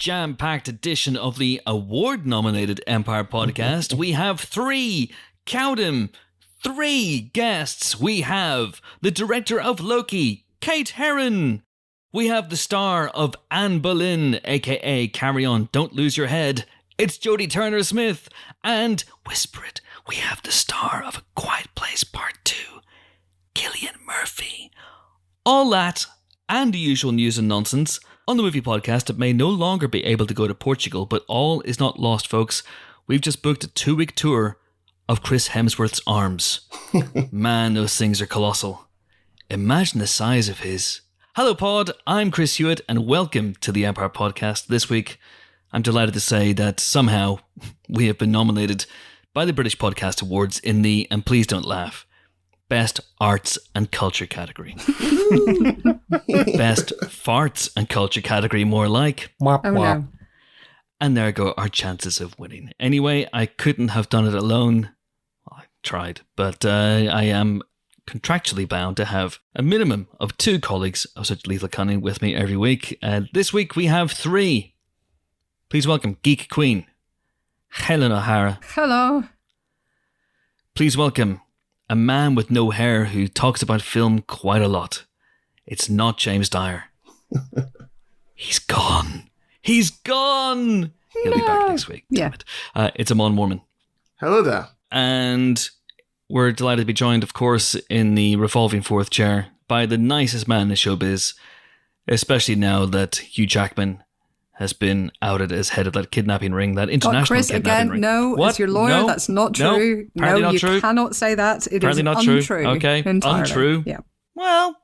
jam packed edition of the award nominated Empire podcast, we have three, count 'em, three guests. We have the director of Loki, Kate Herron. We have the star of Anne Boleyn, aka Carry On, Don't Lose Your Head. It's Jodie Turner Smith. And whisper it, we have the star of A Quiet Place Part 2, Cillian Murphy. All that and the usual news and nonsense on the movie podcast it may no longer be able to go to Portugal, but all is not lost, folks. We've just booked a two week tour of Chris Hemsworth's arms. Man, those things are colossal. Imagine the size of his. Hello, Pod. I'm Chris Hewitt, and welcome to the Empire Podcast. This week, I'm delighted to say that somehow we have been nominated by the British Podcast Awards in the, and please don't laugh, Best Arts and Culture category. Best Farts and Culture category, more like. Oh no. And there go our chances of winning. Anyway, I couldn't have done it alone. Well, I tried, but uh, I am contractually bound to have a minimum of two colleagues of such lethal cunning with me every week. And this week we have three. Please welcome Geek Queen, Helen O'Hara. Hello. Please welcome a man with no hair who talks about film quite a lot. It's not James Dyer. He's gone. He's gone. He'll be back next week. Yeah. Damn it. Uh, it's Amon Warmann. Hello there. And we're delighted to be joined, of course, in the revolving fourth chair by the nicest man in showbiz, especially now that Hugh Jackman has been outed as head of that kidnapping ring, that But international Chris, kidnapping again, ring. no, What? as your lawyer, No? that's not true. Apparently no, not you true. cannot say that. It is Apparently not true. untrue. Okay. Entirely. Untrue. Yeah. Well,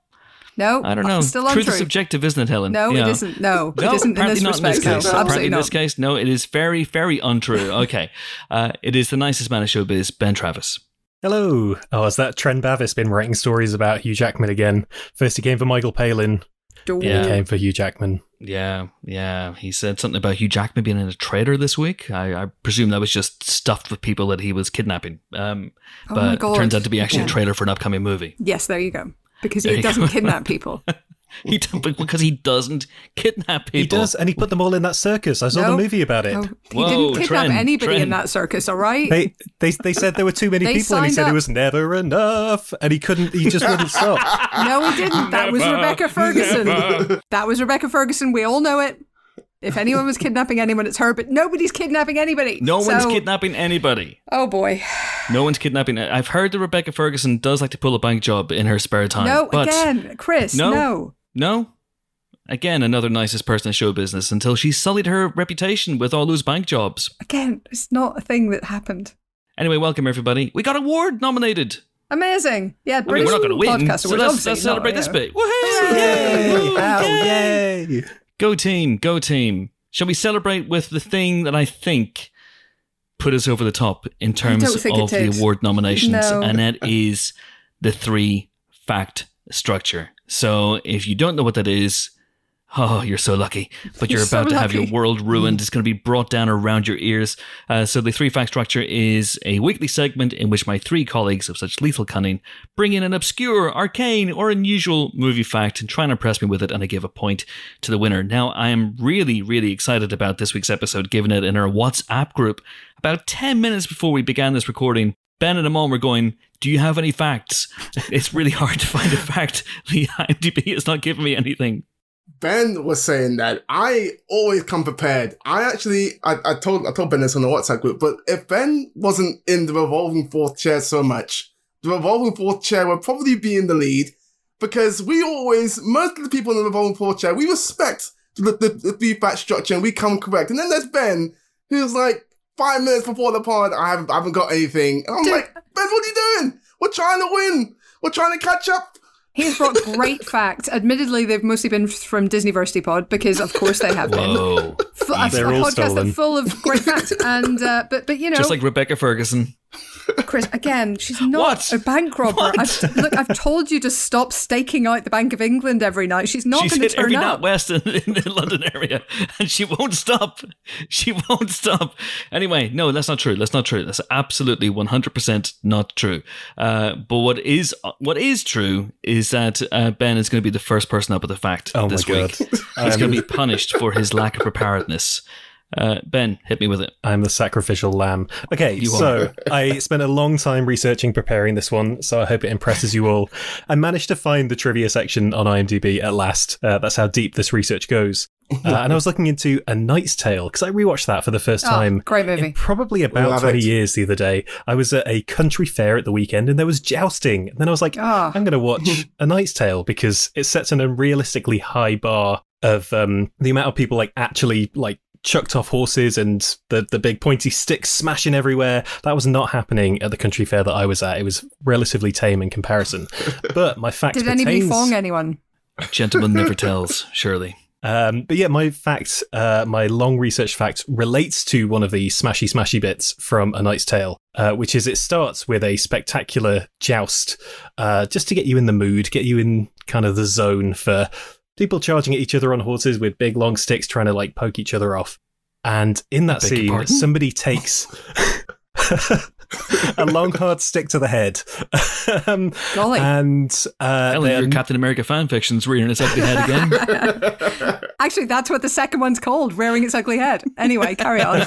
No, I don't know. Still untrue. Truth is subjective, isn't it, Helen? No, Yeah. it isn't. No, No, it isn't in this not respect. in this case. No, apparently absolutely in this case, no, it is very, very untrue. Okay. Uh, it is the nicest man in showbiz, Ben Travis. Hello. Oh, has that Trent Bavis been writing stories about Hugh Jackman again? First he came for Michael Palin, Don't- Yeah. he came for Hugh Jackman. Yeah, yeah. He said something about Hugh Jackman being in a trailer this week. I, I presume that was just stuffed with people that he was kidnapping. Um, Oh my but it God. turns out to be actually Yeah. a trailer for an upcoming movie. Yes, there you go. Because he doesn't kidnap people. He because he doesn't kidnap people. He does, and he put them all in that circus. I saw No. the movie about it. No, he Whoa, didn't kidnap trend, anybody in that circus. All right. They, they they said there were too many people, and he said up. it was never enough, and he couldn't. He just wouldn't stop. no, he didn't. That was Rebecca Ferguson. never. That was Rebecca Ferguson. We all know it. If anyone was kidnapping anyone, it's her. But nobody's kidnapping anybody. no one's kidnapping anybody. Oh boy. No one's kidnapping. I've heard that Rebecca Ferguson does like to pull a bank job in her spare time. No, but again, Chris. No. No. No. Again, another nicest person in show business until she sullied her reputation with all those bank jobs. Again, it's not a thing that happened. Anyway, welcome everybody. We got award nominated. Amazing. Yeah, I mean, we're not going to win, podcast so let's, let's not, celebrate yeah. this bit. Woohoo! Yay! Woo! Ow, Yay! yay! Go team, go team. Shall we celebrate with the thing that I think put us over the top in terms don't think it of the award nominations? No. And that is the three fact structure. So if you don't know what that is, Oh, you're so lucky. But you're, You're so about to have your world ruined. It's going to be brought down around your ears. Uh, so, the three fact structure is a weekly segment in which my three colleagues of such lethal cunning bring in an obscure, arcane, or unusual movie fact and try and impress me with it, and I give a point to the winner. Now, I am really, really excited about this week's episode, given it in our WhatsApp group. About 10 minutes before we began this recording, Ben and Amon were going, Do you have any facts? It's really hard to find a fact. The IMDb is not giving me anything. Ben was saying that I always come prepared. I actually, I, I told I told Ben this on the WhatsApp group, but if Ben wasn't in the revolving fourth chair so much, the revolving fourth chair would probably be in the lead because we always, most of the people in the revolving fourth chair, we respect the, the, the three fact structure and we come correct. And then there's Ben, who's like five minutes before the pod, I haven't, I haven't got anything. And I'm Dude. like, Ben, what are you doing? We're trying to win. We're trying to catch up. He's brought great facts. Admittedly, they've mostly been from Disneyversity Pod because, of course, they have been. Whoa. They're a all podcast stolen. that's full of great facts, and uh, but but you know, Just like Rebecca Ferguson. Chris, again, she's not What? a bank robber. What? I've, look, I've told you to stop staking out the Bank of England every night. She's not going to turn every up. Nat West in, in the London area, and she won't stop. She won't stop. Anyway, no, that's not true. That's not true. That's absolutely one hundred percent not true. Uh, but what is what is true is that uh, Ben is going to be the first person up with the fact Oh my this God. week. He's going to be punished for his lack of preparedness. Uh, ben, hit me with it. I'm the sacrificial lamb. Okay, You so I spent a long time researching, preparing this one, so I hope it impresses you all. I managed to find the trivia section on IMDb at last. Uh, that's how deep this research goes. Uh, and I was looking into A Knight's Tale because I rewatched that for the first Oh, time. great movie. probably about Love 20 it. years the other day. I was at a country fair at the weekend and there was jousting. And then I was like, Ah. I'm going to watch A Knight's Tale because it sets an unrealistically high bar of um, the amount of people like actually like chucked off horses and the the big pointy sticks smashing everywhere. That was not happening at the country fair that I was at. It was relatively tame in comparison. But my fact Did anybody pertains- fong anyone? Gentleman never tells. Surely. um, but yeah, my fact, uh, my long research fact relates to one of the smashy smashy bits from A Knight's Tale, uh, which is it starts with a spectacular joust, uh, just to get you in the mood, get you in kind of the zone for people charging at each other on horses with big long sticks trying to like poke each other off. And in that beg scene, pardon? somebody takes a long hard stick to the head. um, Golly. and uh, Helen, they your Captain America fan fiction's rearing its ugly head again. Actually, that's what the second one's called, rearing its ugly head. Anyway, carry on.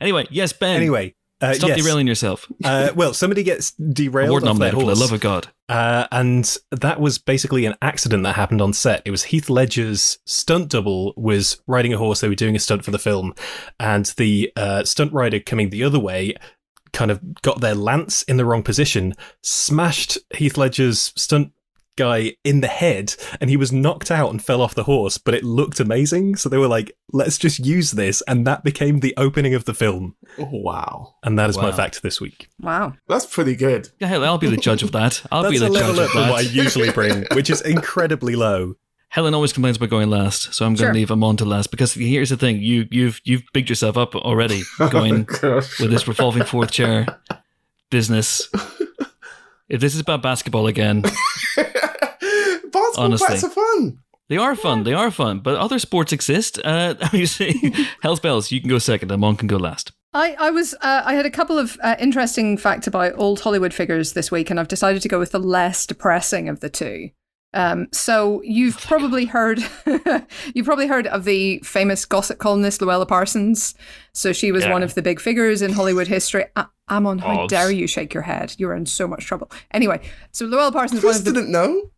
Anyway, yes, Ben. anyway. Uh, stop yes. derailing yourself. Uh, well, somebody gets derailed Award nominated for the love of God. uh, and that was basically an accident that happened on set. It was Heath Ledger's stunt double was riding a horse. They were doing a stunt for the film, and the uh, stunt rider coming the other way kind of got their lance in the wrong position, smashed Heath Ledger's stunt guy in the head and he was knocked out and fell off the horse but it looked amazing so they were like let's just use this and that became the opening of the film Oh, wow. and that is my fact this week Wow. That's pretty good. Yeah, hell, I'll be the judge of that. I'll That's be the a judge of from what I usually bring, which is incredibly low. Helen always complains about going last, so I'm going Sure. to leave him on to last because here's the thing: you you've you've bigged yourself up already going oh, Gosh. with this revolving fourth chair business. If this is about basketball again, Basketball Honestly. bets are fun. they are fun. They are fun, but other sports exist. Uh, you see, Hell's Bells, you can go second, and Mon can go last. I, I was uh, I had a couple of uh, interesting facts about old Hollywood figures this week, and I've decided to go with the less depressing of the two. Um, so you've probably heard you've probably heard of the famous gossip columnist Louella Parsons. So she was Yeah. one of the big figures in Hollywood history. I, Amon, how Obs. dare you shake your head? You're in so much trouble. Anyway, so Louella Parsons Chris one of the didn't know.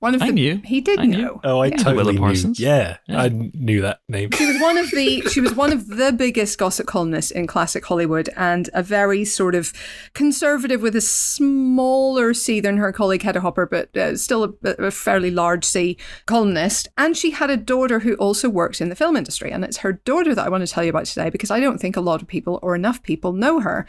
One of I the knew. he did I knew. know. Oh, I Yeah. totally Louella knew. Yeah, Yeah. I knew that name. She was one of the she was one of the biggest gossip columnists in classic Hollywood and a very sort of conservative with a smaller C than her colleague Hedda Hopper, but uh, still a, a fairly large C columnist. And she had a daughter who also worked in the film industry, and it's her daughter that I want to tell you about today because I don't think a lot of people or enough people know her,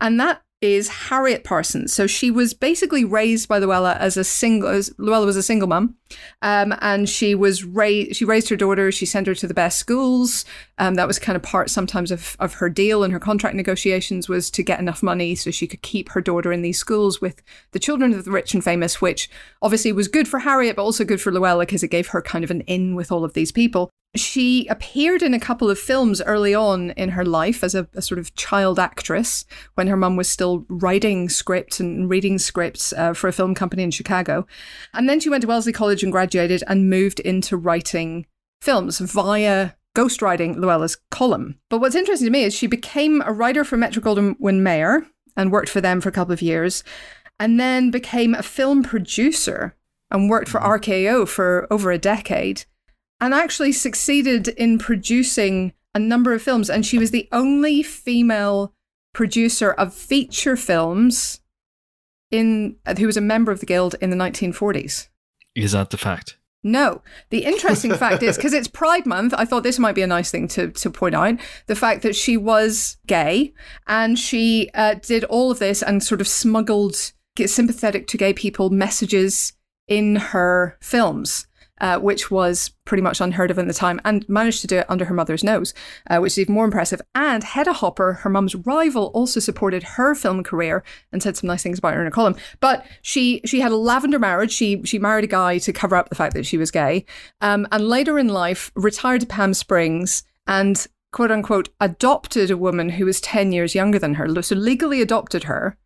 and that is Harriet Parsons. So she was basically raised by Louella as a single. As Louella was a single mum, um, and she was raised. She raised her daughter. She sent her to the best schools. Um, that was kind of part sometimes of of her deal and her contract negotiations was to get enough money so she could keep her daughter in these schools with the children of the rich and famous, which obviously was good for Harriet, but also good for Louella because it gave her kind of an in with all of these people. She appeared in a couple of films early on in her life as a, a sort of child actress when her mum was still writing scripts and reading scripts uh, for a film company in Chicago. And then she went to Wellesley College and graduated and moved into writing films via ghostwriting Louella's column. But what's interesting to me is she became a writer for Metro Goldwyn Mayer and worked for them for a couple of years, and then became a film producer and worked for RKO for over a decade and actually succeeded in producing a number of films. And she was the only female producer of feature films in who was a member of the guild in the 1940s. Is that the fact? No. The interesting fact is because it's Pride Month, I thought this might be a nice thing to, to point out the fact that she was gay and she uh, did all of this and sort of smuggled sympathetic to gay people messages in her films. Uh, which was pretty much unheard of in the time, and managed to do it under her mother's nose, uh, which is even more impressive. And Hedda Hopper, her mum's rival, also supported her film career and said some nice things about her in a column. But she she had a lavender marriage. She she married a guy to cover up the fact that she was gay, um, and later in life retired to Palm Springs and quote unquote adopted a woman who was 10 years younger than her. So legally adopted her.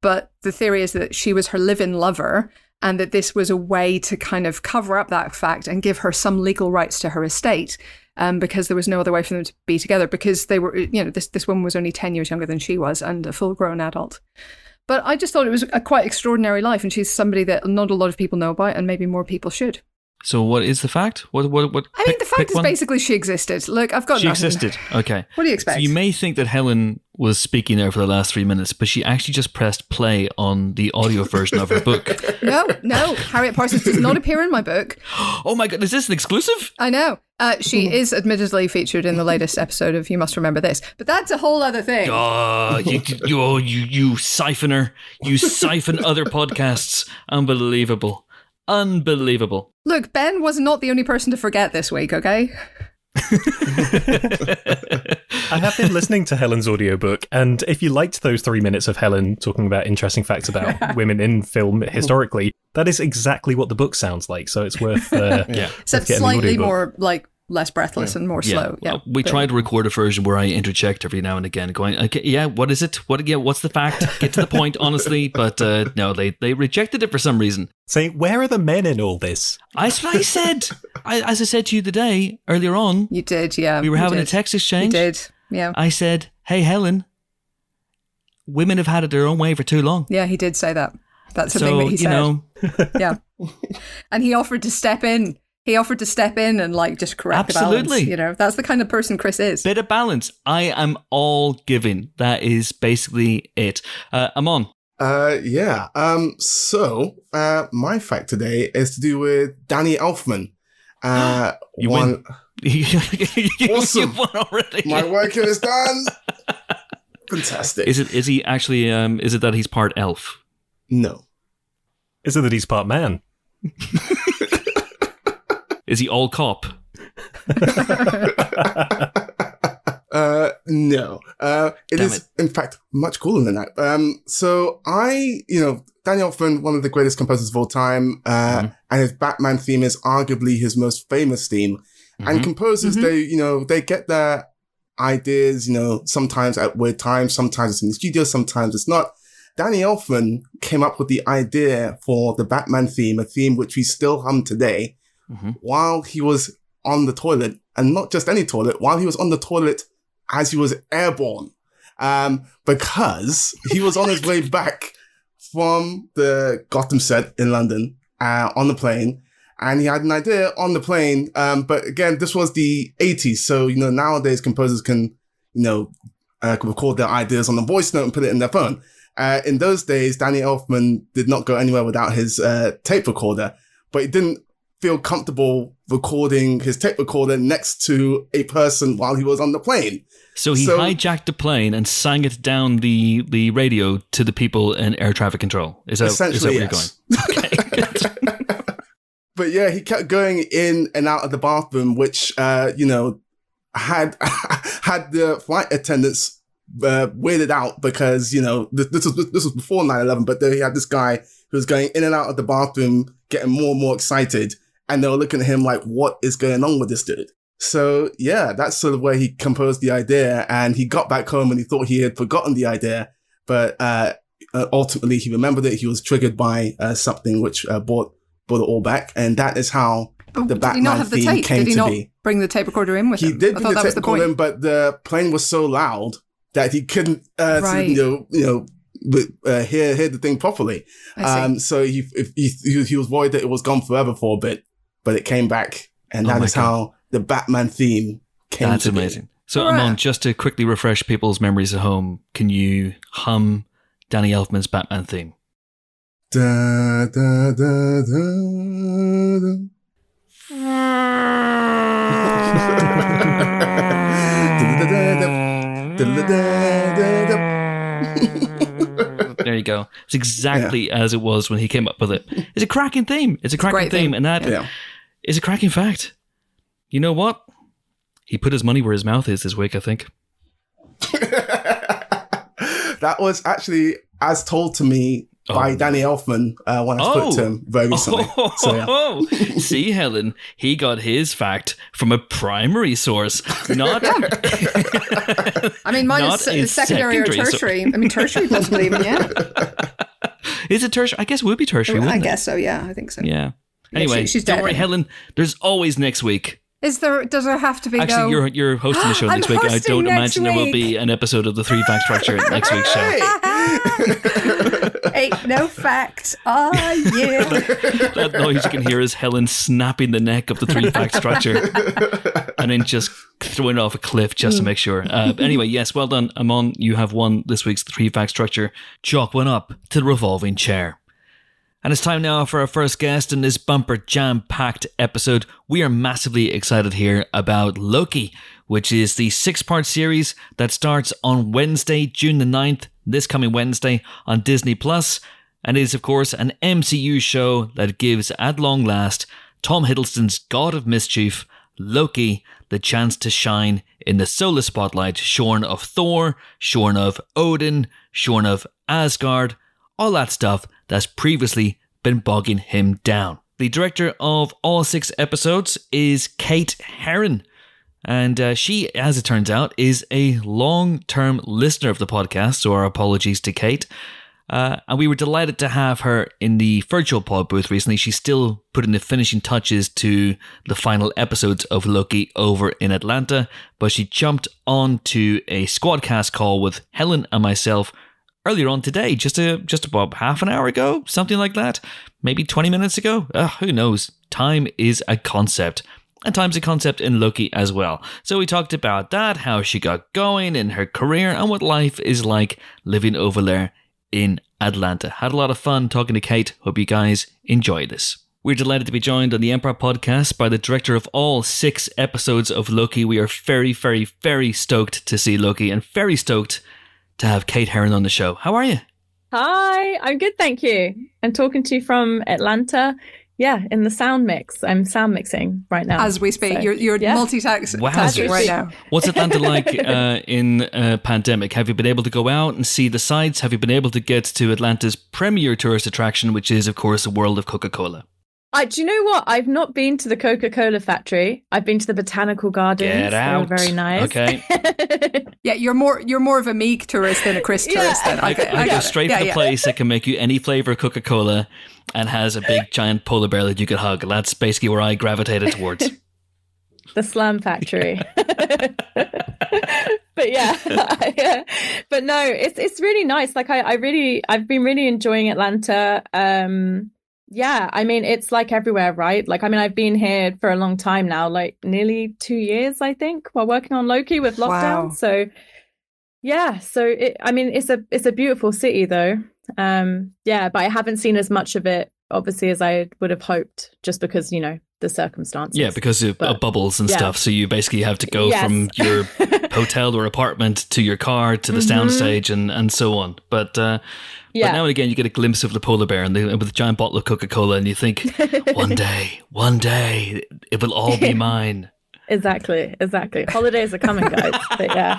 But the theory is that she was her live in lover and that this was a way to kind of cover up that fact and give her some legal rights to her estate um, because there was no other way for them to be together because they were, you know, this, this woman was only 10 years younger than she was and a full grown adult. But I just thought it was a quite extraordinary life, and she's somebody that not a lot of people know about, and maybe more people should. So what is the fact? What what what? I mean, pick- the fact is one. basically she existed. Look, I've got she nothing. existed. Okay. What do you expect? So you may think that Helen was speaking there for the last three minutes, but she actually just pressed play on the audio version of her book. no, no, Harriet Parsons does not appear in my book. Oh my god, is this an exclusive? I know. Uh, she is admittedly featured in the latest episode of You Must Remember This, but that's a whole other thing. Oh, you, you, oh, you, you siphoner. You siphon other podcasts. Unbelievable. Unbelievable. Look, Ben was not the only person to forget this week, okay? I have been listening to Helen's audiobook, and if you liked those three minutes of Helen talking about interesting facts about women in film historically, that is exactly what the book sounds like. So it's worth, uh, Yeah. worth Except getting the slightly more, like, less breathless and more slow. Yeah. We But- tried to record a version where I interject every now and again, going, okay, "Yeah, what is it? What? Yeah, what's the fact? Get to the point, honestly." But uh, no, they they rejected it for some reason. Saying, where are the men in all this? I, that's what I said. I, as I said to you the day earlier on, You did, yeah. we were you having a did. text You did, yeah. I said, "Hey, Helen, women have had it their own way for too long." Yeah, he did say that. That's the thing that he you said. know, yeah. And he offered to step in. He offered to step in and like just correct the balance. Absolutely. You know, that's the kind of person Chris is. bit of balance. I am all giving. That is basically it. Uh, I'm on. Uh, yeah. Um, so, uh, my fact today is to do with Danny Elfman. Uh, You one, you, Awesome. you won already. my work is done. Fantastic. Is it? Is he actually? Um, is it that he's part elf? no. Is it that he's part man? Is he all cop? Uh, no. Uh, it Damn is, it. in fact, much cooler than that. Um, so I, you know, Danny Elfman, one of the greatest composers of all time, uh, Mhm. and his Batman theme is arguably his most famous theme. And Mhm. composers, Mhm. they, you know, they get their ideas, you know, sometimes at weird times, sometimes it's in the studio, sometimes it's not. Danny Elfman came up with the idea for the Batman theme, a theme which we still hum today, Mhm. while he was on the toilet, and not just any toilet, while he was on the toilet as he was airborne. Um, because he was on his way back from the Gotham set in London, uh, on the plane, and he had an idea on the plane. Um, but again, this was the 80s. So, you know, nowadays composers can, you know, uh, record their ideas on a voice note and put it in their phone. Uh, in those days, Danny Elfman did not go anywhere without his uh, tape recorder, but he didn't feel comfortable recording his tape recorder next to a person while he was on the plane. So he So- hijacked the plane and sang it down the, the radio to the people in air traffic control. Is that, is that where Essentially, you're going? Okay. but yeah, he kept going in and out of the bathroom, which uh, you know had had the flight attendants uh, weirded out because you know this, this was this was before 9-11, but he had this guy who was going in and out of the bathroom, getting more and more excited, and they were looking at him like, "What is going on with this dude?" So yeah, that's sort of where he composed the idea, and he got back home and he thought he had forgotten the idea, but uh, uh, ultimately he remembered it. He was triggered by uh, something which uh, brought brought it all back, and that is how But the did he not Batman have the theme tape? came Did he to not be. bring the tape recorder in with He him? He did I bring thought the that was tape the point. recorder in, but the plane was so loud that he couldn't, uh, Right. you know, you know, but, uh, hear hear the thing properly. Um, so he, if, he he he was worried that it was gone forever for a bit, but it came back, and Oh that my is God. how the Batman theme came That's to be. amazing. So, Alright. Amon, just to quickly refresh people's memories at home, can you hum Danny Elfman's Batman theme? Da, da, da, da, da. there you go. It's exactly as it was when he came up with it. It's a cracking theme. It's a cracking great theme, theme. and that Yeah. Is a cracking fact. You know what? He put his money where his mouth is this week, I think. that was actually as told to me by Oh. Danny Elfman uh, when I spoke Oh. to him very recently. So yeah. See, Helen, he got his fact from a primary source, not I mean, mine Not is a se- secondary, or secondary, so- tertiary. I mean, tertiary possibly even, yeah. is it tertiary? I guess it would be tertiary. I wouldn't it? guess so, yeah. I think so. Yeah. Yeah, Anyway, she- she's don't dead worry. Helen. There's always next week. Is there, does there have to be Actually, no... you're you're hosting the show next week. I don't imagine there will be an episode of the Three Fact Structure next week's show. Ain't no fact. are you? That noise you can hear is Helen snapping the neck of the Three Fact Structure, and then just throwing it off a cliff just to make sure. Uh, anyway, yes, well done, Amon. You have won this week's Three Fact Structure. Chalk went up to the revolving chair. And it's time now for our first guest in this bumper jam packed episode. We are massively excited here about Loki, which is the six part series that starts on Wednesday, June the 9th, this coming Wednesday on Disney Plus, and is, of course, an MCU show that gives, at long last, Tom Hiddleston's God of Mischief, Loki, the chance to shine in the solar spotlight, shorn of Thor, shorn of Odin, shorn of Asgard, all that stuff that's previously been bogging him down. The director of all six episodes is Kate Herron. And uh, she, as it turns out, is a long term listener of the podcast, so our apologies to Kate. Uh, and we were delighted to have her in the virtual pod booth recently. She's still putting the finishing touches to the final episodes of Loki over in Atlanta, but she jumped onto a squadcast call with Helen and myself earlier on today, just a just about half an hour ago, something like that, maybe twenty minutes ago. Uh, who knows? Time is a concept. And time's a concept in Loki as well. So we talked about that, how she got going in her career, and what life is like living over there in Atlanta. Had a lot of fun talking to Kate. Hope you guys enjoy this. We're delighted to be joined on the Empire podcast by the director of all six episodes of Loki. We are very, very, very stoked to see Loki and very stoked to have Kate Herron on the show. How are you? Hi, I'm good, thank you. I'm talking to you from Atlanta. Yeah, in the sound mix. I'm sound mixing right now. As we speak, So, you're, you're yeah. multitasking Wowzers. right now. What's Atlanta like uh, in uh, pandemic? Have you been able to go out and see the sights? Have you been able to get to Atlanta's premier tourist attraction, which is, of course, the world of Coca Cola? I, do you know what? I've not been to the Coca Cola factory. I've been to the botanical gardens. Get They were out. very nice. Okay. Yeah, you're more you're more of a meek tourist than a Chris Yeah. tourist. Then I, I, I I go get it. straight yeah, for the yeah. place that can make you any flavor of Coca Cola and has a big giant polar bear that you could hug. That's basically where I gravitated towards. the Slam Factory. but yeah, yeah. but no, it's it's really nice. Like I, I really, I've been really enjoying Atlanta. Um, yeah, I mean, it's like everywhere, right? Like, I mean, I've been here for a long time now, like nearly two years, I think, while working on Loki with lockdown. Wow. So, yeah, so it, I mean, it's a it's a beautiful city, though. Um, yeah, but I haven't seen as much of it, obviously, as I would have hoped, just because you know the circumstances. yeah, because of, But- of bubbles and yeah. stuff. So you basically have to go Yes. from your hotel or apartment to your car to the soundstage and, and so on. But uh, but now and again, you get a glimpse of the polar bear and the, with a giant bottle of Coca Cola, and you think, one day, one day, it will all be mine. Exactly, exactly. Holidays are coming, guys. but yeah.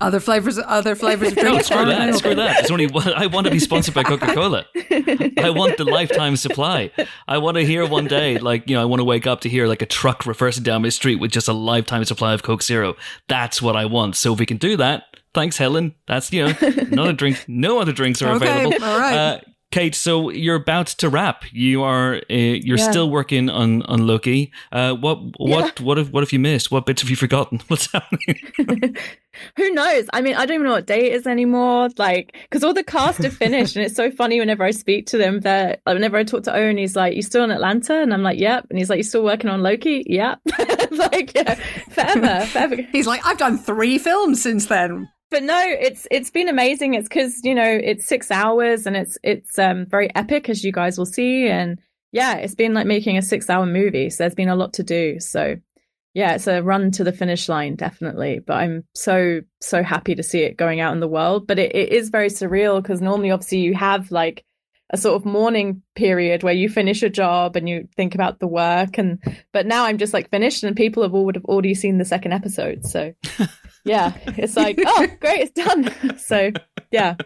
Other flavors, other flavors of No, drinks. screw that. Screw that. It's only one, I want to be sponsored by Coca Cola. I want the lifetime supply. I want to hear one day, like you know, I want to wake up to hear like a truck reversing down my street with just a lifetime supply of Coke Zero. That's what I want. So if we can do that, thanks, Helen. That's you know, not a drink. No other drinks are Okay, available. all right. Uh, Kate, so you're about to wrap. You are uh, you're Yeah. still working on on Loki. Uh, what what what have what have you missed? What bits have you forgotten? What's happening? Who knows? I mean, I don't even know what day it is anymore. Like, because all the cast are finished, and it's so funny whenever I speak to them. That like, whenever I talk to Owen, he's like, "You still in Atlanta?" And I'm like, "Yep." And he's like, "You still working on Loki?" Yep. like, yeah, forever, forever. He's like, I've done three films since then. But no it's it's been amazing. It's because you know it's six hours and it's it's um very epic as you guys will see. And yeah it's been like making a six hour movie. So there's been a lot to do. So yeah it's a run to the finish line definitely. But i'm so so happy to see it going out in the world. But it, it is very surreal because normally obviously you have like a sort of mourning period where you finish a job and you think about the work and but now I'm just like finished and people have all would have already seen the second episode. So yeah, it's like, oh great, it's done. So yeah.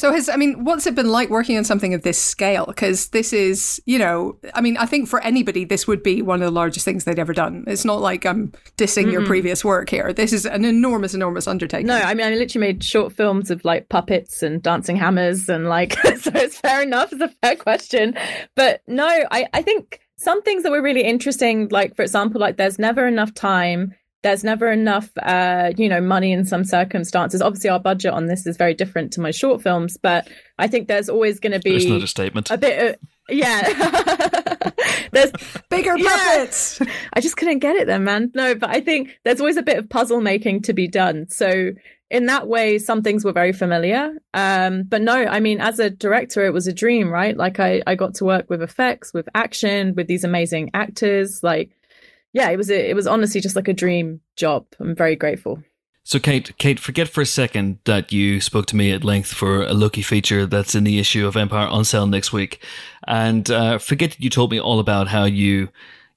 So has I mean, what's it been like working on something of this scale? Because this is, you know, I mean, I think for anybody, this would be one of the largest things they'd ever done. It's not like I'm dissing mm your previous work here. This is an enormous, enormous undertaking. No, I mean, I literally made short films of like puppets and dancing hammers, and like, so it's fair enough. It's a fair question, but no, I I think some things that were really interesting, like for example, like there's never enough time there's never enough uh, you know money in some circumstances. Obviously our budget on this is very different to my short films but i think there's always going to be That's not a statement. a bit of, yeah. There's bigger puppets. Yeah. i just couldn't get it then man. No but i think there's always a bit of puzzle making to be done. So in that way some things were very familiar. Um, but no i mean as a director it was a dream right? Like I, I got to work with effects with action with these amazing actors. Like yeah, it was a, it was honestly just like a dream job. I'm very grateful. So, Kate, Kate, forget for a second that you spoke to me at length for a Loki feature that's in the issue of Empire on sale next week, and uh, forget that you told me all about how you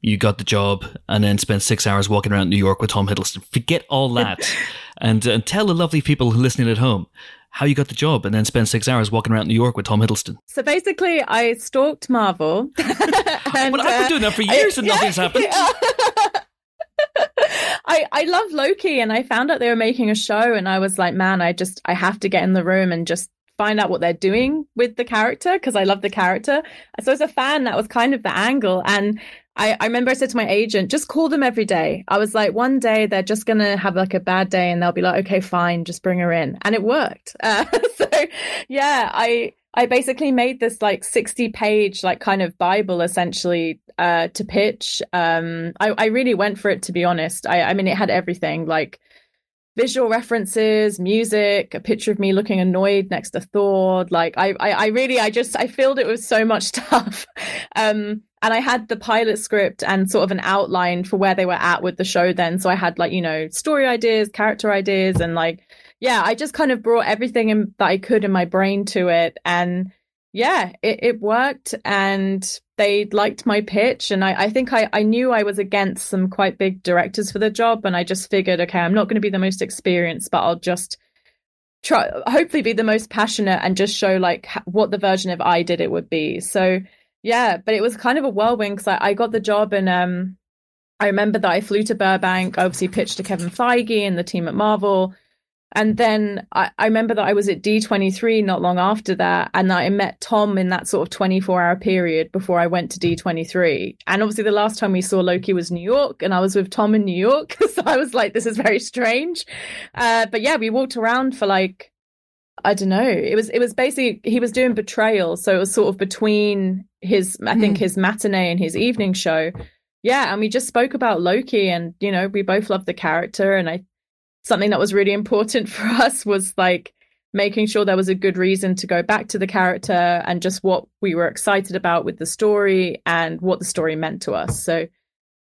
you got the job and then spent six hours walking around New York with Tom Hiddleston. Forget all that, and, and tell the lovely people listening at home how you got the job and then spend six hours walking around New York with Tom Hiddleston. So basically, I stalked Marvel. and, but I've been doing that for uh, years I, and nothing's yeah, happened. Yeah. I, I love Loki and I found out they were making a show and I was like, man, I just, I have to get in the room and just find out what they're doing with the character because I love the character. So as a fan, that was kind of the angle. And I, I remember I said to my agent, just call them every day. I was like, one day they're just going to have like a bad day and they'll be like, okay, fine, just bring her in. And it worked. Uh, so yeah, I, I basically made this like 60 page, like kind of Bible essentially, uh, to pitch. Um, I, I really went for it, to be honest. I, I mean, it had everything like, visual references, music, a picture of me looking annoyed next to Thor. Like I, I, I really, I just, I filled it with so much stuff. Um, and I had the pilot script and sort of an outline for where they were at with the show then. So I had like, you know, story ideas, character ideas, and like, yeah, I just kind of brought everything in, that I could in my brain to it. And yeah, it, it worked. And they liked my pitch. And I, I think I, I knew I was against some quite big directors for the job. And I just figured, okay, I'm not going to be the most experienced, but I'll just try, hopefully be the most passionate and just show like what the version of I did it would be. So, yeah, but it was kind of a whirlwind because I, I got the job and um, I remember that I flew to Burbank, I obviously pitched to Kevin Feige and the team at Marvel. And then I, I remember that I was at D23 not long after that. And I met Tom in that sort of 24 hour period before I went to D23. And obviously, the last time we saw Loki was New York, and I was with Tom in New York. so I was like, this is very strange. Uh, but yeah, we walked around for like I don't know. It was it was basically he was doing betrayal, so it was sort of between his I think hmm. his matinee and his evening show. Yeah, and we just spoke about Loki, and you know we both loved the character, and I something that was really important for us was like making sure there was a good reason to go back to the character and just what we were excited about with the story and what the story meant to us. So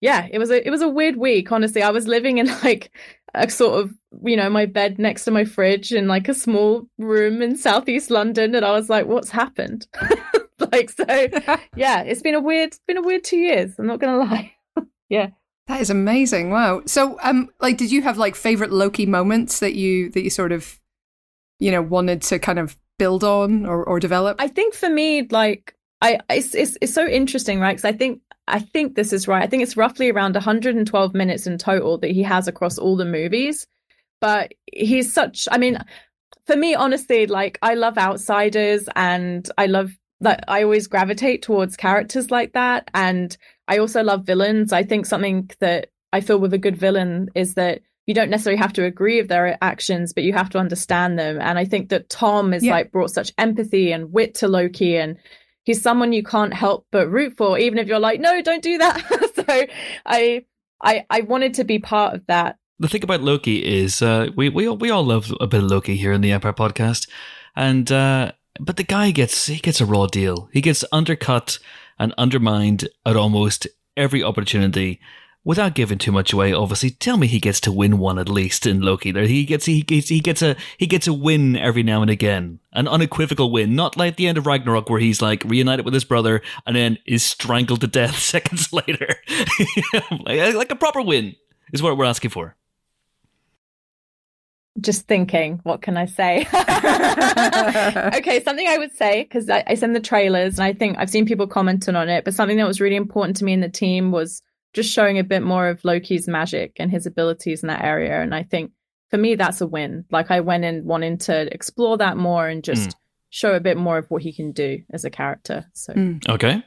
yeah, it was a it was a weird week. Honestly, I was living in like a sort of you know my bed next to my fridge in like a small room in southeast london and i was like what's happened? Like so yeah it's been a weird it's been a weird two years i'm not gonna lie. Yeah. That is amazing wow. So um like did you have like favorite loki moments that you that you sort of you know wanted to kind of build on or, or develop? I think for me like i it's it's, it's so interesting right? Because i think I think this is right. I think it's roughly around 112 minutes in total that he has across all the movies. But he's such, I mean, for me, honestly, like I love outsiders and I love that I always gravitate towards characters like that. And I also love villains. I think something that I feel with a good villain is that you don't necessarily have to agree with their actions, but you have to understand them. And I think that Tom is yeah. like brought such empathy and wit to Loki and he's someone you can't help but root for, even if you're like, no, don't do that. so I, I, I wanted to be part of that. The thing about Loki is, uh, we we all, we all love a bit of Loki here in the Empire podcast, and uh, but the guy gets he gets a raw deal. He gets undercut and undermined at almost every opportunity. Without giving too much away, obviously, tell me he gets to win one at least in Loki. There, he gets he gets he gets a he gets a win every now and again, an unequivocal win, not like the end of Ragnarok where he's like reunited with his brother and then is strangled to death seconds later, like, uh, like a proper win is what we're asking for. Just thinking, what can I say? okay, something I would say because I, I send the trailers and I think I've seen people commenting on it, but something that was really important to me in the team was just showing a bit more of Loki's magic and his abilities in that area. And I think for me, that's a win. Like I went in wanting to explore that more and just mm. show a bit more of what he can do as a character. So, mm. okay.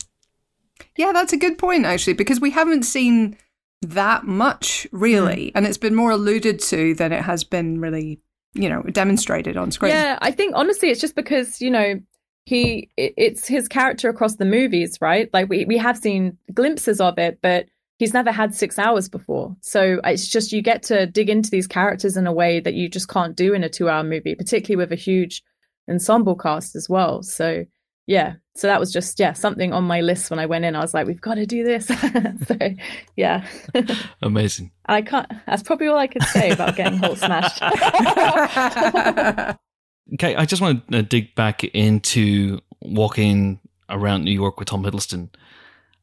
Yeah, that's a good point, actually, because we haven't seen that much really. Mm. And it's been more alluded to than it has been really, you know, demonstrated on screen. Yeah, I think honestly, it's just because, you know, he it's his character across the movies right like we, we have seen glimpses of it but he's never had six hours before. So it's just you get to dig into these characters in a way that you just can't do in a two hour movie, particularly with a huge ensemble cast as well. So yeah, so that was just yeah something on my list when I went in. I was like, we've got to do this. so yeah, amazing. I can't. That's probably all I could say about getting Hulk smashed. okay, I just want to uh, dig back into walking around New York with Tom Hiddleston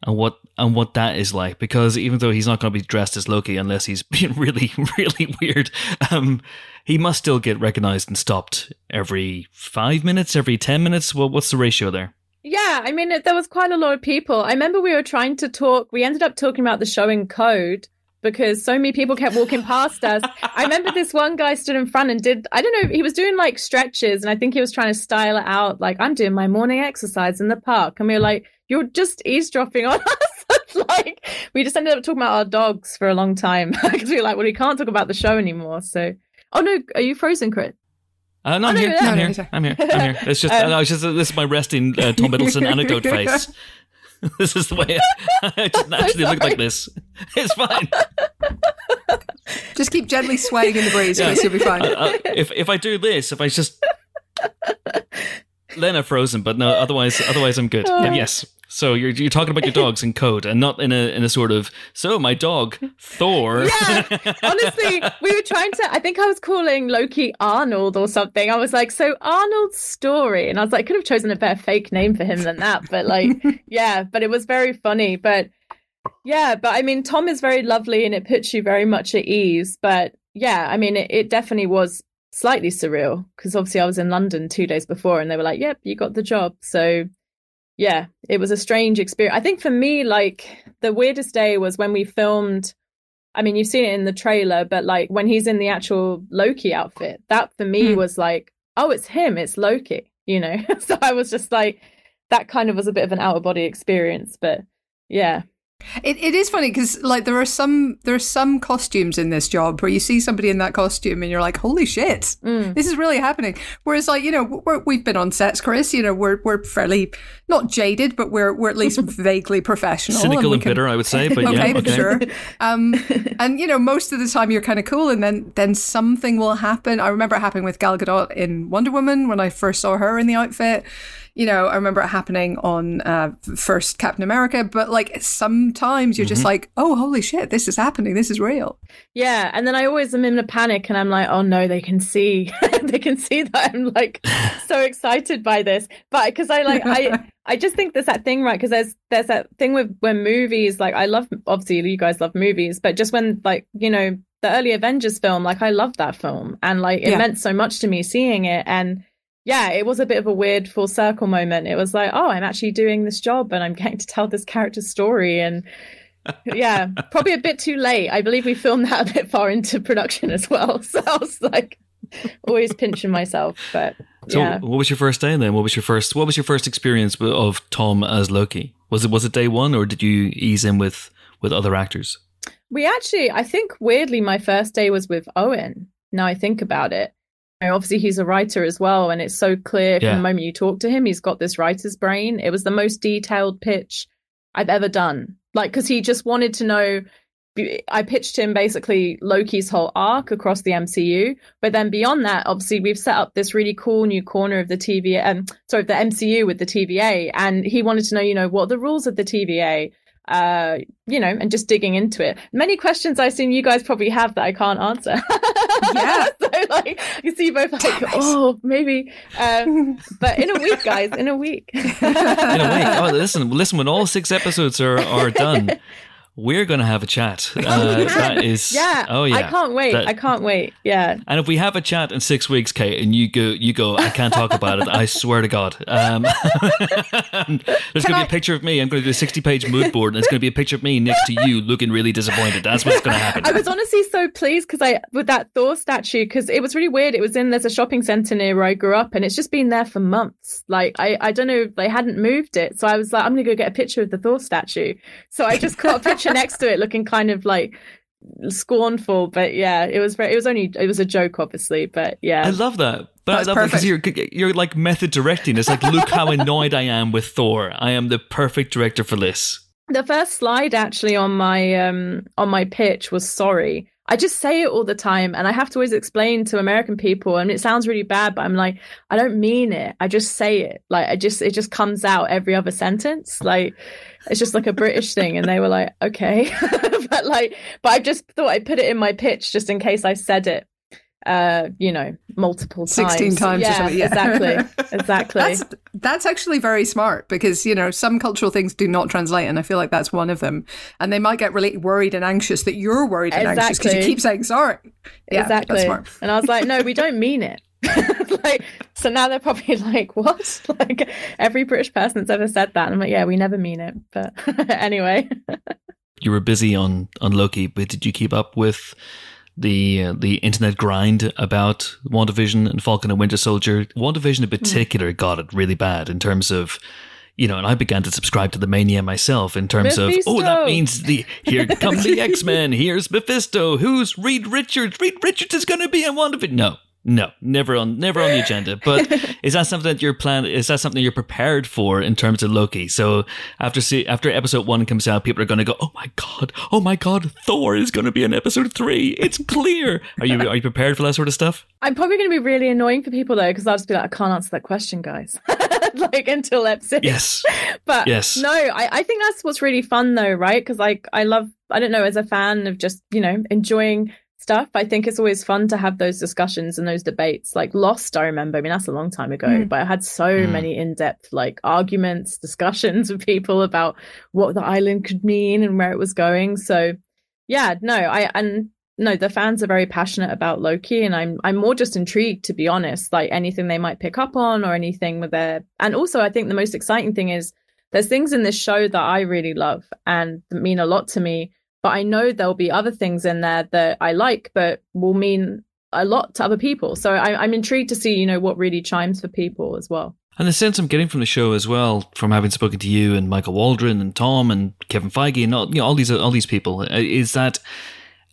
and what and what that is like because even though he's not going to be dressed as Loki unless he's being really really weird, um, he must still get recognized and stopped every five minutes, every ten minutes. Well, what's the ratio there? Yeah, I mean, there was quite a lot of people. I remember we were trying to talk. We ended up talking about the show in code because so many people kept walking past us. I remember this one guy stood in front and did, I don't know, he was doing like stretches and I think he was trying to style it out. Like, I'm doing my morning exercise in the park. And we were like, you're just eavesdropping on us. like we just ended up talking about our dogs for a long time because we were like, well, we can't talk about the show anymore. So, oh no, are you frozen, Chris? Uh, no, I'm, oh, here. No, I'm, no, here. No, I'm here. I'm here. It's just, um, no, it's just this is my resting uh, Tom Hiddleston anecdote face. this is the way I, I just naturally so look like this. It's fine. Just keep gently swaying in the breeze, yeah. you'll be fine. Uh, uh, if if I do this, if I just Lena frozen, but no. Otherwise, otherwise I'm good. Uh, yes. So you're you're talking about your dogs in code and not in a in a sort of so my dog Thor. Yeah, honestly, we were trying to. I think I was calling Loki Arnold or something. I was like, so Arnold's story, and I was like, I could have chosen a better fake name for him than that. But like, yeah, but it was very funny. But yeah, but I mean, Tom is very lovely and it puts you very much at ease. But yeah, I mean, it, it definitely was slightly surreal because obviously I was in London two days before and they were like, yep, you got the job. So yeah, it was a strange experience. I think for me, like the weirdest day was when we filmed. I mean, you've seen it in the trailer, but like when he's in the actual Loki outfit, that for me mm. was like, oh, it's him, it's Loki, you know? so I was just like, that kind of was a bit of an out of body experience. But yeah, it, it is funny because like there are some there are some costumes in this job where you see somebody in that costume and you're like holy shit. Mm. this is really happening. Whereas like you know we have been on sets Chris you know we're we're fairly not jaded but we're we're at least vaguely professional cynical and, and can... bitter I would say but okay, yeah okay. sure. Um and you know most of the time you're kind of cool and then then something will happen. I remember it happening with Gal Gadot in Wonder Woman when I first saw her in the outfit you know, I remember it happening on uh, first Captain America, but like sometimes you're mm-hmm. just like, oh, holy shit, this is happening. This is real. Yeah. And then I always am in a panic and I'm like, oh no, they can see, they can see that I'm like so excited by this. But because I like, I, I just think there's that thing, right? Because there's, there's that thing with when movies, like I love, obviously you guys love movies, but just when like, you know, the early Avengers film, like I loved that film and like it yeah. meant so much to me seeing it. And, yeah, it was a bit of a weird full circle moment. It was like, oh, I'm actually doing this job and I'm getting to tell this character's story. And yeah, probably a bit too late. I believe we filmed that a bit far into production as well. So I was like, always pinching myself. But so, yeah. what was your first day then? What was your first? What was your first experience of Tom as Loki? Was it was it day one, or did you ease in with with other actors? We actually, I think, weirdly, my first day was with Owen. Now I think about it, obviously he's a writer as well and it's so clear yeah. from the moment you talk to him he's got this writer's brain. It was the most detailed pitch i've ever done. Like because he just wanted to know i pitched him basically loki's whole arc across the mcu but then beyond that obviously we've set up this really cool new corner of the tva um sorry the mcu with the tva and he wanted to know you know what are the rules of the tva uh, you know, and just digging into it. Many questions I assume you guys probably have that I can't answer. Yeah. so like you see both like, oh, maybe. Um, but in a week, guys, in a week. In a way, oh, listen, listen. When all six episodes are are done, we're going to have a chat. Uh, that is, yeah. Oh yeah. I can't wait. That- I can't wait. Yeah. And if we have a chat in six weeks, Kate, and you go, you go, I can't talk about it. I swear to God. Um, there's going to be a picture of me. I'm going to do a 60 page mood board, and it's going to be a picture of me next to you, looking really disappointed. That's what's going to happen. I was honestly so pleased because I with that Thor statue because it was really weird. It was in there's a shopping center near where I grew up, and it's just been there for months. Like I I don't know they hadn't moved it, so I was like I'm gonna go get a picture of the Thor statue. So I just got a picture next to it, looking kind of like scornful. But yeah, it was very. It was only it was a joke, obviously. But yeah, I love that. But That's I love it because you're you're like method directing. It's like, look how annoyed I am with Thor. I am the perfect director for this. the first slide actually on my um on my pitch was sorry i just say it all the time and i have to always explain to american people and it sounds really bad but i'm like i don't mean it i just say it like i just it just comes out every other sentence like it's just like a british thing and they were like okay but like but i just thought i'd put it in my pitch just in case i said it uh you know multiple times 16 times or yeah, something, yeah. exactly exactly That's that's actually very smart because you know some cultural things do not translate, and I feel like that's one of them. And they might get really worried and anxious that you're worried and anxious because you Exactly. keep saying sorry. Yeah, exactly. That's smart. And I was like, no, we don't mean it. like, so now they're probably like, what? Like every British person that's ever said that. And I'm like, yeah, we never mean it. But anyway, You were busy on on Loki, but did you keep up with the uh, the internet grind about WandaVision and Falcon and Winter Soldier? WandaVision in particular got it really bad in terms of. You know, and I began to subscribe to the mania myself in terms of, oh, that means the here come the X Men. Here's Mephisto. Who's Reed Richards? Reed Richards is going to be in WandaVision. No, no, never on, never on the agenda. But is that something that you're plan? Is that something you're prepared for in terms of Loki? So after see, after episode one comes out, people are going to go, "Oh my god, oh my god, Thor is going to be in episode three. It's clear." Are you are you prepared for that sort of stuff? I'm probably going to be really annoying for people though, because I'll just be like, I can't answer that question, guys. like until episode. Yes. but Yes. no I, I think that's what's really fun though right because like i love i don't know as a fan of just you know enjoying stuff i think it's always fun to have those discussions and those debates like lost i remember i mean that's a long time ago Mm. but i had so Mm. many in-depth like arguments discussions with people about what the island could mean and where it was going so yeah no i and no the fans are very passionate about loki and i'm i'm more just intrigued to be honest like anything they might pick up on or anything with their and also i think the most exciting thing is there's things in this show that i really love and mean a lot to me but i know there'll be other things in there that i like but will mean a lot to other people. So I, i'm intrigued to see you know what really chimes for people as well. And the sense I'm getting from the show as well, from having spoken to you and Michael Waldron and Tom and Kevin Feige and all, you know, all these all these people, uh, is that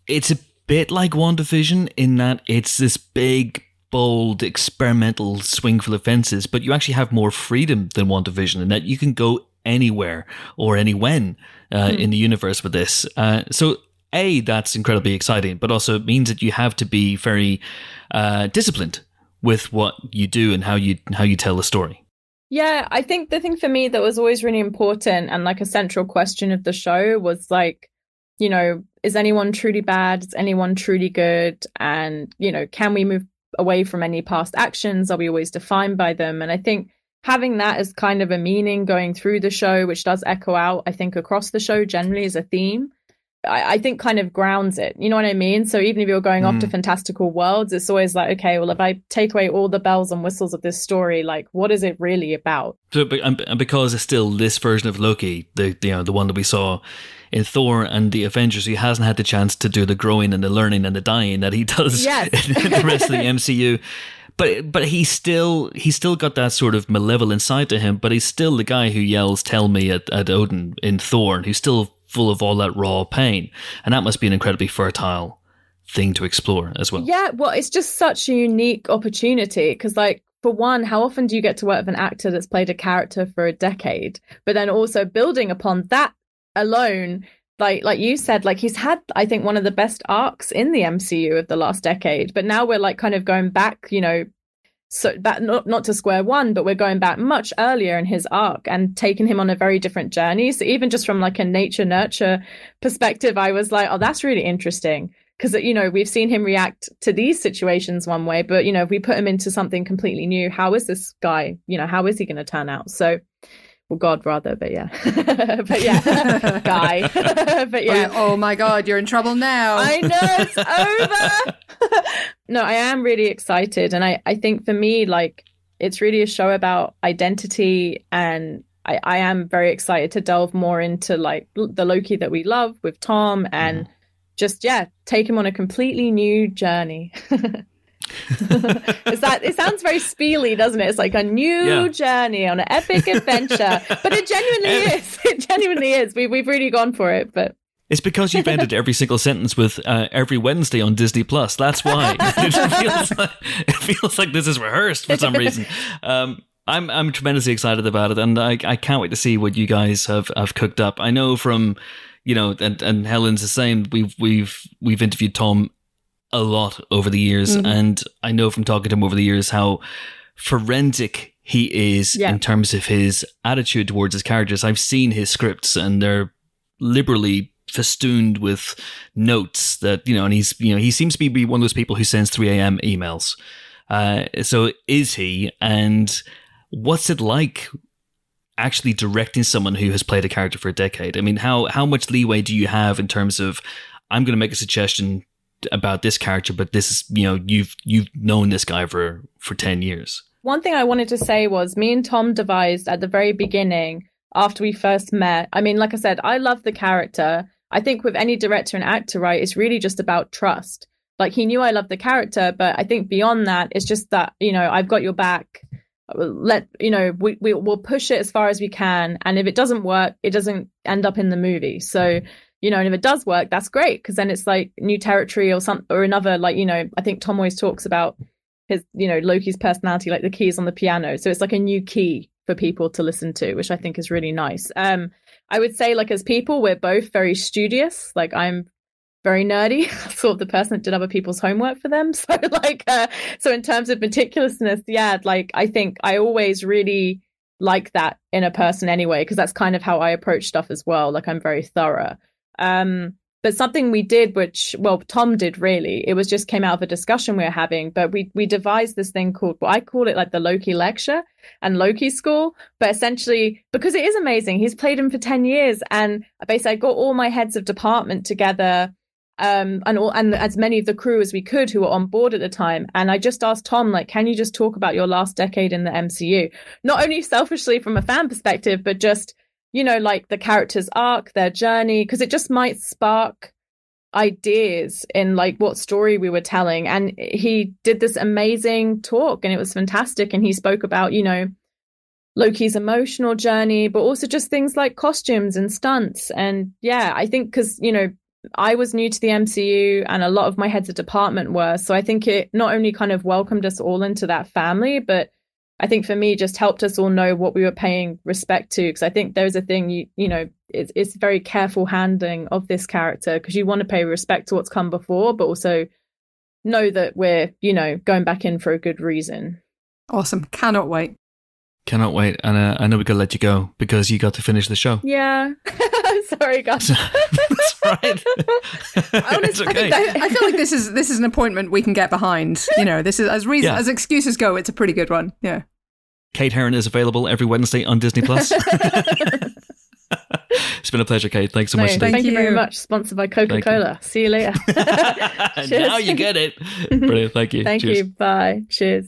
it's a bit like WandaVision in that it's this big, bold, experimental swing for the fences, but you actually have more freedom than WandaVision in that you can go anywhere or any when uh, in the universe with this. Uh, so. A, that's incredibly exciting, but also it means that you have to be very uh, disciplined with what you do and how you how you tell the story. Yeah, I think the thing for me that was always really important and like a central question of the show was like, you know, is anyone truly bad? Is anyone truly good? And, you know, can we move away from any past actions? Are we always defined by them? And I think having that as kind of a meaning going through the show, which does echo out, I think, across the show generally as a theme. I, I think kind of grounds it. You know what I mean? So even if you're going off to mm. fantastical worlds, it's always like, okay, well, if I take away all the bells and whistles of this story, like, what is it really about? So, and and because it's still this version of Loki, the the, you know the one that we saw in Thor and the Avengers, he hasn't had the chance to do the growing and the learning and the dying that he does Yes. in the rest of the MCU. But but he's still he's still got that sort of malevolent side to him. But he's still the guy who yells "Tell me" at, at Odin in Thor, who's still full of all that raw pain, and that must be an incredibly fertile thing to explore as well. Yeah, well, it's just such a unique opportunity because, like, for one, how often do you get to work with an actor that's played a character for a decade? But then also building upon that alone, like like you said, like he's had, I think, one of the best arcs in the MCU of the last decade. But now we're like kind of going back, you know, so back not not to square one, but we're going back much earlier in his arc and taking him on a very different journey. So even just from like a nature nurture perspective, I was like, oh, that's really interesting because you know we've seen him react to these situations one way, but you know if we put him into something completely new, how is this guy? You know, how is he going to turn out? So well, God rather, but yeah, but yeah, guy, but yeah. Oh, oh, my God, you're in trouble now. I know it's over. no, I am really excited, and I I think for me, like, it's really a show about identity, and I I am very excited to delve more into like the Loki that we love with Tom, and mm. just yeah, take him on a completely new journey. Is that it sounds very spiely, doesn't it? It's like a new yeah. journey on an epic adventure. but it genuinely is. It genuinely is. We we've really gone for it, but it's because you've ended every single sentence with uh, every Wednesday on Disney Plus. That's why it feels, like, it feels like this is rehearsed for some reason. Um, I'm I'm tremendously excited about it, and I I can't wait to see what you guys have have cooked up. I know from you know, and and Helen's the same. We've we've we've interviewed Tom a lot over the years, mm-hmm. and I know from talking to him over the years how forensic he is yeah. in terms of his attitude towards his characters. I've seen his scripts, and they're liberally festooned with notes that you know, and he's you know he seems to be one of those people who sends three a.m. emails. Uh, so is he? And what's it like actually directing someone who has played a character for a decade? I mean, how how much leeway do you have in terms of I'm going to make a suggestion about this character, but this is you know you've you've known this guy for for ten years. One thing I wanted to say was me and Tom devised at the very beginning after we first met. I mean, like I said, I love the character. I think with any director and actor, right, it's really just about trust. Like he knew I loved the character, but I think beyond that, it's just that you know I've got your back. Let you know we, we will push it as far as we can, and if it doesn't work, it doesn't end up in the movie. So you know, and if it does work, that's great because then it's like new territory or some or another like you know. I think Tom always talks about his you know Loki's personality like the keys on the piano, so it's like a new key for people to listen to, which I think is really nice. Um, I would say like as people, we're both very studious. Like I'm very nerdy, sort of the person that did other people's homework for them. So like, uh, so in terms of meticulousness, yeah, like I think I always really like that in a person anyway, because that's kind of how I approach stuff as well. Like I'm very thorough. Um, but something we did, which well, Tom did really, it was just came out of a discussion we were having. But we we devised this thing called well, I call it like the Loki lecture and Loki school. But essentially, because it is amazing, he's played him for ten years, and basically I got all my heads of department together um, and all, and as many of the crew as we could who were on board at the time. And I just asked Tom, like, can you just talk about your last decade in the MCU? Not only selfishly from a fan perspective, but just you know, like the character's arc, their journey, because it just might spark ideas in like what story we were telling. And he did this amazing talk and it was fantastic. And he spoke about, you know, Loki's emotional journey, but also just things like costumes and stunts. And yeah, I think because, you know, I was new to the MCU and a lot of my heads of department were. So I think it not only kind of welcomed us all into that family, but I think for me just helped us all know what we were paying respect to because I think there's a thing you you know it's it's very careful handling of this character because you want to pay respect to what's come before but also know that we're you know going back in for a good reason. Awesome, cannot wait. Cannot wait, and uh, I know we gotta let you go because you got to finish the show. Yeah, sorry, guys. That's right. Honestly, okay. I, I, feel like this is this is an appointment we can get behind. You know, this is as reason yeah. as excuses go. It's a pretty good one. Yeah. Kate Herron is available every Wednesday on Disney Plus. it's been a pleasure, Kate. Thanks so no, much. Thank, thank you. you. very much. Sponsored by Coca Cola. See you later. now you get it. Brilliant. Thank you. Thank Cheers. you. Bye. Cheers.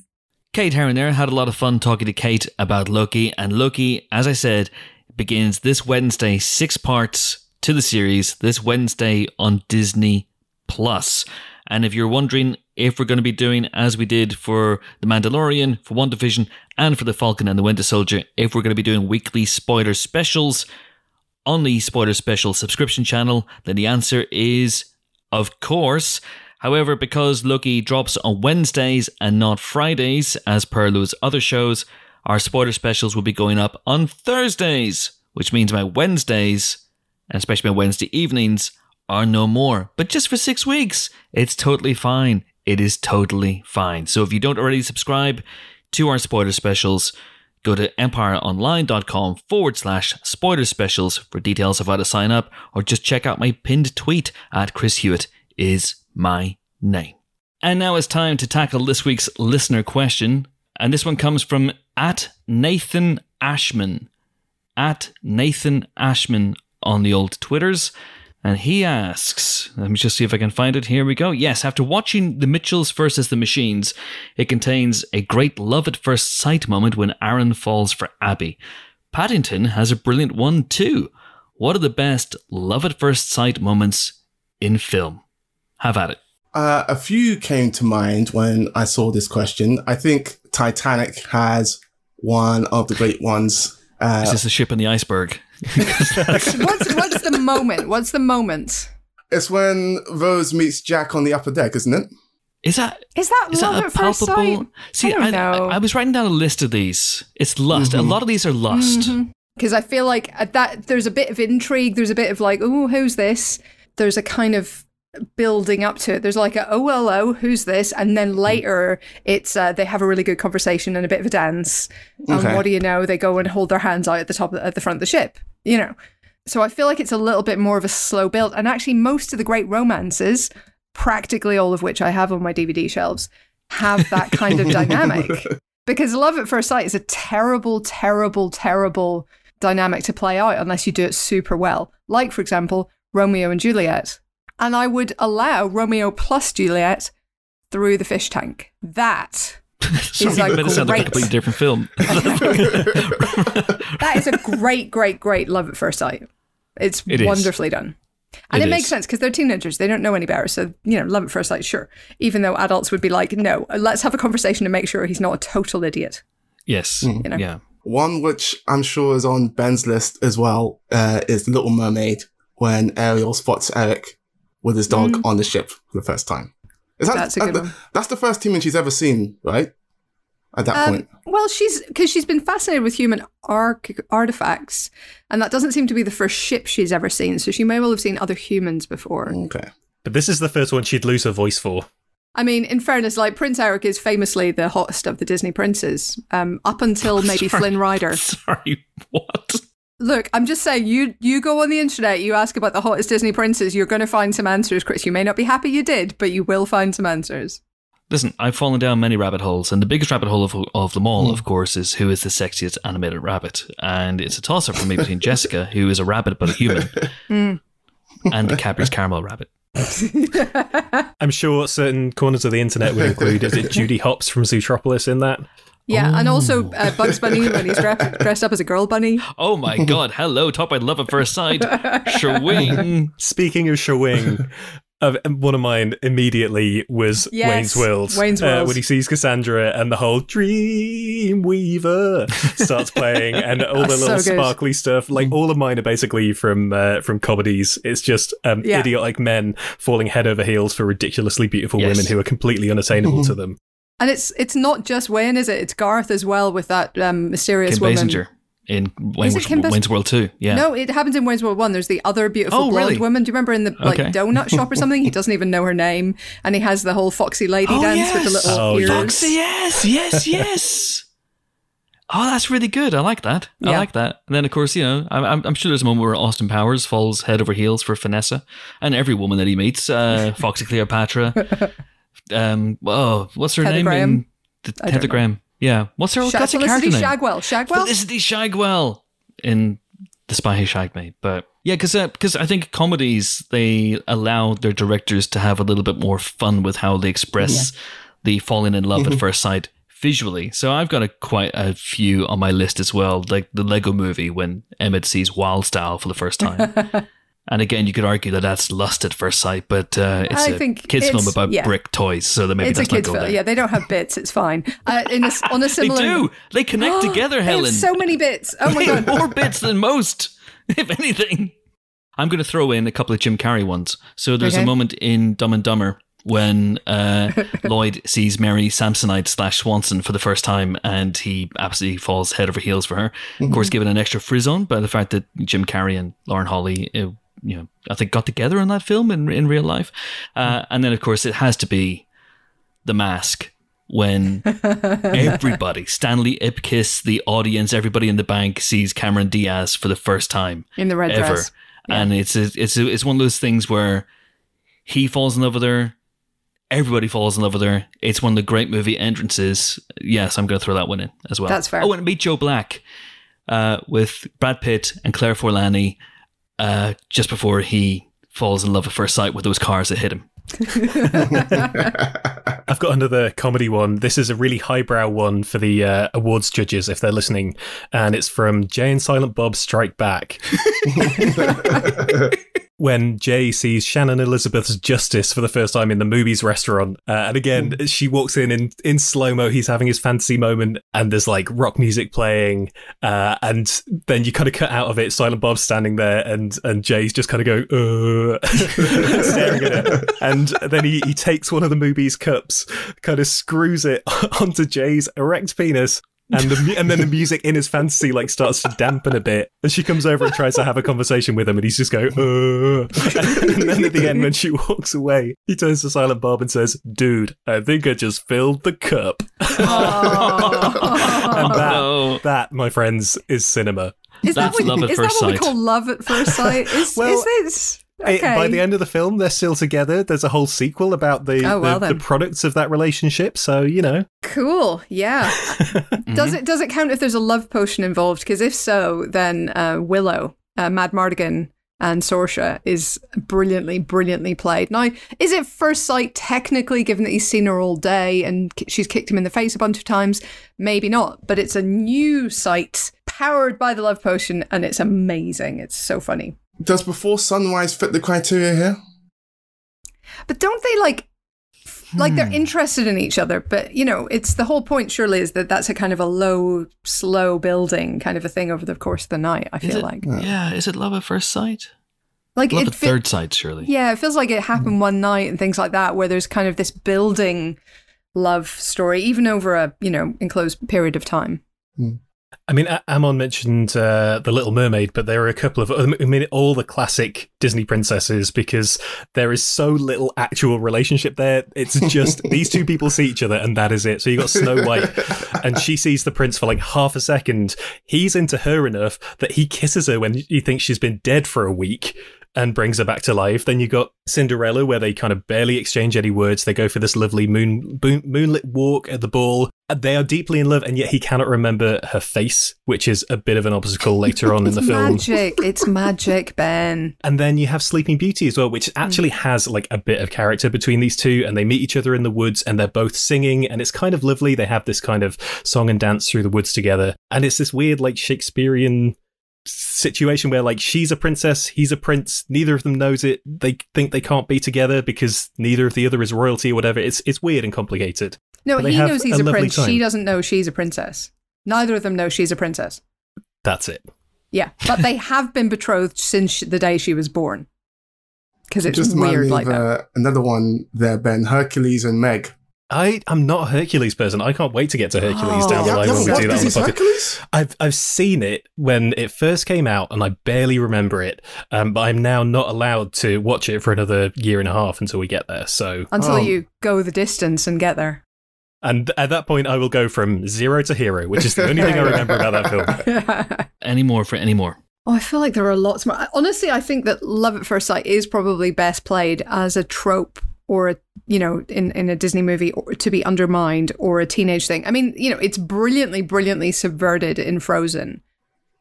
Kate Herron there had a lot of fun talking to Kate about Loki, and Loki, as I said, begins this Wednesday, six parts to the series, this Wednesday on Disney Plus. And if you're wondering if we're going to be doing as we did for The Mandalorian, for WandaVision, and for The Falcon and the Winter Soldier, if we're going to be doing weekly spoiler specials on the spoiler special subscription channel, then the answer is of course. However, because Loki drops on Wednesdays and not Fridays, as per Lou's other shows, our spoiler specials will be going up on Thursdays, which means my Wednesdays, and especially my Wednesday evenings, are no more. But just for six weeks, it's totally fine. It is totally fine. So if you don't already subscribe to our spoiler specials, go to empireonline.com forward slash spoiler specials for details of how to sign up, or just check out my pinned tweet at Chris Hewitt is my name. And now it's time to tackle this week's listener question. And this one comes from at Nathan Ashman. At Nathan Ashman on the old Twitters. And he asks, let me just see if I can find it. Here we go. Yes, after watching The Mitchells versus the Machines, it contains a great love at first sight moment when Aaron falls for Abby. Paddington has a brilliant one too. What are the best love at first sight moments in film? Have at it. Uh, a few came to mind when I saw this question. I think Titanic has one of the great ones. Uh, Is this the ship in the iceberg? what's what's the moment? What's the moment? it's when Rose meets Jack on the upper deck, isn't it? Is that Is that is love that a at first sight? palpable? See, I don't I, know. I, I was writing down a list of these. It's lust. A lot of these are lust. Because I feel like at that there's a bit of intrigue. There's a bit of like, oh, who's this? There's a kind of building up to it. There's like a oh oh oh, who's this? And then later it's uh, they have a really good conversation and a bit of a dance. And Okay. what do you know? They go and hold their hands out at the top of, at the front of the ship. You know. So I feel like it's a little bit more of a slow build. And actually, most of the great romances, practically all of which I have on my DVD shelves, have that kind of dynamic. Because love at first sight is a terrible, terrible, terrible dynamic to play out unless you do it super well. Like, for example, Romeo and Juliet. And I would allow Romeo plus Juliet through the fish tank. That Sorry, is a but like a great, completely different film. that is a great, great, great love at first sight. It's It is. wonderfully done. And It it, makes sense because they're teenagers. They don't know any better. So, you know, love at first sight, sure. Even though adults would be like, no, let's have a conversation to make sure he's not a total idiot. yes. you know. Yeah. One which I'm sure is on Ben's list as well uh, is Little Mermaid when Ariel spots Eric with his dog on the ship for the first time. Is that, Mm. That's a good the, one. That's the first human she's ever seen, right? At that Um, point. well, she's because she's been fascinated with human arc artifacts, and that doesn't seem to be the first ship she's ever seen. So she may well have seen other humans before. Okay. But this is the first one she'd lose her voice for. I mean, in fairness, like Prince Eric is famously the hottest of the Disney princes, um, up until maybe Sorry. Flynn Rider. Sorry, what? Look, I'm just saying, you you go on the internet, you ask about the hottest Disney princes, you're going to find some answers, Chris. You may not be happy you did, but you will find some answers. Listen, I've fallen down many rabbit holes, and the biggest rabbit hole of, of them all, hmm. of course, is who is the sexiest animated rabbit. And it's a toss up for me between Jessica, who is a rabbit but a human, hmm. and the Cadbury's Caramel Rabbit. I'm sure certain corners of the internet would include, is it Judy Hopps from Zootropolis in that? Yeah, and also uh, Bugs Bunny when he's dressed, dressed up as a girl bunny. Oh my god, hello, top by love at first sight. Schwing. Speaking of Schwing, uh, one of mine immediately was Yes, Wayne's World. Wayne's Uh, when he sees Cassandra and the whole Dream Weaver starts playing and all the little so sparkly stuff. Like all of mine are basically from uh, from comedies. It's just um, Yeah. idiotic men falling head over heels for ridiculously beautiful Yes. women who are completely unattainable to them. And it's it's not just Wayne, is it? It's Garth as well with that um, mysterious Kim woman. Basinger in Wayne's, it Kim Bas- Wayne's World 2. Yeah. No, it happens in Wayne's World One. There's the other beautiful Oh, blonde really? woman. Do you remember in the like Okay. donut shop or something? He doesn't even know her name, and he has the whole foxy lady Oh, dance with the little Oh, ears. Foxy, yes, yes, yes. Oh, that's really good. I like that. I Yeah. like that. And then, of course, you know, I'm, I'm- I'm sure there's a moment where Austin Powers falls head over heels for Vanessa, and every woman that he meets, uh, Foxy Cleopatra. Um, oh, what's her Heather name? Graham? In the, I Heather. Graham. Yeah. What's her? Sha- what's her character name? Shagwell. Shagwell. Felicity Shagwell in The Spy Who Shagged Me. But yeah, because because I think comedies they allow their directors to have a little bit more fun with how they express the falling in love at first sight visually. So I've got a quite a few on my list as well, like the Lego Movie when Emmett sees Wyldstyle for the first time. And again, you could argue that that's lust at first sight, but uh, it's I a kids' film about yeah. brick toys, so that maybe it's a that's not kids' film. there. Yeah, they don't have bits. It's fine. Uh, in a, on a they similar. do. They connect together, They Helen. so many bits. Oh my They god. more bits than most, if anything. I'm going to throw in a couple of Jim Carrey ones. So there's Okay. a moment in Dumb and Dumber when uh, Lloyd sees Mary Samsonite slash Swanson for the first time, and he absolutely falls head over heels for her. Of course, given an extra frisson by the fact that Jim Carrey and Lauren Holly, you know, I think got together in that film in in real life. Uh, and then, of course, it has to be The Mask when everybody, Stanley Ipkiss, the audience, everybody in the bank sees Cameron Diaz for the first time In the red ever, dress. and it's a, it's a, it's one of those things where he falls in love with her. Everybody falls in love with her. It's one of the great movie entrances. Yes, I'm going to throw that one in as well. That's fair. Oh, and Meet Joe Black uh, with Brad Pitt and Claire Forlani uh, just before he falls in love at first sight with those cars that hit him. I've got another comedy one. This is a really highbrow one for the uh, awards judges if they're listening, and it's from Jay and Silent Bob Strike Back. when Jay sees Shannon Elizabeth's Justice for the first time in the Mooby's restaurant, uh, and again she walks in in, in slow mo. He's having his fantasy moment, and there's like rock music playing, uh, and then you kind of cut out of it. Silent Bob's standing there, and and Jay's just kind of going, uh, staring at it, and then he, he takes one of the Mooby's cups, kind of screws it onto Jay's erect penis. And the and then the music in his fantasy like starts to dampen a bit, and she comes over and tries to have a conversation with him, and he's just going, uh. and then at the end when she walks away, he turns to Silent Bob and says, "Dude, I think I just filled the cup." and that, Oh. that, my friends, is cinema. Is that, what, love at is that first what we call love at first sight? Is, Well, is this okay? It- by the end of the film, they're still together. There's a whole sequel about the Oh, well the, the products of that relationship. So you know, Cool. Yeah. Does it does it count if there's a love potion involved? Because if so, then uh, Willow, uh, Madmartigan, and Sorsha is brilliantly, brilliantly played. Now, is it first sight technically, given that he's seen her all day and ki- she's kicked him in the face a bunch of times? Maybe not. But it's a new sight powered by the love potion, and it's amazing. It's so funny. Does Before Sunrise fit the criteria here? But don't they like like they're hmm. interested in each other but you know it's the whole point surely is that that's a kind of a low slow building kind of a thing over the course of the night i feel it, like yeah, is it love at first sight? like Love it at fe- third sight, surely. yeah it feels like it happened hmm. one night and things like that where there's kind of this building love story even over a you know enclosed period of time hmm. I mean, Amon mentioned uh, the Little Mermaid, but there are a couple of I mean, all the classic Disney princesses because there is so little actual relationship there. It's just these two people see each other and that is it. So you got Snow White, and she sees the prince for like half a second. He's into her enough that he kisses her when he thinks she's been dead for a week. And brings her back to life. Then you got Cinderella, where they kind of barely exchange any words. They go for this lovely moon, moon moonlit walk at the ball. They are deeply in love, and yet he cannot remember her face, which is a bit of an obstacle later on in the it's film. magic it's magic ben And then you have Sleeping Beauty as well, which actually mm. has like a bit of character between these two, and they meet each other in the woods, and they're both singing, and it's kind of lovely. They have this kind of song and dance through the woods together, and it's this weird like Shakespearean situation where like she's a princess, he's a prince, neither of them knows it. They think they can't be together because neither of the other is royalty or whatever. It's it's weird and complicated. no he knows he's a a, prince time. she doesn't know she's a princess neither of them know she's a princess That's it. Yeah, but they have been betrothed since the day she was born. Because it's Just weird like that. uh, another one there, Ben. Hercules and Meg. I I'm not a Hercules person. I can't wait to get to Hercules Oh, down the line when we do that on the podcast. Hercules? I've I've seen it when it first came out, and I barely remember it. Um, but I'm now not allowed to watch it for another year and a half until we get there. So, Until Oh. you go the distance and get there. and at that point, I will go from zero to hero, which is the only thing I remember about that film. Any more for any more? Oh, I feel like there are lots more. Honestly, I think that Love at First Sight is probably best played as a trope or a you know in in a Disney movie or to be undermined or a teenage thing. I mean, you know, it's brilliantly brilliantly subverted in Frozen,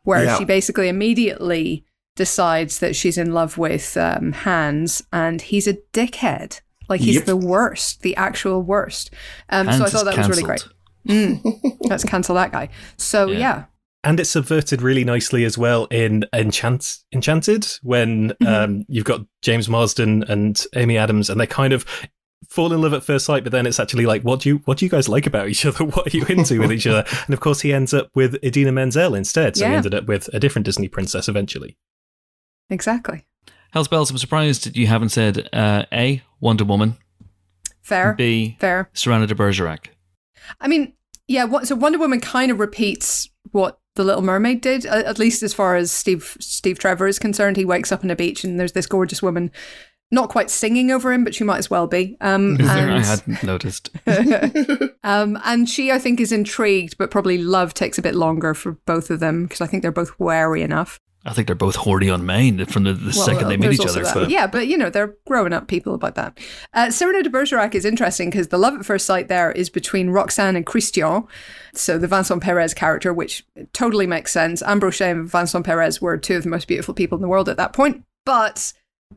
where Yeah. she basically immediately decides that she's in love with um, Hans and he's a dickhead. Like he's Yep. the worst, the actual worst. Um, so I thought that was really great. Mm, let's cancel that guy. So Yeah. yeah. And it's subverted really nicely as well in Enchant Enchanted when um, you've got James Marsden and Amy Adams, and they kind of fall in love at first sight. But then it's actually like, what do you what do you guys like about each other? What are you into with each other? And of course, he ends up with Idina Menzel instead. So he ended up with a different Disney princess eventually. Exactly. Hell's Bells, I'm surprised you haven't said uh, A, Wonder Woman, Fair. B, Fair. Cyrano de Bergerac. I mean, yeah. So Wonder Woman kind of repeats what the Little Mermaid did, at least as far as Steve Steve Trevor is concerned. He wakes up on a beach and there's this gorgeous woman not quite singing over him, but she might as well be. Um, I hadn't noticed. um, and she, I think, is intrigued, but probably love takes a bit longer for both of them because I think they're both wary enough. I think they're both horny on main from the, the second they meet each other. But Yeah, but you know, they're growing up people about that. Uh, Cyrano de Bergerac is interesting because the love at first sight there is between Roxanne and Christian. So the Vincent Perez character, which totally makes sense. Anne and Vincent Perez were two of the most beautiful people in the world at that point. But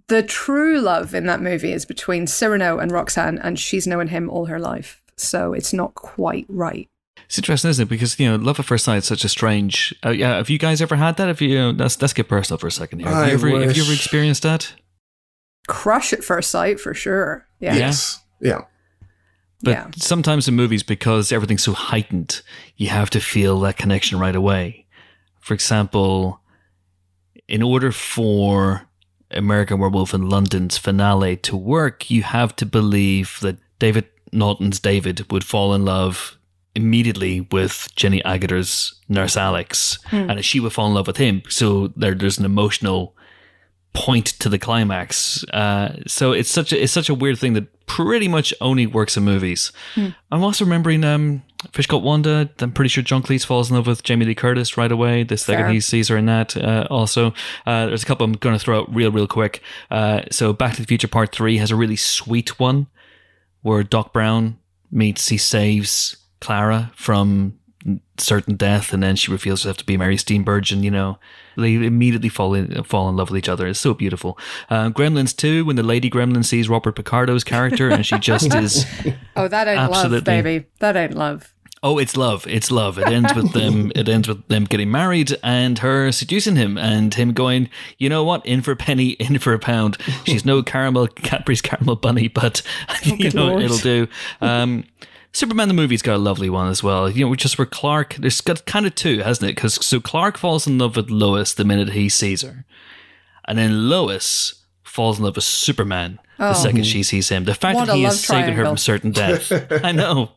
the true love in that movie is between Cyrano and Roxanne, and she's known him all her life. So it's not quite right. It's interesting, isn't it? Because you know, love at first sight is such a strange. Uh, yeah, have you guys ever had that? If you? Uh, let's let's get personal for a second here. Have I you ever? Have you ever experienced that? Crush at first sight for sure. Yeah. Yeah. Yes. Yeah. But Yeah. sometimes in movies, because everything's so heightened, you have to feel that connection right away. For example, in order for American Werewolf in London's finale to work, you have to believe that David Naughton's David would fall in love immediately with Jenny Agutters' nurse Alex, and she would fall in love with him. So there, there's an emotional point to the climax. Uh, so it's such a it's such a weird thing that pretty much only works in movies. I'm also remembering um, Fish Called Wanda. I'm pretty sure John Cleese falls in love with Jamie Lee Curtis right away. The second Fair. he sees her in that. Uh, also, uh, there's a couple I'm going to throw out real real quick. Uh, so Back to the Future Part Three has a really sweet one where Doc Brown meets he saves Clara from certain death, and then she reveals herself to be Mary Steenburgen. You know, they immediately fall in fall in love with each other. It's so beautiful. Uh, Gremlins two, when the lady Gremlin sees Robert Picardo's character, and she just is. Oh, that ain't love, baby. That ain't love. Oh, it's love. It's love. It ends with them. It ends with them getting married and her seducing him and him going, you know what? In for a penny, in for a pound. She's no caramel Cadbury's caramel bunny, but you know lord. it'll do. Um, Superman the movie's got a lovely one as well. You know, just where Clark. There's got kind of two, hasn't it? Because so Clark falls in love with Lois the minute he sees her, and then Lois falls in love with Superman the second she sees him. The fact Oh. What that he is saving her from certain death. I know.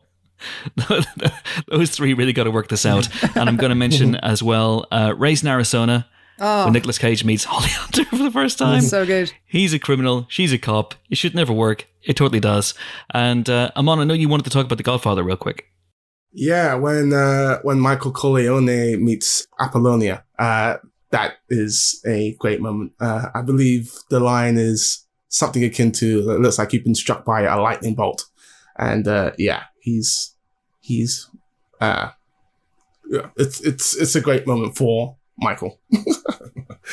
Those three really got to work this out. And I'm going to mention as well uh, Raising Arizona, Oh, when Nicolas Cage meets Holly Hunter for the first time. so good. He's a criminal. She's a cop. It should never work. It totally does. And uh, Amon, I know you wanted to talk about The Godfather real quick. Yeah, when uh, when Michael Corleone meets Apollonia, uh, that is a great moment. Uh, I believe the line is something akin to it looks like you've been struck by a lightning bolt, and uh, yeah, he's he's uh, yeah, it's it's it's a great moment for Michael.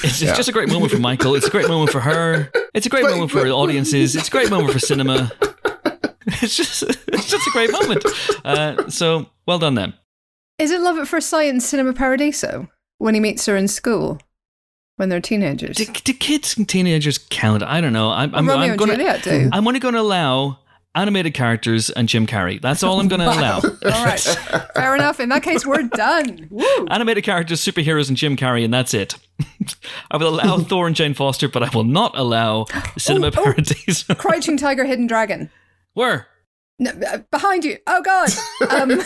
It's, it's Yeah. just a great moment for Michael. It's a great moment for her. It's a great But- moment for but- audiences. It's a great moment for cinema. It's just, it's just a great moment. Uh, so well done, then. Is it love at first sight in Cinema Paradiso when he meets her in school when they're teenagers? Do, do kids and teenagers count? I don't know. I'm, I'm, Romeo I'm and gonna, Juliet do. I'm only going to allow animated characters and Jim Carrey. That's all I'm going to allow. All right, fair enough. In that case, we're done. Woo. Animated characters, superheroes, and Jim Carrey, and that's it. I will allow Thor and Jane Foster, but I will not allow Cinema Oh, oh. Paradiso. Crouching Tiger, Hidden Dragon. Where? No, uh, behind you. Oh God. Um,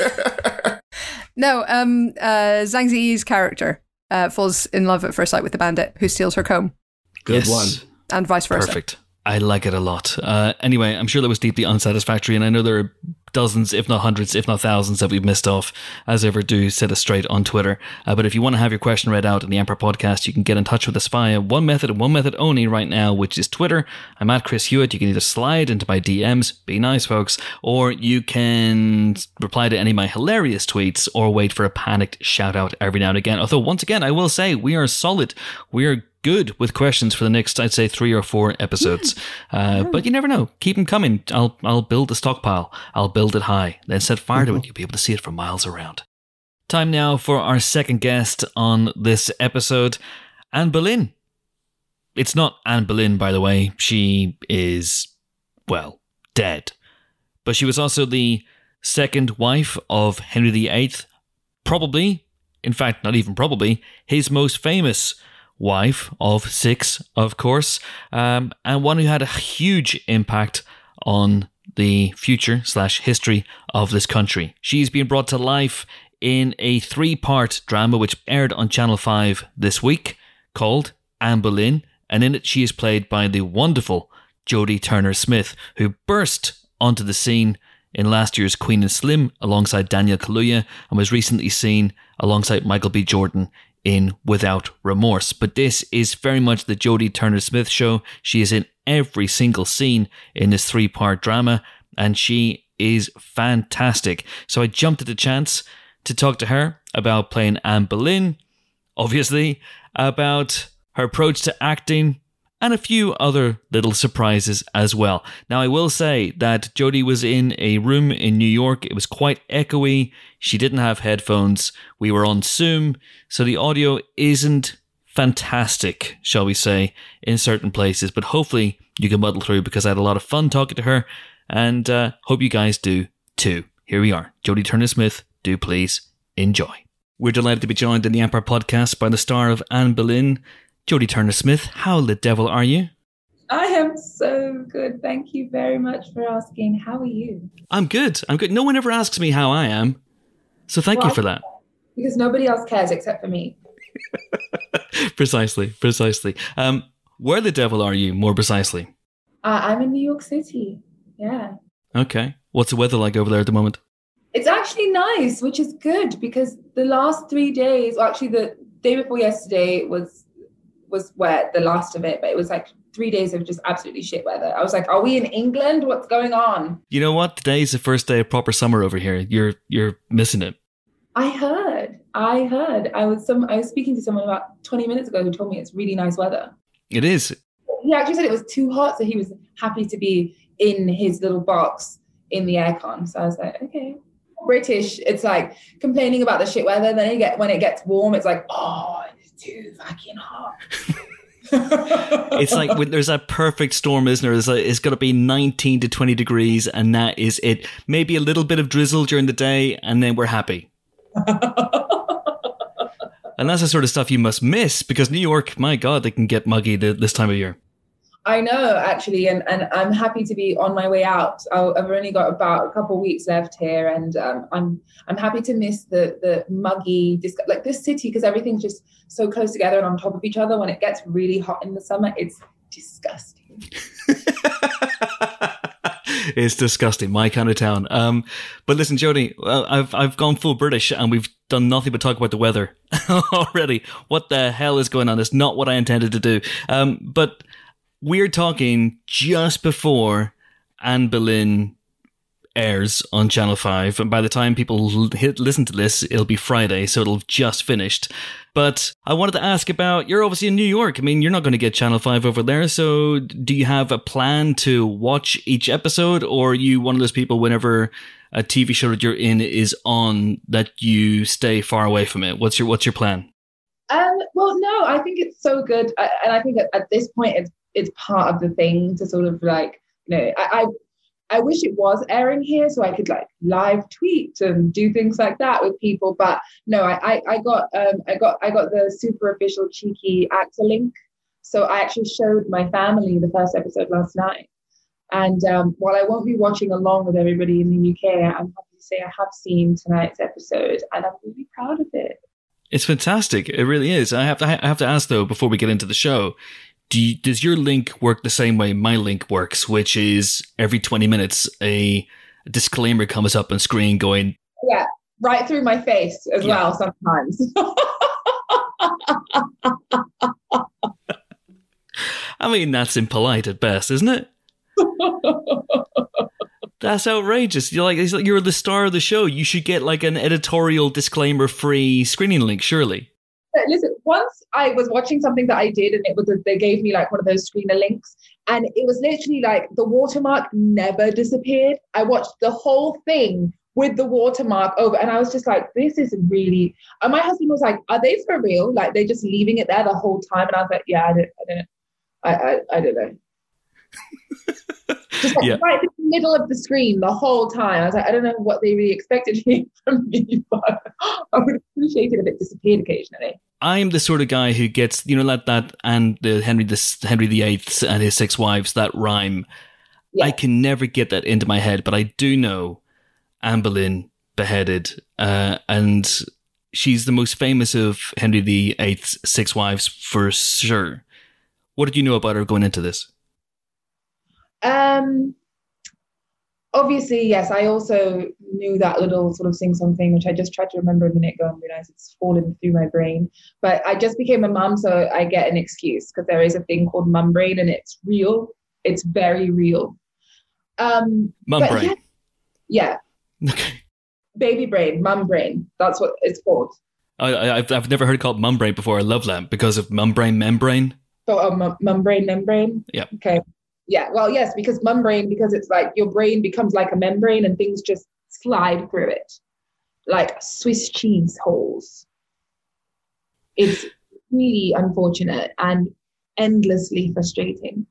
no, um, uh, Zhang Ziyi's character uh, falls in love at first sight with the bandit who steals her comb, Good Yes. one. and vice versa. Perfect. I like it a lot. Uh, anyway, I'm sure that was deeply unsatisfactory, and I know there are dozens, if not hundreds, if not thousands, that we've missed off, as ever do set us straight on Twitter. Uh, but if you want to have your question read out in the Empire podcast, you can get in touch with us via one method and one method only right now, which is Twitter. I'm at Chris Hewitt. You can either slide into my DMs, be nice, folks, or you can reply to any of my hilarious tweets or wait for a panicked shout out every now and again. Although, once again, I will say we are solid. We are good with questions for the next, I'd say, three or four episodes. Uh, but you never know. Keep them coming. I'll I'll build a stockpile. I'll build it high, then set fire to it. You'll be able to see it from miles around. Time now for our second guest on this episode, Anne Boleyn. It's not Anne Boleyn, by the way. She is, well, dead. But she was also the second wife of Henry VIII, probably, in fact, not even probably, his most famous wife of six, of course, um, and one who had a huge impact on the future slash history of this country. She's been brought to life in a three part drama which aired on Channel 5 this week called Anne Boleyn, and in it she is played by the wonderful Jodie Turner Smith, who burst onto the scene in last year's Queen and Slim alongside Daniel Kaluuya and was recently seen alongside Michael B. Jordan in Without Remorse. But this is very much the Jodie Turner Smith show. She is in every single scene in this three part drama, and she is fantastic. So I jumped at the chance to talk to her about playing Anne Boleyn, obviously, about her approach to acting, and a few other little surprises as well. Now, I will say that Jodie was in a room in New York. It was quite echoey. She didn't have headphones. We were on Zoom, so the audio isn't fantastic, shall we say, in certain places. But hopefully, you can muddle through because I had a lot of fun talking to her, and uh, hope you guys do too. Here we are, Jodie Turner Smith. Do please enjoy. We're delighted to be joined in the Empire podcast by the star of Anne Boleyn, Jodie Turner Smith, how the devil are you? I am so good. Thank you very much for asking. How are you? I'm good. I'm good. No one ever asks me how I am. So thank well, you for that. Because nobody else cares except for me. precisely. Precisely. Um, where the devil are you, more precisely? Uh, I'm in New York City. Yeah. Okay. What's the weather like over there at the moment? It's actually nice, which is good because the last three days, well, actually, the day before yesterday was was wet, the last of it, but it was like three days of just absolutely shit weather. I was like, are we in England? What's going on? You know what? Today is the first day of proper summer over here. You're you're missing it. I heard. I heard. I was some I was speaking to someone about 20 minutes ago who told me it's really nice weather. It is. He actually said it was too hot, so he was happy to be in his little box in the aircon. So I was like, okay. British, it's like complaining about the shit weather. Then you get when it gets warm, it's like, oh, too fucking hot. it's like there's a perfect storm, isn't there? There's a, it's got to be 19 to 20 degrees, and that is it. Maybe a little bit of drizzle during the day, and then we're happy. and that's the sort of stuff you must miss because New York, my God, they can get muggy this time of year. I know actually, and, and I'm happy to be on my way out. i have only got about a couple of weeks left here, and um, I'm I'm happy to miss the the muggy like this city because everything's just so close together and on top of each other. When it gets really hot in the summer, it's disgusting. it's disgusting, my kind of town. Um, but listen, Jodie, I've I've gone full British, and we've done nothing but talk about the weather already. What the hell is going on? It's not what I intended to do. Um, but we're talking just before Anne Boleyn airs on Channel 5. And by the time people hit, listen to this, it'll be Friday, so it'll have just finished. But I wanted to ask about you're obviously in New York. I mean, you're not going to get Channel 5 over there. So do you have a plan to watch each episode, or are you one of those people whenever a TV show that you're in is on that you stay far away from it? What's your What's your plan? Um, well, no, I think it's so good, and I think at, at this point it's it's part of the thing to sort of like you know I, I I wish it was airing here so I could like live tweet and do things like that with people. But no, I, I, I got um I got I got the super official cheeky actor link. So I actually showed my family the first episode last night. And um, while I won't be watching along with everybody in the UK, I'm happy to say I have seen tonight's episode and I'm really proud of it. It's fantastic. It really is. I have to I have to ask though before we get into the show do you, does your link work the same way my link works, which is every 20 minutes a disclaimer comes up on screen going, Yeah, right through my face as yeah. well sometimes. I mean, that's impolite at best, isn't it? That's outrageous. You're like you're the star of the show. You should get like an editorial disclaimer free screening link, surely I was watching something that I did, and it was they gave me like one of those screener links, and it was literally like the watermark never disappeared. I watched the whole thing with the watermark over, and I was just like, this is really. And my husband was like, are they for real? Like they're just leaving it there the whole time, and I was like, yeah, I don't, I don't, I, I, I don't know. Just like yeah. right in the middle of the screen the whole time. I was like, I don't know what they really expected from me, but I would appreciate it if it disappeared occasionally. I'm the sort of guy who gets, you know, that that and the Henry the Henry VIII and his six wives that rhyme. Yeah. I can never get that into my head, but I do know Anne Boleyn beheaded, uh, and she's the most famous of Henry VIII's six wives for sure. What did you know about her going into this? Um, obviously, yes, I also knew that little sort of sing song thing, which I just tried to remember a minute ago and realized it's fallen through my brain. But I just became a mum, so I get an excuse because there is a thing called mum brain and it's real. It's very real. Um, Mum brain. Yeah, yeah, Okay. baby brain, mum brain. That's what it's called. I, I, I've, I've never heard it called mum brain before. I love that because of mum brain membrane. So, oh, mum- membrane, membrane. Yep. Okay. Yeah. Well, yes, because membrane, because it's like your brain becomes like a membrane and things just slide through it, like Swiss cheese holes. It's really unfortunate and endlessly frustrating.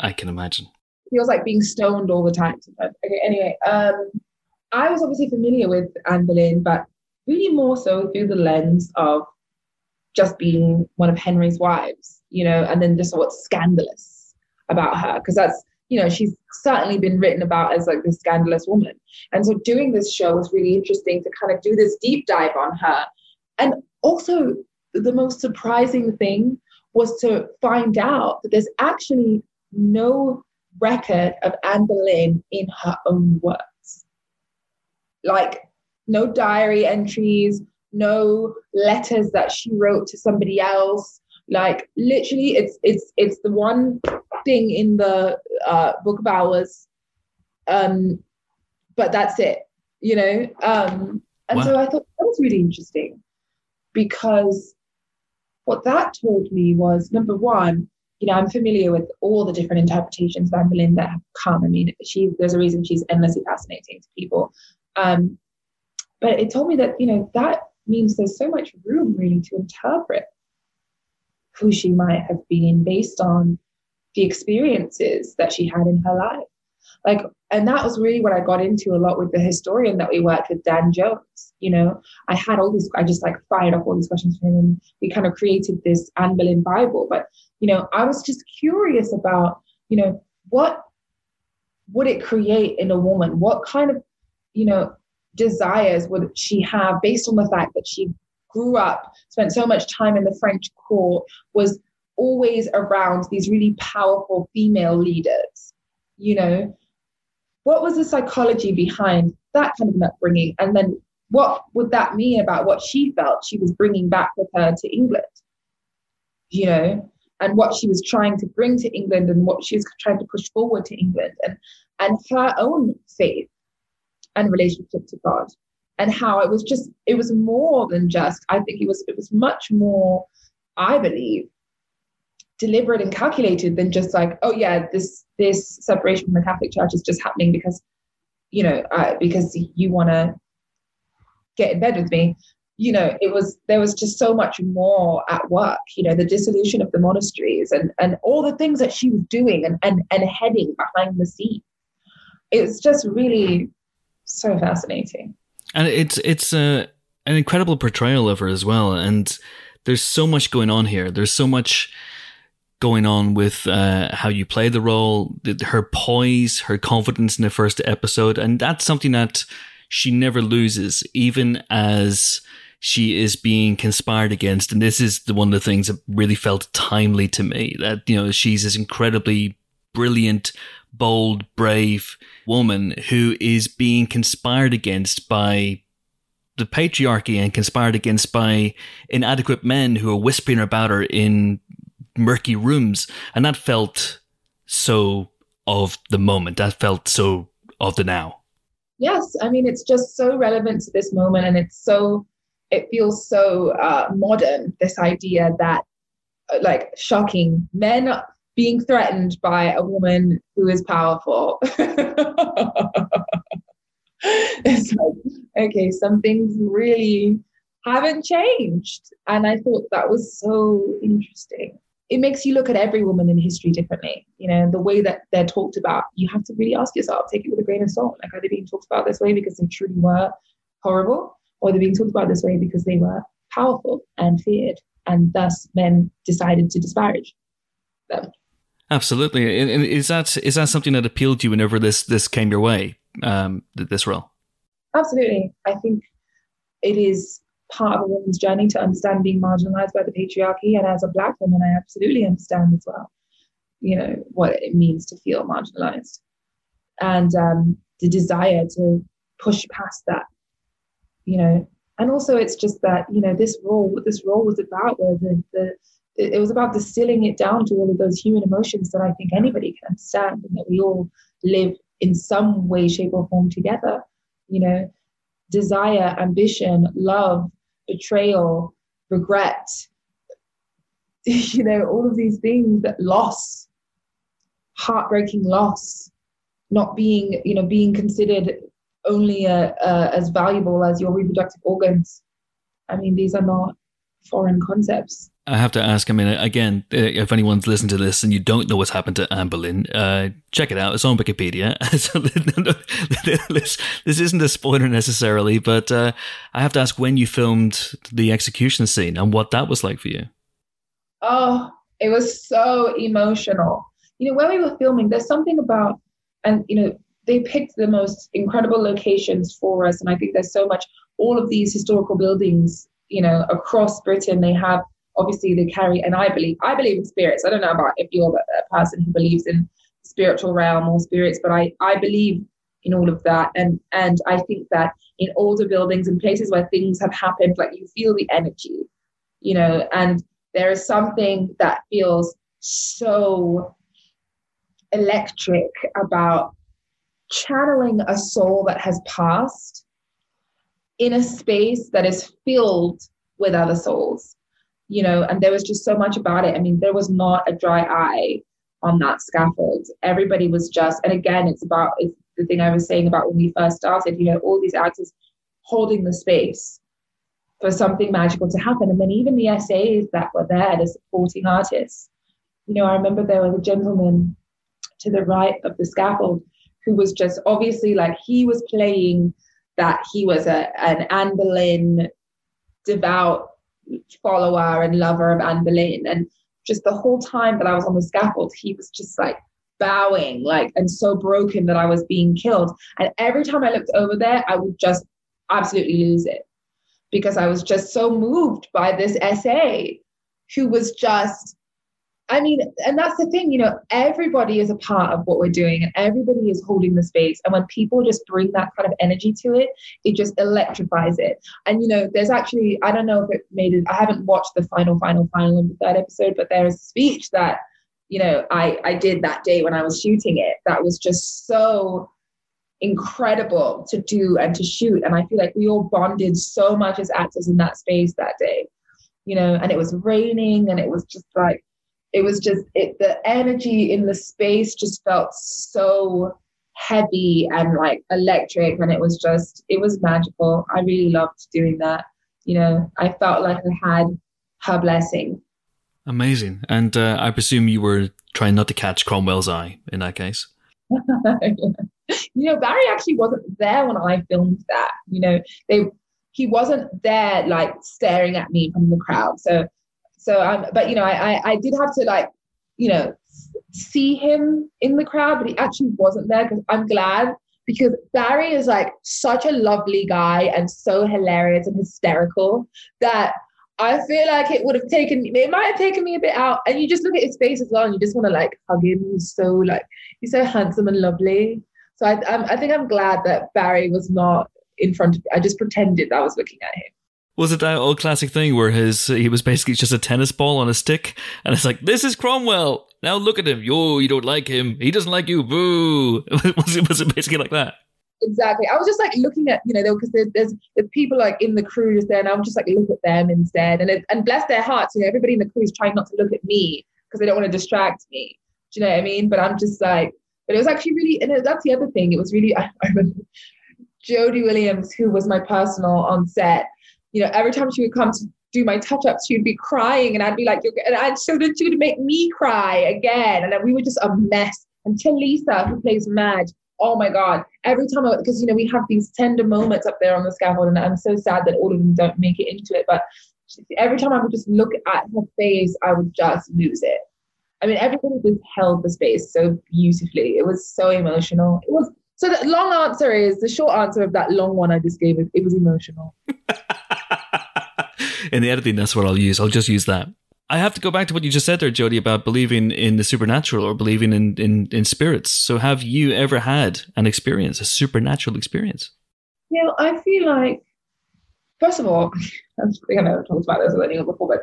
I can imagine. feels like being stoned all the time sometimes. Okay, anyway, um, I was obviously familiar with Anne Boleyn, but really more so through the lens of just being one of Henry's wives, you know, and then just what's scandalous about her, because that's, you know, she's certainly been written about as like this scandalous woman. And so doing this show was really interesting to kind of do this deep dive on her. And also, the most surprising thing was to find out that there's actually no record of Anne Boleyn in her own words. Like, no diary entries, no letters that she wrote to somebody else. Like, literally, it's it's it's the one thing in the uh, Book of Hours, um, but that's it. You know, um, and so I thought that was really interesting because what that told me was number one, you know, I'm familiar with all the different interpretations of Anne Boleyn that have come. I mean, she there's a reason she's endlessly fascinating to people. Um, but it told me that, you know, that means there's so much room really to interpret who she might have been based on the experiences that she had in her life. Like, and that was really what I got into a lot with the historian that we worked with, Dan Jones. You know, I had all these, I just like fired off all these questions for him, and we kind of created this Anne Boleyn Bible. But, you know, I was just curious about, you know, what would it create in a woman? What kind of, you know, desires would she have based on the fact that she grew up, spent so much time in the French court, was always around these really powerful female leaders, you know? What was the psychology behind that kind of upbringing? And then what would that mean about what she felt she was bringing back with her to England? You know, and what she was trying to bring to England and what she was trying to push forward to England and and her own faith and relationship to God and how it was just it was more than just I think it was it was much more I believe deliberate and calculated than just like oh yeah this this separation from the Catholic Church is just happening because you know uh, because you want to get in bed with me you know it was there was just so much more at work you know the dissolution of the monasteries and and all the things that she was doing and and, and heading behind the scenes it's just really so fascinating and it's it's a an incredible portrayal of her as well. And there's so much going on here. There's so much going on with uh, how you play the role, her poise, her confidence in the first episode, and that's something that she never loses, even as she is being conspired against. And this is the one of the things that really felt timely to me. That you know she's this incredibly brilliant, bold, brave woman who is being conspired against by the patriarchy and conspired against by inadequate men who are whispering about her in murky rooms. And that felt so of the moment. That felt so of the now. yes i mean it's just so relevant to this moment and it's so it feels so uh, modern this idea that uh, like shocking men being threatened by a woman who is powerful it's like okay some things really haven't changed and i thought that was so interesting it makes you look at every woman in history differently you know the way that they're talked about you have to really ask yourself take it with a grain of salt like are they being talked about this way because they truly were horrible or they're being talked about this way because they were powerful and feared and thus men decided to disparage them Absolutely. And- and Is that is that something that appealed to you whenever this this came your way? Um, this role. Absolutely. I think it is part of a woman's journey to understand being marginalized by the patriarchy. And as a Black woman, I absolutely understand as well. you know, what it means to feel marginalized. And um, the desire to push past that, you know. And also it's just that, you know, this role, what this role was about, where the, the it was about distilling it down to all of those human emotions that I think anybody can understand and that we all live in some way, shape, or form together. You know, desire, ambition, love, betrayal, regret, you know, all of these things that loss, heartbreaking loss, not being, you know, being considered only uh, uh, as valuable as your reproductive organs. I mean, these are not foreign concepts. I have to ask. I mean, again, uh, if anyone's listened to this and you don't know what's happened to Anne Boleyn, uh, check it out. It's on Wikipedia. this, this isn't a spoiler necessarily, but uh, I have to ask when you filmed the execution scene and what that was like for you. Oh, it was so emotional. You know, when we were filming, there's something about, and you know, they picked the most incredible locations for us, and I think there's so much. All of these historical buildings, you know, across Britain, they have obviously they carry and i believe i believe in spirits. I don't know about if you're a person who believes in spiritual realm or spirits but i i believe in all of that. And and i think that in older buildings and places where things have happened like you feel the energy you know and there is something that feels so electric about channeling a soul that has passed in a space that is filled with other souls you know, and there was just so much about it. I mean, there was not a dry eye on that scaffold. Everybody was just, and again, it's about it's the thing I was saying about when we first started, you know, all these actors holding the space for something magical to happen. And then even the SAs that were there, the supporting artists. You know, I remember there was a gentleman to the right of the scaffold who was just obviously like he was playing that he was a an Anne Boleyn devout follower and lover of Anne Boleyn. And just the whole time that I was on the scaffold, he was just like bowing, like, and so broken that I was being killed. And every time I looked over there, I would just absolutely lose it because I was just so moved by this SA who was just I mean, and that's the thing, you know, everybody is a part of what we're doing and everybody is holding the space. And when people just bring that kind of energy to it, it just electrifies it. And, you know, there's actually, I don't know if it made it, I haven't watched the final, final, final of the third episode, but there is a speech that, you know, I, I did that day when I was shooting it that was just so incredible to do and to shoot. And I feel like we all bonded so much as actors in that space that day, you know, and it was raining and it was just like, it was just it the energy in the space just felt so heavy and like electric and it was just it was magical. I really loved doing that. You know i felt like i had her blessing. Amazing. And uh, i presume you were trying not to catch cromwell's eye in that case? You know barry actually wasn't there when i filmed that. You know they he wasn't there like staring at me from the crowd. So so um, but you know, I, I, I did have to like, you know, see him in the crowd, but he actually wasn't there because I'm glad because Barry is like such a lovely guy and so hilarious and hysterical that I feel like it would have taken it might have taken me a bit out. And you just look at his face as well, and you just want to like hug him. He's so like he's so handsome and lovely. So I I'm, I think I'm glad that Barry was not in front of me. I just pretended I was looking at him. Was it that old classic thing where his he was basically just a tennis ball on a stick, and it's like this is Cromwell. Now look at him. Yo, you don't like him. He doesn't like you. Boo. was it was it basically like that? Exactly. I was just like looking at you know because there, there's there's people like in the crew just there, and I'm just like look at them instead, and it, and bless their hearts, you know everybody in the crew is trying not to look at me because they don't want to distract me. Do you know what I mean? But I'm just like, but it was actually really, and that's the other thing. It was really I, I remember Jodie Williams, who was my personal on set you know, every time she would come to do my touch ups, she'd be crying, and I'd be like, and I'd so then she would make me cry again, and then we were just a mess. And Lisa, who plays Madge, oh my god, every time because you know we have these tender moments up there on the scaffold, and I'm so sad that all of them don't make it into it, but every time I would just look at her face, I would just lose it. I mean, everybody just held the space so beautifully. It was so emotional. It was so the long answer is the short answer of that long one I just gave it, it was emotional. In the editing, that's what I'll use. I'll just use that. I have to go back to what you just said there, Jodie, about believing in the supernatural or believing in, in, in spirits. So, have you ever had an experience, a supernatural experience? Know, I feel like, first of all, I'm think I never talked about this with before, but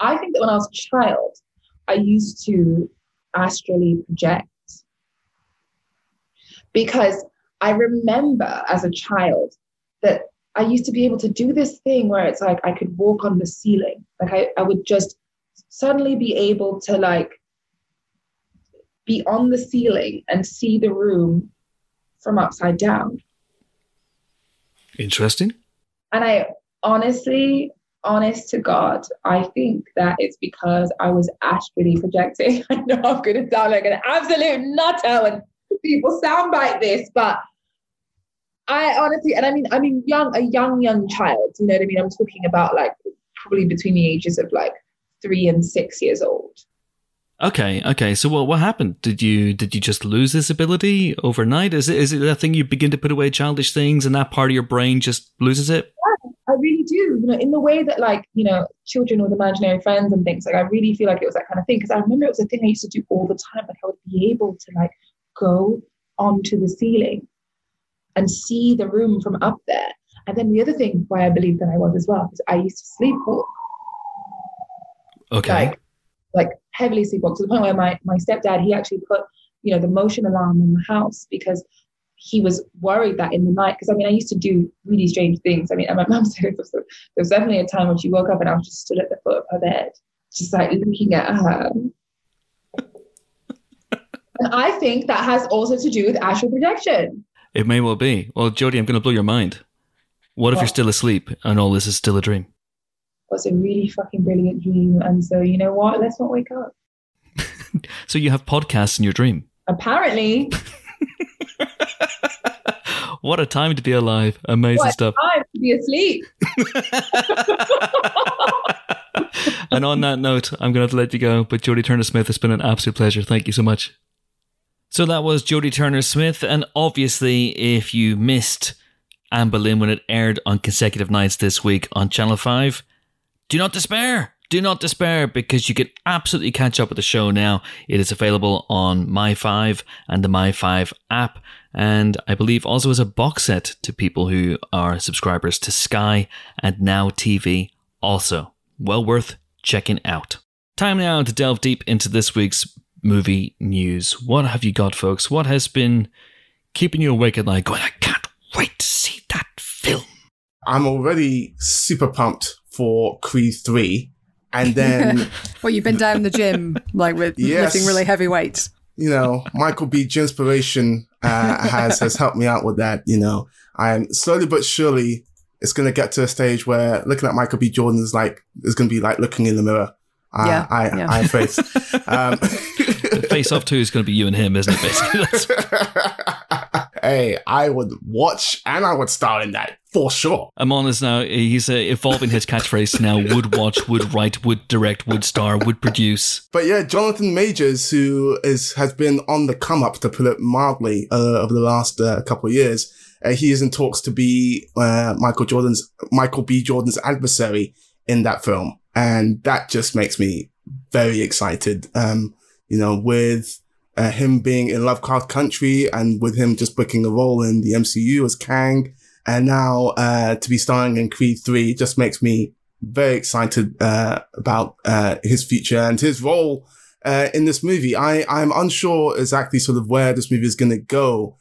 I think that when I was a child, I used to astrally project because I remember as a child that I used to be able to do this thing where it's like I could walk on the ceiling. Like I, I would just suddenly be able to like be on the ceiling and see the room from upside down. Interesting. And I honestly, honest to God, I think that it's because I was astrally projecting. I know I'm going to sound like an absolute nutter when people sound like this, but I honestly, and I mean, I mean, young, a young, young child. You know what I mean? I'm talking about like probably between the ages of like three and six years old. Okay, okay. So what what happened? Did you did you just lose this ability overnight? Is it is it a thing you begin to put away childish things and that part of your brain just loses it? Yeah, I really do. You know, in the way that like you know, children with imaginary friends and things. Like I really feel like it was that kind of thing because I remember it was a thing I used to do all the time. Like I would be able to like go onto the ceiling and see the room from up there. And then the other thing why I believe that I was as well is I used to sleepwalk. Okay. Like, like heavily sleepwalk to the point where my, my stepdad, he actually put, you know, the motion alarm in the house because he was worried that in the night, because I mean, I used to do really strange things. I mean, and my mum said was, there was definitely a time when she woke up and I was just stood at the foot of her bed, just like looking at her. And I think that has also to do with astral projection. It may well be. Well, Jodie, I'm going to blow your mind. What if What? you're still asleep and all this is still a dream? was a really fucking brilliant dream. And so, you know what? Let's not wake up. So you have podcasts in your dream. Apparently, what a time to be alive. Amazing stuff. what stuff. time to be asleep. and on that note, I'm going to have to let you go. But Jodie Turner Smith, it's been an absolute pleasure. Thank you so much. So that was Jodie Turner Smith. And obviously, if you missed Anne Boleyn when it aired on consecutive nights this week on Channel 5, do not despair. Do not despair because you can absolutely catch up with the show now. It is available on My5 and the My5 app. And I believe also as a box set to people who are subscribers to Sky and Now TV also. Well worth checking out. Time now to delve deep into this week's movie news. What have you got, folks? What has been keeping you awake at night going, I can't wait to see that film? I'm already super pumped for Creed 3. And then, Well, you've been down the gym, like with Yes. lifting really heavy weights. you know, Michael B. Inspiration uh, has has helped me out with that. You know, I'm slowly but surely it's going to get to a stage where looking at Michael B. Jordan is like is going to be like looking in the mirror. I, Yeah, I, yeah. I have faith. Um, Face Off 2 is going to be you and him, isn't it, basically? That's- hey, I would watch and I would star in that for sure. Amon is now, he's uh, evolving his catchphrase now would watch, would write, would direct, would star, would produce. But yeah, Jonathan Majors, who is has been on the come up, to put it mildly, uh, over the last uh, couple of years, uh, he is in talks to be uh, Michael Jordan's Michael B. Jordan's adversary in that film, and that just makes me very excited. Um, you know, with uh, him being in Lovecraft Country, and with him just booking a role in the MCU as Kang, and now uh, to be starring in Creed Three, just makes me very excited uh, about uh, his future and his role uh, in this movie. I I'm unsure exactly sort of where this movie is going to go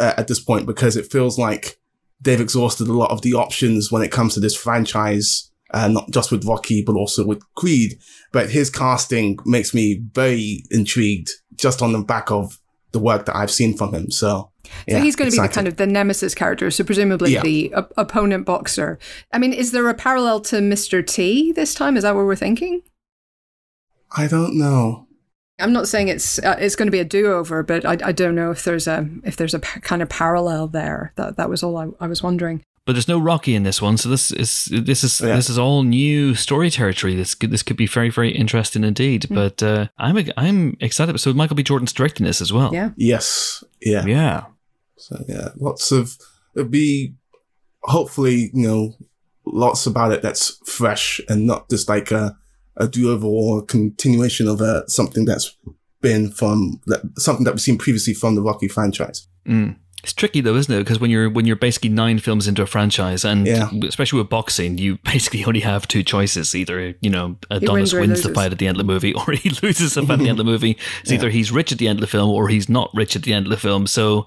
uh, at this point because it feels like they've exhausted a lot of the options when it comes to this franchise. Uh, not just with Rocky, but also with Creed. But his casting makes me very intrigued just on the back of the work that I've seen from him. So, So yeah, he's going to be the kind of the nemesis character, so presumably Yeah. the op- opponent boxer. I mean, is there a parallel to Mr. T this time? Is that what we're thinking? I don't know. I'm not saying it's uh, it's going to be a do over, but I, I don't know if there's a if there's a kind of parallel there. That that was all I, I was wondering. But there's no Rocky in this one, so this is this is Yeah. this is all new story territory. This could, this could be very very interesting indeed. But uh, I'm I'm excited. So Michael B. Jordan's directing this as well. Yeah. Yes. Yeah. yeah. So yeah, lots of it'll be hopefully you know lots about it that's fresh and not just like a a do-over or a continuation of uh, something that's been from that, something that we've seen previously from the Rocky franchise. Mm. It's tricky though, isn't it? Because when you're when you're basically nine films into a franchise, and Yeah. especially with boxing, you basically only have two choices: either you know Adonis wins or wins the fight at the end of the movie, or he loses the fight at the end of the movie. It's either he's rich at the end of the film, or he's not rich at the end of the film. So,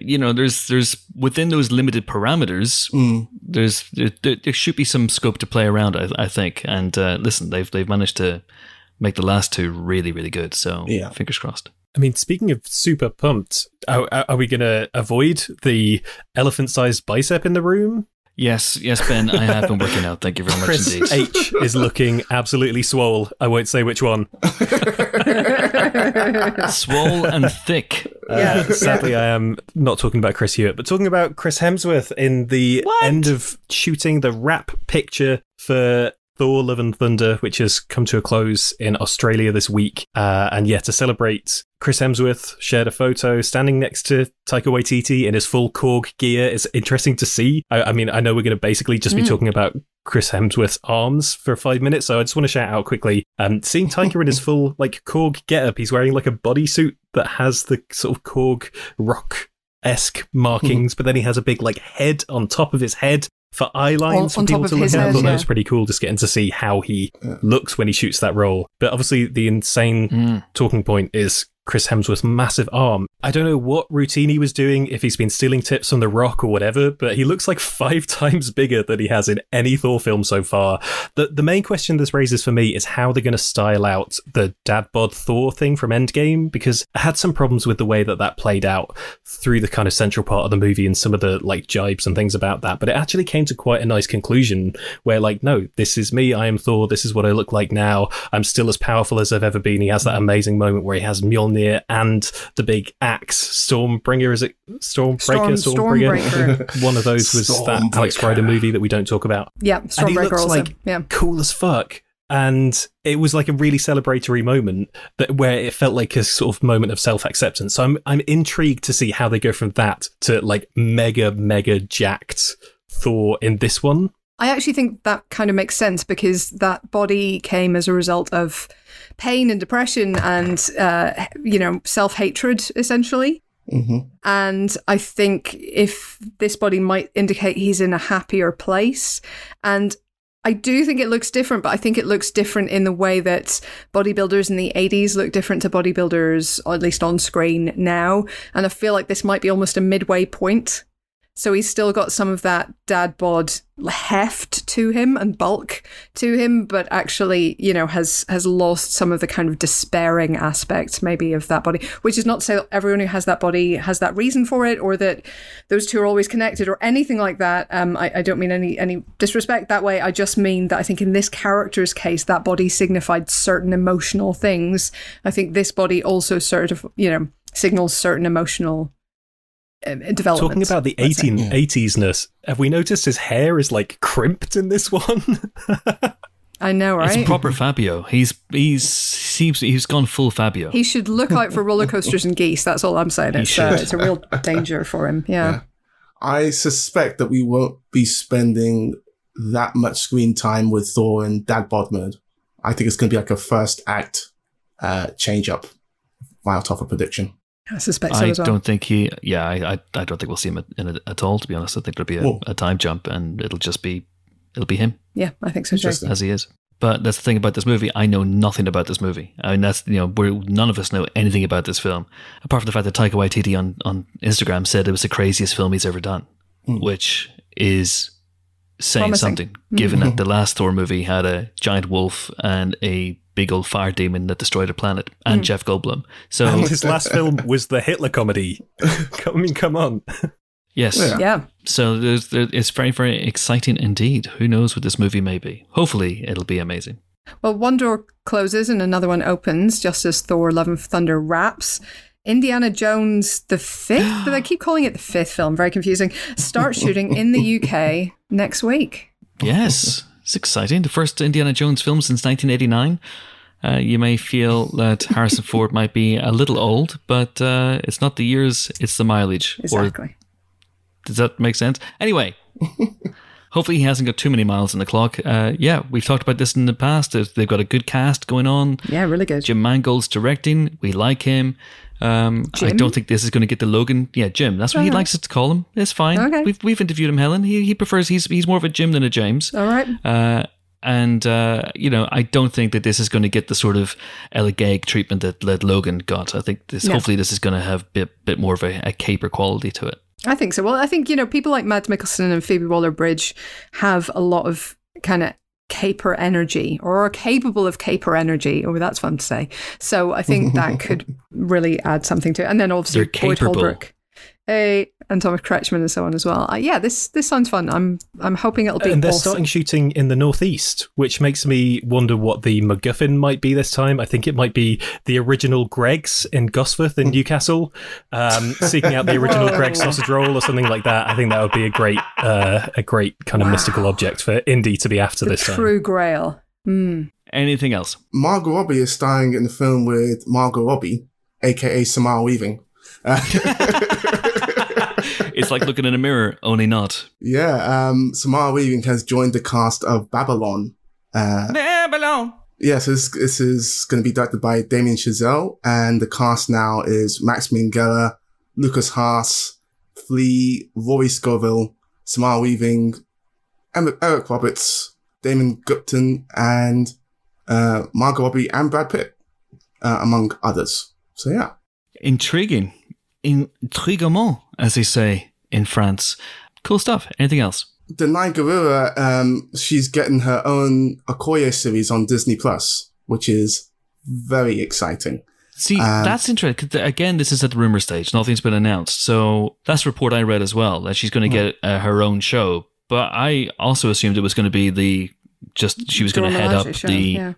you know, there's there's within those limited parameters, Mm. there's there, there there should be some scope to play around. I, I think. And uh, listen, they've they've managed to make the last two really really good. So Yeah. fingers crossed. I mean, speaking of super pumped, are, are we going to avoid the elephant-sized bicep in the room? Yes, yes, Ben, I have been working out. Thank you very much Chris indeed. H is looking absolutely swole. I won't say which one. Swole and thick. Yeah. Uh, sadly, I am not talking about Chris Hewitt, but talking about Chris Hemsworth in the What? end of shooting the wrap picture for Thor: Love and Thunder, which has come to a close in Australia this week. Uh, and yeah, to celebrate, Chris Hemsworth shared a photo standing next to Taika Waititi in his full Korg gear. It's interesting to see. I, I mean, I know we're going to basically just be talking about Chris Hemsworth's arms for five minutes, so I just want to shout out quickly. Um, seeing Taika in his full like Korg getup, he's wearing like a bodysuit that has the sort of Korg rock esque markings, but then he has a big like head on top of his head for eye lines on for top people to look his at. I head, thought that was pretty cool, just getting to see how he Yeah. looks when he shoots that role. But obviously, the insane Mm. talking point is Chris Hemsworth's massive arm. I don't know what routine he was doing, if he's been stealing tips from The Rock or whatever, but he looks like five times bigger than he has in any Thor film so far. The the main question this raises for me is how they're going to style out the dad bod Thor thing from Endgame because I had some problems with the way that that played out through the kind of central part of the movie and some of the like jibes and things about that. But it actually came to quite a nice conclusion where like, no, this is me. I am Thor. This is what I look like now. I'm still as powerful as I've ever been. He has that amazing moment where he has Mjolnir and the big axe. Stormbringer, is it? Stormbreaker? Storm- Stormbringer? Stormbreaker. One of those was that Alex Rider movie that we don't talk about yeah, and he Stormbreaker looks also. like yeah. cool as fuck. And it was like a really celebratory moment that where it felt like a sort of moment of self acceptance. So I'm I'm intrigued to see how they go from that to like mega mega jacked Thor in this one. I actually think that kind of makes sense because that body came as a result of pain and depression and, uh, you know, self hatred, essentially. hmm And I think if this body might indicate he's in a happier place. And I do think it looks different, but I think it looks different in the way that bodybuilders in the 80s look different to bodybuilders, at least on screen now. And I feel like this might be almost a midway point. So he's still got some of that dad bod heft to him and bulk to him, but actually, you know, has has lost some of the kind of despairing aspects maybe of that body. Which is not to say that everyone who has that body has that reason for it, or that those two are always connected, or anything like that. Um, I, I don't mean any any disrespect that way. I just mean that I think in this character's case, that body signified certain emotional things. I think this body also sort of, you know, signals certain emotional um, development. Talking about the let's say. 18, 80s-ness, have we noticed his hair is like crimped in this one? I know, right? It's proper Fabio. He's he's seems he's gone full Fabio. He should look out for roller coasters and geese. That's all I'm saying. It's, uh, it's a real danger for him. Yeah. Yeah. I suspect that we won't be spending that much screen time with Thor and dad bod mode. I think it's going to be like a first act uh, change up. Right off a prediction. I suspect so I as well. don't think he. Yeah, I, I I don't think we'll see him in it at all. To be honest, I think there'll be a, a time jump, and it'll just be it'll be him Yeah, I think so too. As he is. But that's the thing about this movie. I know nothing about this movie. I mean, that's you know, we're, none of us know anything about this film, apart from the fact that Taika Waititi on on Instagram said it was the craziest film he's ever done, Mm. which is saying Promising. something. Given that the last Thor movie had a giant wolf and a big old fire demon that destroyed a planet, and hmm. Jeff Goldblum. So and his last film was the Hitler comedy. I mean, come on. yes, Yeah. Yeah. So there's, there, it's very, very exciting indeed. Who knows what this movie may be? Hopefully, it'll be amazing. Well, one door closes and another one opens, just as Thor: Love and Thunder wraps. Indiana Jones the fifth, but I keep calling it the fifth film. Very confusing. Starts shooting in the UK next week. Yes, it's exciting. The first Indiana Jones film since 1989. Uh, you may feel that Harrison Ford might be a little old, but uh, it's not the years, it's the mileage. Or Exactly. does that make sense? Anyway, hopefully he hasn't got too many miles on the clock. Uh, yeah, we've talked about this in the past. They've got a good cast going on. Yeah, really good. Jim Mangold's directing. We like him. Um, I don't think this is going to get the Logan. Yeah, Jim. That's what he Oh. likes us to call him. It's fine. Okay. We've we've interviewed him, Helen. He he prefers he's he's more of a Jim than a James. All right. Uh, and uh, you know, I don't think that this is going to get the sort of Gag treatment that, that Logan got. I think this No. hopefully this is going to have a bit bit more of a, a caper quality to it. I think so. Well, I think, you know, people like Mads Mikkelsen and Phoebe Waller Bridge have a lot of kind of caper energy or are capable of caper energy. Oh, that's fun to say. So I think that could really add something to it. And then obviously Boyd. Holbrook. Hey, and Thomas Kretschmann and so on as well. Uh, yeah, this this sounds fun. I'm I'm hoping it'll be and they're awesome. starting shooting in the northeast, which makes me wonder what the MacGuffin might be this time. I think it might be the original Greggs in Gosforth in Newcastle, um, seeking out the original Greg sausage roll or something like that. I think that would be a great, uh, a great kind of mystical object for Indy to be after the this time. true grail. Mm. Anything else? Margot Robbie is starring in the film with Margot Robbie, aka Samara Weaving. It's like looking in a mirror, only not. yeah, um, Samara Weaving has joined the cast of Babylon. Uh, Babylon. Yes, this, this is going to be directed by Damien Chazelle, and the cast now is Max Minghella, Lukas Haas, Flea, Rory Scovel, Samara Weaving, Eric Roberts, Damon Gupton, and uh, Margot Robbie and Brad Pitt, uh, among others. So yeah, Intriguing. Intriguement, as they say in France. Cool stuff. Anything else? Danai Gurira, um, she's getting her own Okoye series on Disney Plus, which is very exciting. See, Um, that's interesting. 'cause Again, this is at the rumor stage. Nothing's been announced. So that's a report I read as well that she's going to get uh, her own show. But I also assumed it was going to be the just she was going to head up show, the yeah.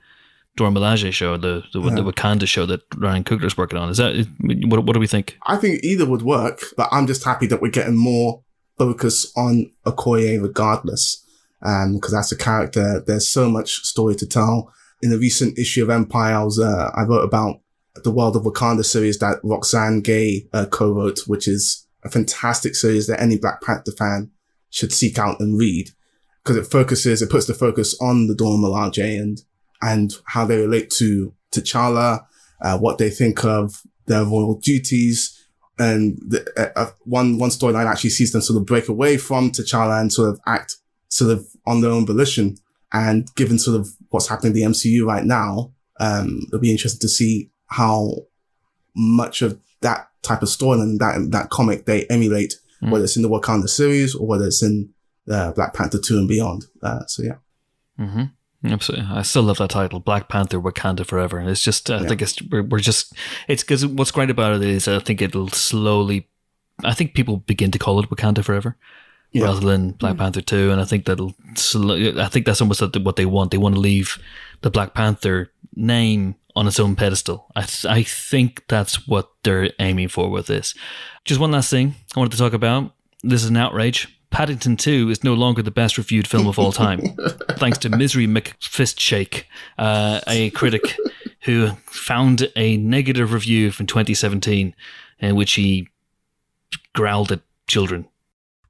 Dora Milaje show, the the, the Wakanda show that Ryan Coogler's working on. Is that what? What do we think? I think either would work, but I'm just happy that we're getting more focus on Okoye regardless. Um, cause that's a character. There's so much story to tell. In the recent issue of Empire, I was, uh, I wrote about the World of Wakanda series that Roxane Gay, uh, co-wrote, which is a fantastic series that any Black Panther fan should seek out and read. Cause it focuses, it puts the focus on the Dora Milaje and, and how they relate to T'Challa, uh, what they think of their royal duties, and the, uh, uh, one one storyline actually sees them sort of break away from T'Challa and sort of act sort of on their own volition. And given sort of what's happening in the MCU right now, um, it'll be interesting to see how much of that type of story and that that comic they emulate, Mm. whether it's in the Wakanda series or whether it's in uh, Black Panther two and beyond. Uh, so yeah. Mm-hmm. Absolutely. I still love that title, Black Panther Wakanda Forever. And it's just, I Yeah. think it's, we're, we're just, it's because what's great about it is I think it'll slowly, I think people begin to call it Wakanda Forever Yeah. rather than Black mm. Panther 2. And I think that'll, I think that's almost what they want. They want to leave the Black Panther name on its own pedestal. I, th- I think that's what they're aiming for with this. Just one last thing I wanted to talk about. This is an outrage. Paddington 2 is no longer the best reviewed film of all time, thanks to Misery McFistshake, uh, a critic who found a negative review from 2017 in which he growled at children.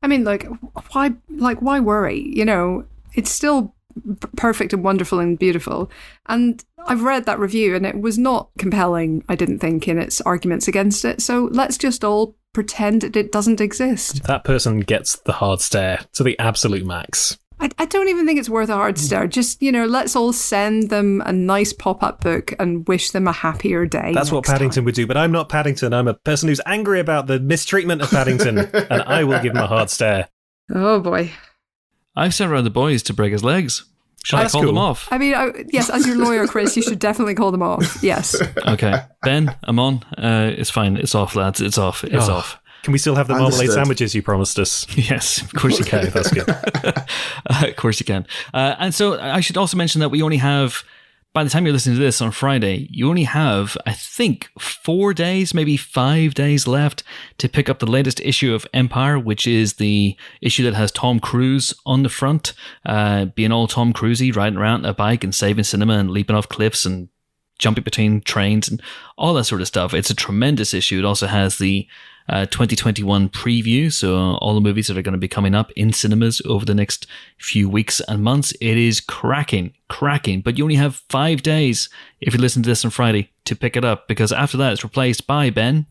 I mean, like, why, like, why worry? You know, it's still p- perfect and wonderful and beautiful. And I've read that review, and it was not compelling. I didn't think in its arguments against it. So let's just all pretend that it doesn't exist. That person gets the hard stare to the absolute max. I, I don't even think it's worth a hard stare. Just you know, let's all send them a nice pop-up book and wish them a happier day. That's what Paddington time. would do, but I'm not Paddington. I'm a person who's angry about the mistreatment of Paddington, and I will give him a hard stare. Oh boy. I've sent around the boys to break his legs. Shall I call cool. them off? I mean, I, yes, as your lawyer, Chris, you should definitely call them off. Yes. Okay. Ben, Amon. Uh, it's fine. It's off, lads. It's off. It's Oh. off. Can we still have the marmalade Understood. sandwiches you promised us? Yes, of course you can. that's good. uh, of course you can. Uh, and so I should also mention that we only have, by the time you're listening to this on Friday, you only have, I think, four days, maybe five days left to pick up the latest issue of Empire, which is the issue that has Tom Cruise on the front, uh, being all Tom Cruisey, riding around a bike and saving cinema and leaping off cliffs and jumping between trains and all that sort of stuff. It's a tremendous issue. It also has the uh, 2021 preview, so all the movies that are going to be coming up in cinemas over the next few weeks and months. It is cracking, cracking, but you only have five days if you listen to this on Friday to pick it up because after that it's replaced by Ben.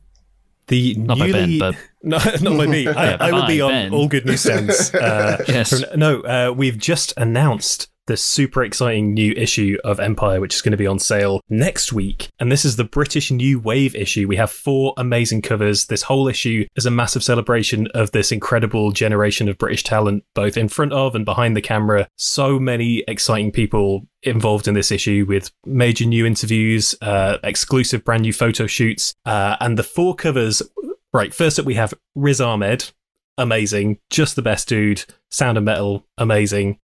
The Not newly, by Ben, but no, not by me. I, Yeah, I will be on Ben. all good newsstands. Uh, Yes. from- no, uh, we've just announced the super exciting new issue of Empire, which is going to be on sale next week. And this is the British New Wave issue. We have four amazing covers. This whole issue is a massive celebration of this incredible generation of British talent, both in front of and behind the camera. So many exciting people involved in this issue with major new interviews, uh, exclusive brand new photo shoots, uh, and the four covers. Right, first up we have Riz Ahmed, amazing, just the best dude. Sound of Metal, amazing.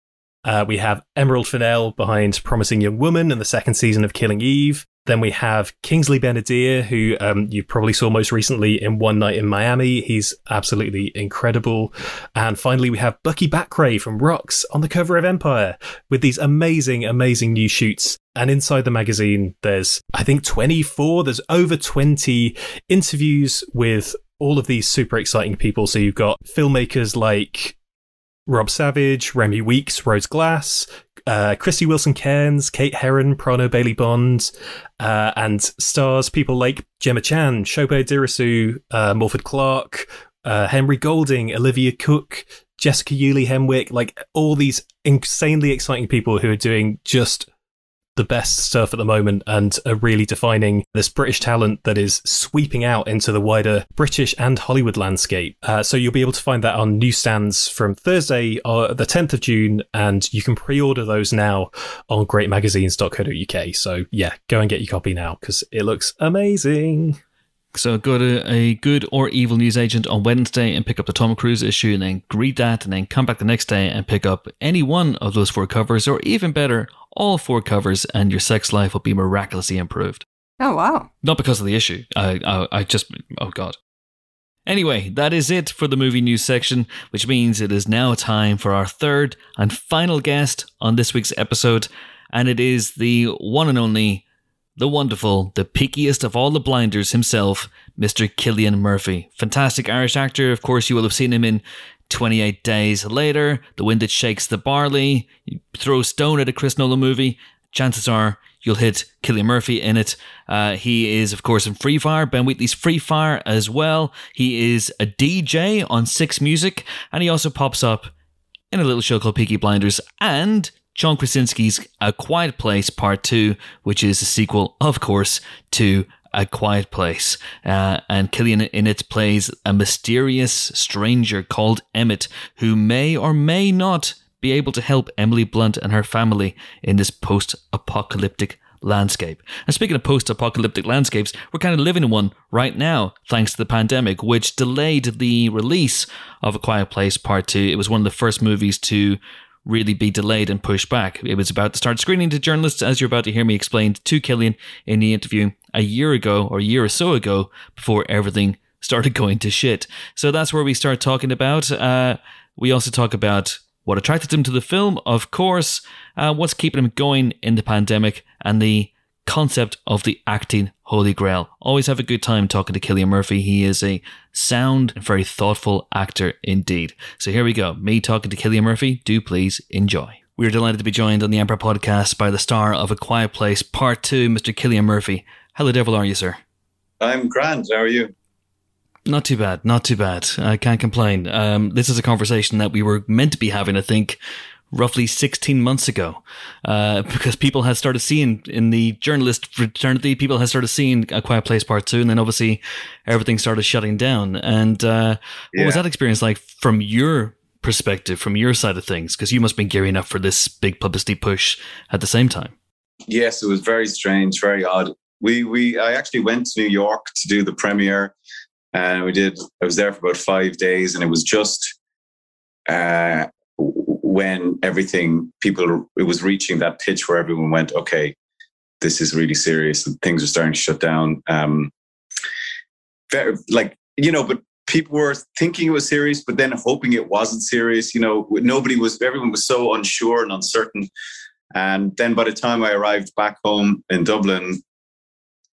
Uh, we have Emerald Fennell behind Promising Young Woman and the second season of Killing Eve. Then we have Kingsley Ben-Adir, who um, you probably saw most recently in One Night in Miami. He's absolutely incredible. And finally, we have Bukky Bakray from Rocks on the cover of Empire with these amazing, amazing new shoots. And inside the magazine, there's, I think, 24, there's over 20 interviews with all of these super exciting people. So you've got filmmakers like Rob Savage, Remi Weekes, Rose Glass, uh, Krysty Wilson Cairns, Kate Herron, Prano Bailey Bond, uh, and stars people like Gemma Chan, Sope Dirisu, uh, Morfydd Clark, uh, Henry Golding, Olivia Cooke, Jessica Yu Li Henwick, like all these insanely exciting people who are doing just the best stuff at the moment and are really defining this British talent that is sweeping out into the wider British and Hollywood landscape. Uh, so you'll be able to find that on newsstands from Thursday, uh, the 10th of June, and you can pre-order those now on greatmagazines.co.uk. So yeah, go and get your copy now because it looks amazing. So go to a good or evil news agent on Wednesday and pick up the Tom Cruise issue and then read that and then come back the next day and pick up any one of those four covers or even better, all four covers and your sex life will be miraculously improved. Oh, wow. Not because of the issue. I, I, I just, oh God. Anyway, that is it for the movie news section, which means it is now time for our third and final guest on this week's episode. And it is the one and only, the wonderful, the pickiest of all the blinders himself, Mr. Cillian Murphy. Fantastic Irish actor. Of course, you will have seen him in 28 Days Later, The Wind That Shakes the Barley. You throw stone at a Chris Nolan movie, chances are you'll hit Cillian Murphy in it. Uh, he is, of course, in Free Fire, Ben Wheatley's Free Fire as well. He is a DJ on Six Music, and he also pops up in a little show called Peaky Blinders and John Krasinski's A Quiet Place Part 2, which is a sequel, of course, to A Quiet Place. Uh, and Cillian in it plays a mysterious stranger called Emmett, who may or may not be able to help Emily Blunt and her family in this post apocalyptic landscape. And speaking of post apocalyptic landscapes, we're kind of living in one right now, thanks to the pandemic, which delayed the release of A Quiet Place Part 2. It was one of the first movies to really be delayed and pushed back. It was about to start screening to journalists, as you're about to hear me explain to Cillian in the interview a year ago or a year or so ago before everything started going to shit. So that's where we start talking about. Uh, we also talk about what attracted him to the film, of course, uh, what's keeping him going in the pandemic, and the concept of the acting holy grail. Always have a good time talking to Cillian Murphy. He is a sound and very thoughtful actor indeed. So here we go. Me talking to Cillian Murphy. Do please enjoy. We are delighted to be joined on the Empire podcast by the star of A Quiet Place Part 2, Mr. Cillian Murphy. How the devil are you, sir? I'm grand. How are you? Not too bad, not too bad. I can't complain. Um, this is a conversation that we were meant to be having, I think, roughly 16 months ago, uh, because people had started seeing in the journalist fraternity, people had started seeing A Quiet Place Part 2, and then obviously everything started shutting down. And uh, what was that experience like from your perspective, from your side of things? Because you must have been gearing up for this big publicity push at the same time. Yes, it was very strange, very odd. We we I actually went to New York to do the premiere, and we did. I was there for about five days, and it was just uh, when everything people it was reaching that pitch where everyone went, okay, this is really serious, and things are starting to shut down. Um, very, like you know, but people were thinking it was serious, but then hoping it wasn't serious. You know, nobody was. Everyone was so unsure and uncertain. And then by the time I arrived back home in Dublin,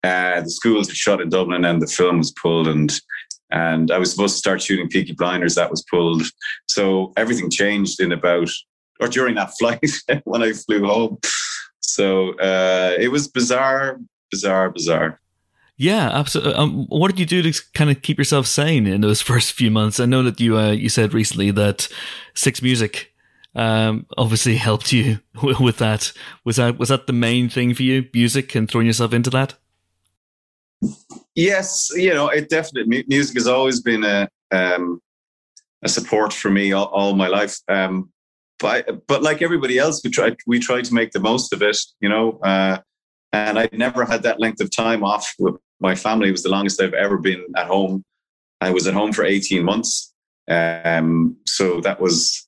uh, the schools had shut in Dublin and the film was pulled and and I was supposed to start shooting Peaky Blinders. That was pulled. So everything changed in about or during that flight when I flew home. So uh, it was bizarre, bizarre, bizarre. Yeah, absolutely. Um, what did you do to kind of keep yourself sane in those first few months? I know that you uh, you said recently that Six Music um, obviously helped you with that. Was that was that the main thing for you, music, and throwing yourself into that? Yes, you know, it definitely music has always been a um, a support for me all, all my life. Um, but but like everybody else, we try we tried to make the most of it, you know. Uh, and I never had that length of time off with my family. Was the longest I've ever been at home. I was at home for eighteen months, um, so that was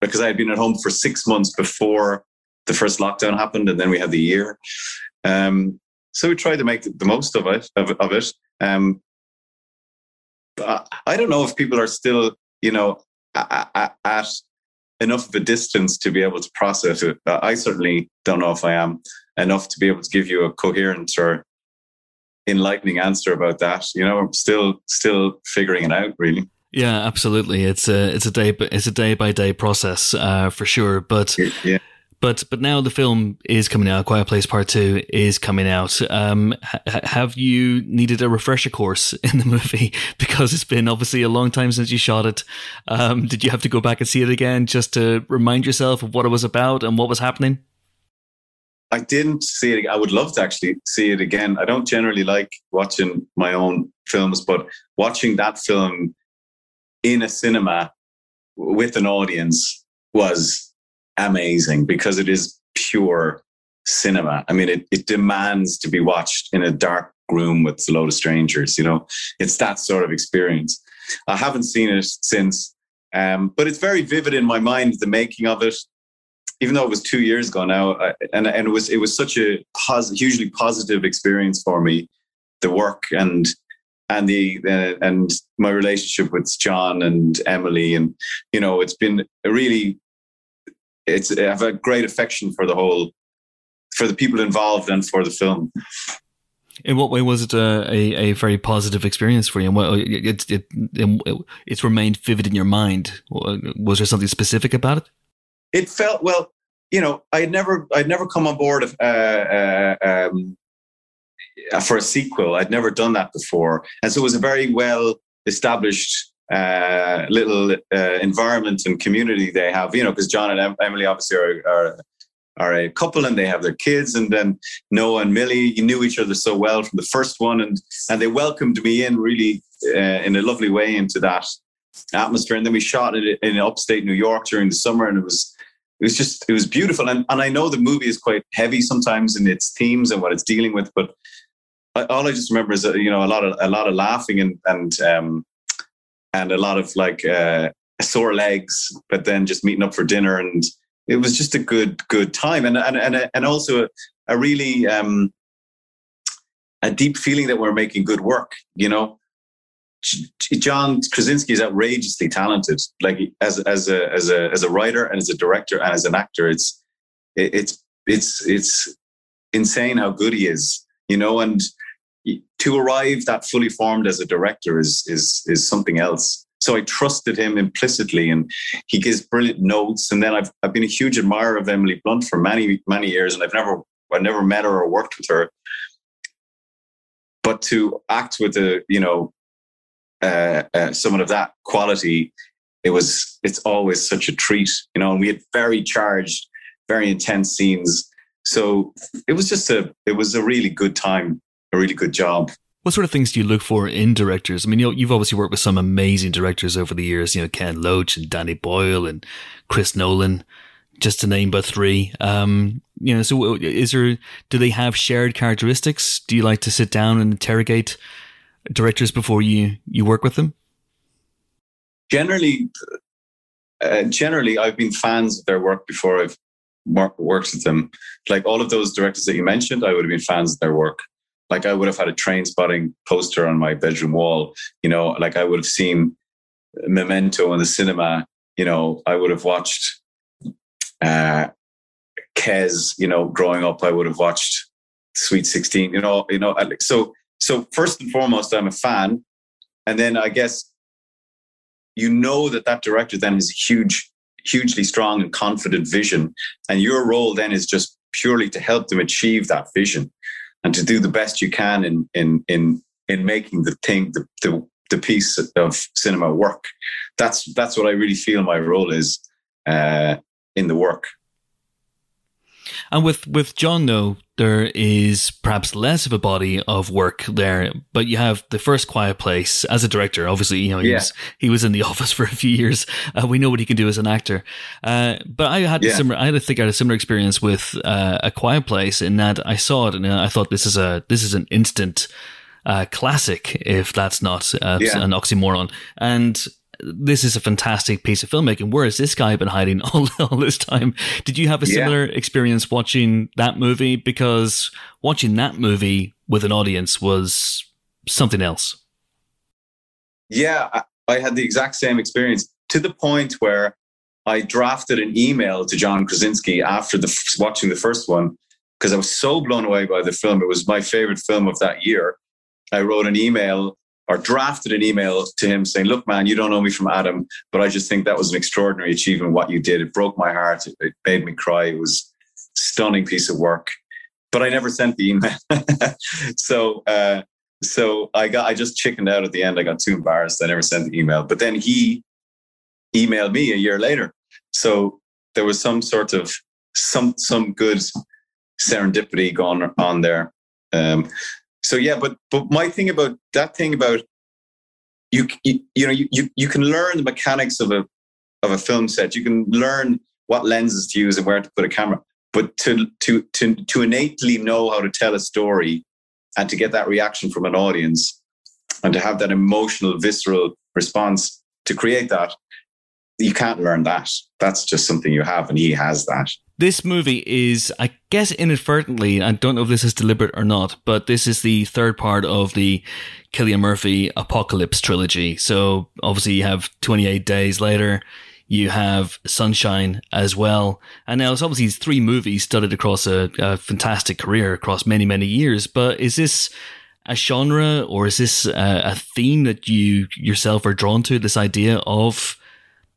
because I had been at home for six months before the first lockdown happened, and then we had the year. Um, so we tried to make the most of it. Of, of it. Um, I don't know if people are still, you know, at, at, enough of a distance to be able to process it. I certainly don't know if I am enough to be able to give you a coherent or enlightening answer about that. You know, I'm still still figuring it out, really. Yeah, absolutely. It's a it's a day it's a day by day process uh, for sure. But yeah. But but now the film is coming out. Quiet Place Part Two is coming out. Um, ha- have you needed a refresher course in the movie because it's been obviously a long time since you shot it? Um, did you have to go back and see it again just to remind yourself of what it was about and what was happening? I didn't see it. I would love to actually see it again. I don't generally like watching my own films, but watching that film in a cinema with an audience was amazing because it is pure cinema. I mean, it, it demands to be watched in a dark room with a load of strangers. You know, it's that sort of experience. I haven't seen it since, um, but it's very vivid in my mind. The making of it, even though it was two years ago now, I, and and it was it was such a pos- hugely positive experience for me. The work and and the uh, and my relationship with John and Emily, and you know, it's been a really it's I have a great affection for the whole for the people involved and for the film. In what way was it a, a, a very positive experience for you? And what, it, it, it, it's remained vivid in your mind. Was there something specific about it? It felt well. You know, I'd never I'd never come on board uh, uh, um, for a sequel. I'd never done that before, and so it was a very well established uh, little uh, environment and community they have, you know, because John and Emily obviously are, are, are a couple and they have their kids, and then Noah and Millie, you knew each other so well from the first one, and and they welcomed me in really uh, in a lovely way into that atmosphere, and then we shot it in upstate New York during the summer, and it was. It was just, it was beautiful. And, and I know the movie is quite heavy sometimes in its themes and what it's dealing with, but all I just remember is, you know, a lot of, a lot of laughing and, and, um, and a lot of like uh, sore legs, but then just meeting up for dinner, and it was just a good good time, and and and and also a, a really um, a deep feeling that we're making good work. You know, John Krasinski is outrageously talented, like as as a as a as a writer and as a director and as an actor. It's it's it's it's insane how good he is, you know, and to arrive that fully formed as a director is is is something else. So I trusted him implicitly, and he gives brilliant notes. And then I've I've been a huge admirer of Emily Blunt for many many years, and I've never I've never met her or worked with her. But to act with a you know uh, uh, someone of that quality, it was it's always such a treat, you know. And we had very charged, very intense scenes, so it was just a it was a really good time a really good job. What sort of things do you look for in directors? I mean, you know, you've obviously worked with some amazing directors over the years. You know, Ken Loach and Danny Boyle and Chris Nolan, just to name but three. Um, you know, so is there? Do they have shared characteristics? Do you like to sit down and interrogate directors before you you work with them? Generally, uh, generally, I've been fans of their work before I've worked with them. Like all of those directors that you mentioned, I would have been fans of their work like I would have had a Trainspotting poster on my bedroom wall. You know, like I would have seen Memento in the cinema. You know, I would have watched uh, Kes, you know, growing up, I would have watched Sweet 16, you know, you know, so, so first and foremost, I'm a fan. And then I guess you know that that director then has a huge, hugely strong and confident vision. And your role then is just purely to help them achieve that vision and to do the best you can in, in, in, in making the thing, the, the, the piece of cinema work. That's, that's what I really feel my role is uh, in the work. And with with John, though, there is perhaps less of a body of work there, but you have the first Quiet Place as a director. Obviously, you know he, yeah. was, he was in the office for a few years. Uh, we know what he can do as an actor. Uh, but I had yeah. similar. I had to think I had a similar experience with uh, a Quiet Place in that I saw it and I thought this is a this is an instant. Uh, classic, if that's not uh, yeah. an oxymoron. And this is a fantastic piece of filmmaking. Where has this guy been hiding all, all this time? Did you have a similar yeah. experience watching that movie? Because watching that movie with an audience was something else. Yeah, I, had the exact same experience to the point where I drafted an email to John Krasinski after the watching the first one because I was so blown away by the film. It was my favorite film of that year. I wrote an email or drafted an email to him saying, Look, man, you don't know me from Adam, but I just think that was an extraordinary achievement, what you did. It broke my heart. It, it made me cry. It was stunning piece of work. But I never sent the email. so, uh, so I got, I just chickened out at the end. I got too embarrassed. I never sent the email. But then he emailed me a year later. So there was some sort of some some good serendipity going on there. Um, so yeah, but but my thing about that thing about you you, you know you, you you can learn the mechanics of a of a film set. You can learn what lenses to use and where to put a camera. But to to to to innately know how to tell a story and to get that reaction from an audience and to have that emotional, visceral response to create that, you can't learn that. That's just something you have, and he has that. This movie is, I guess, inadvertently, I don't know if this is deliberate or not, but this is the third part of the Cillian Murphy Apocalypse trilogy. So obviously, you have 28 Days Later, you have Sunshine as well. And now it's obviously three movies studded across a, a fantastic career across many, many years. But is this a genre or is this a, a theme that you yourself are drawn to? This idea of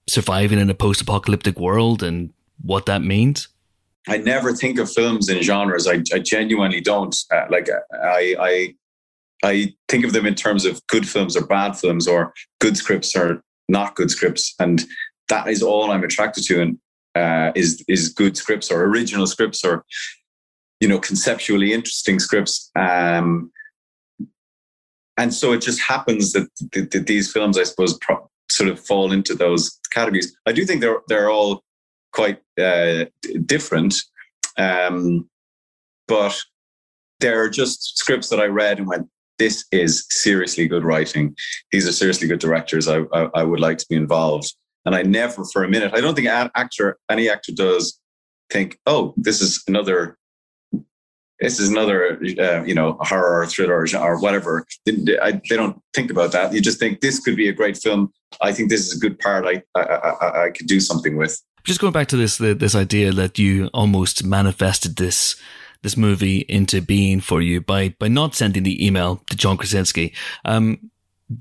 surviving in a post apocalyptic world and what that means? I never think of films in genres. I, I genuinely don't. Uh, like I, I, I think of them in terms of good films or bad films, or good scripts or not good scripts, and that is all I'm attracted to. And uh, is is good scripts or original scripts or you know conceptually interesting scripts. Um, and so it just happens that, that, that these films, I suppose, pro- sort of fall into those categories. I do think they're they're all quite uh, different. Um, but they're just scripts that I read and went, this is seriously good writing. These are seriously good directors. I, I, I would like to be involved. And I never for a minute, I don't think an actor, any actor does think, oh, this is another this is another, uh, you know, horror or thriller or, whatever. They, they, don't think about that. You just think this could be a great film. I think this is a good part. I I, I, I could do something with just going back to this this idea that you almost manifested this this movie into being for you by by not sending the email to John Krasinski. Um,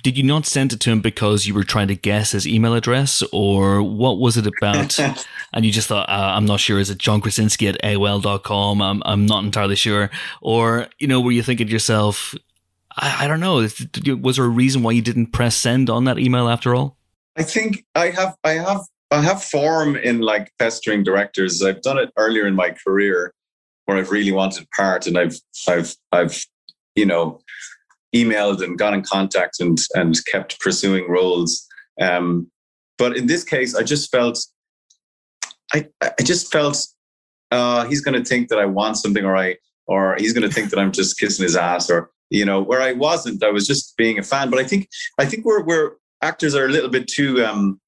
did you not send it to him because you were trying to guess his email address, or what was it about? and you just thought, uh, I'm not sure. Is it John Krasinski at AOL.com? I'm I'm not entirely sure. Or you know, were you thinking to yourself, I, I don't know. Was there a reason why you didn't press send on that email after all? I think I have I have I have form in like pestering directors. I've done it earlier in my career where I've really wanted part and I've I've I've you know emailed and got in contact and and kept pursuing roles. Um, but in this case, I just felt I I just felt uh, he's going to think that I want something, or I or he's going to think that I'm just kissing his ass, or you know, where I wasn't. I was just being a fan. But I think I think we're we're actors are a little bit too um,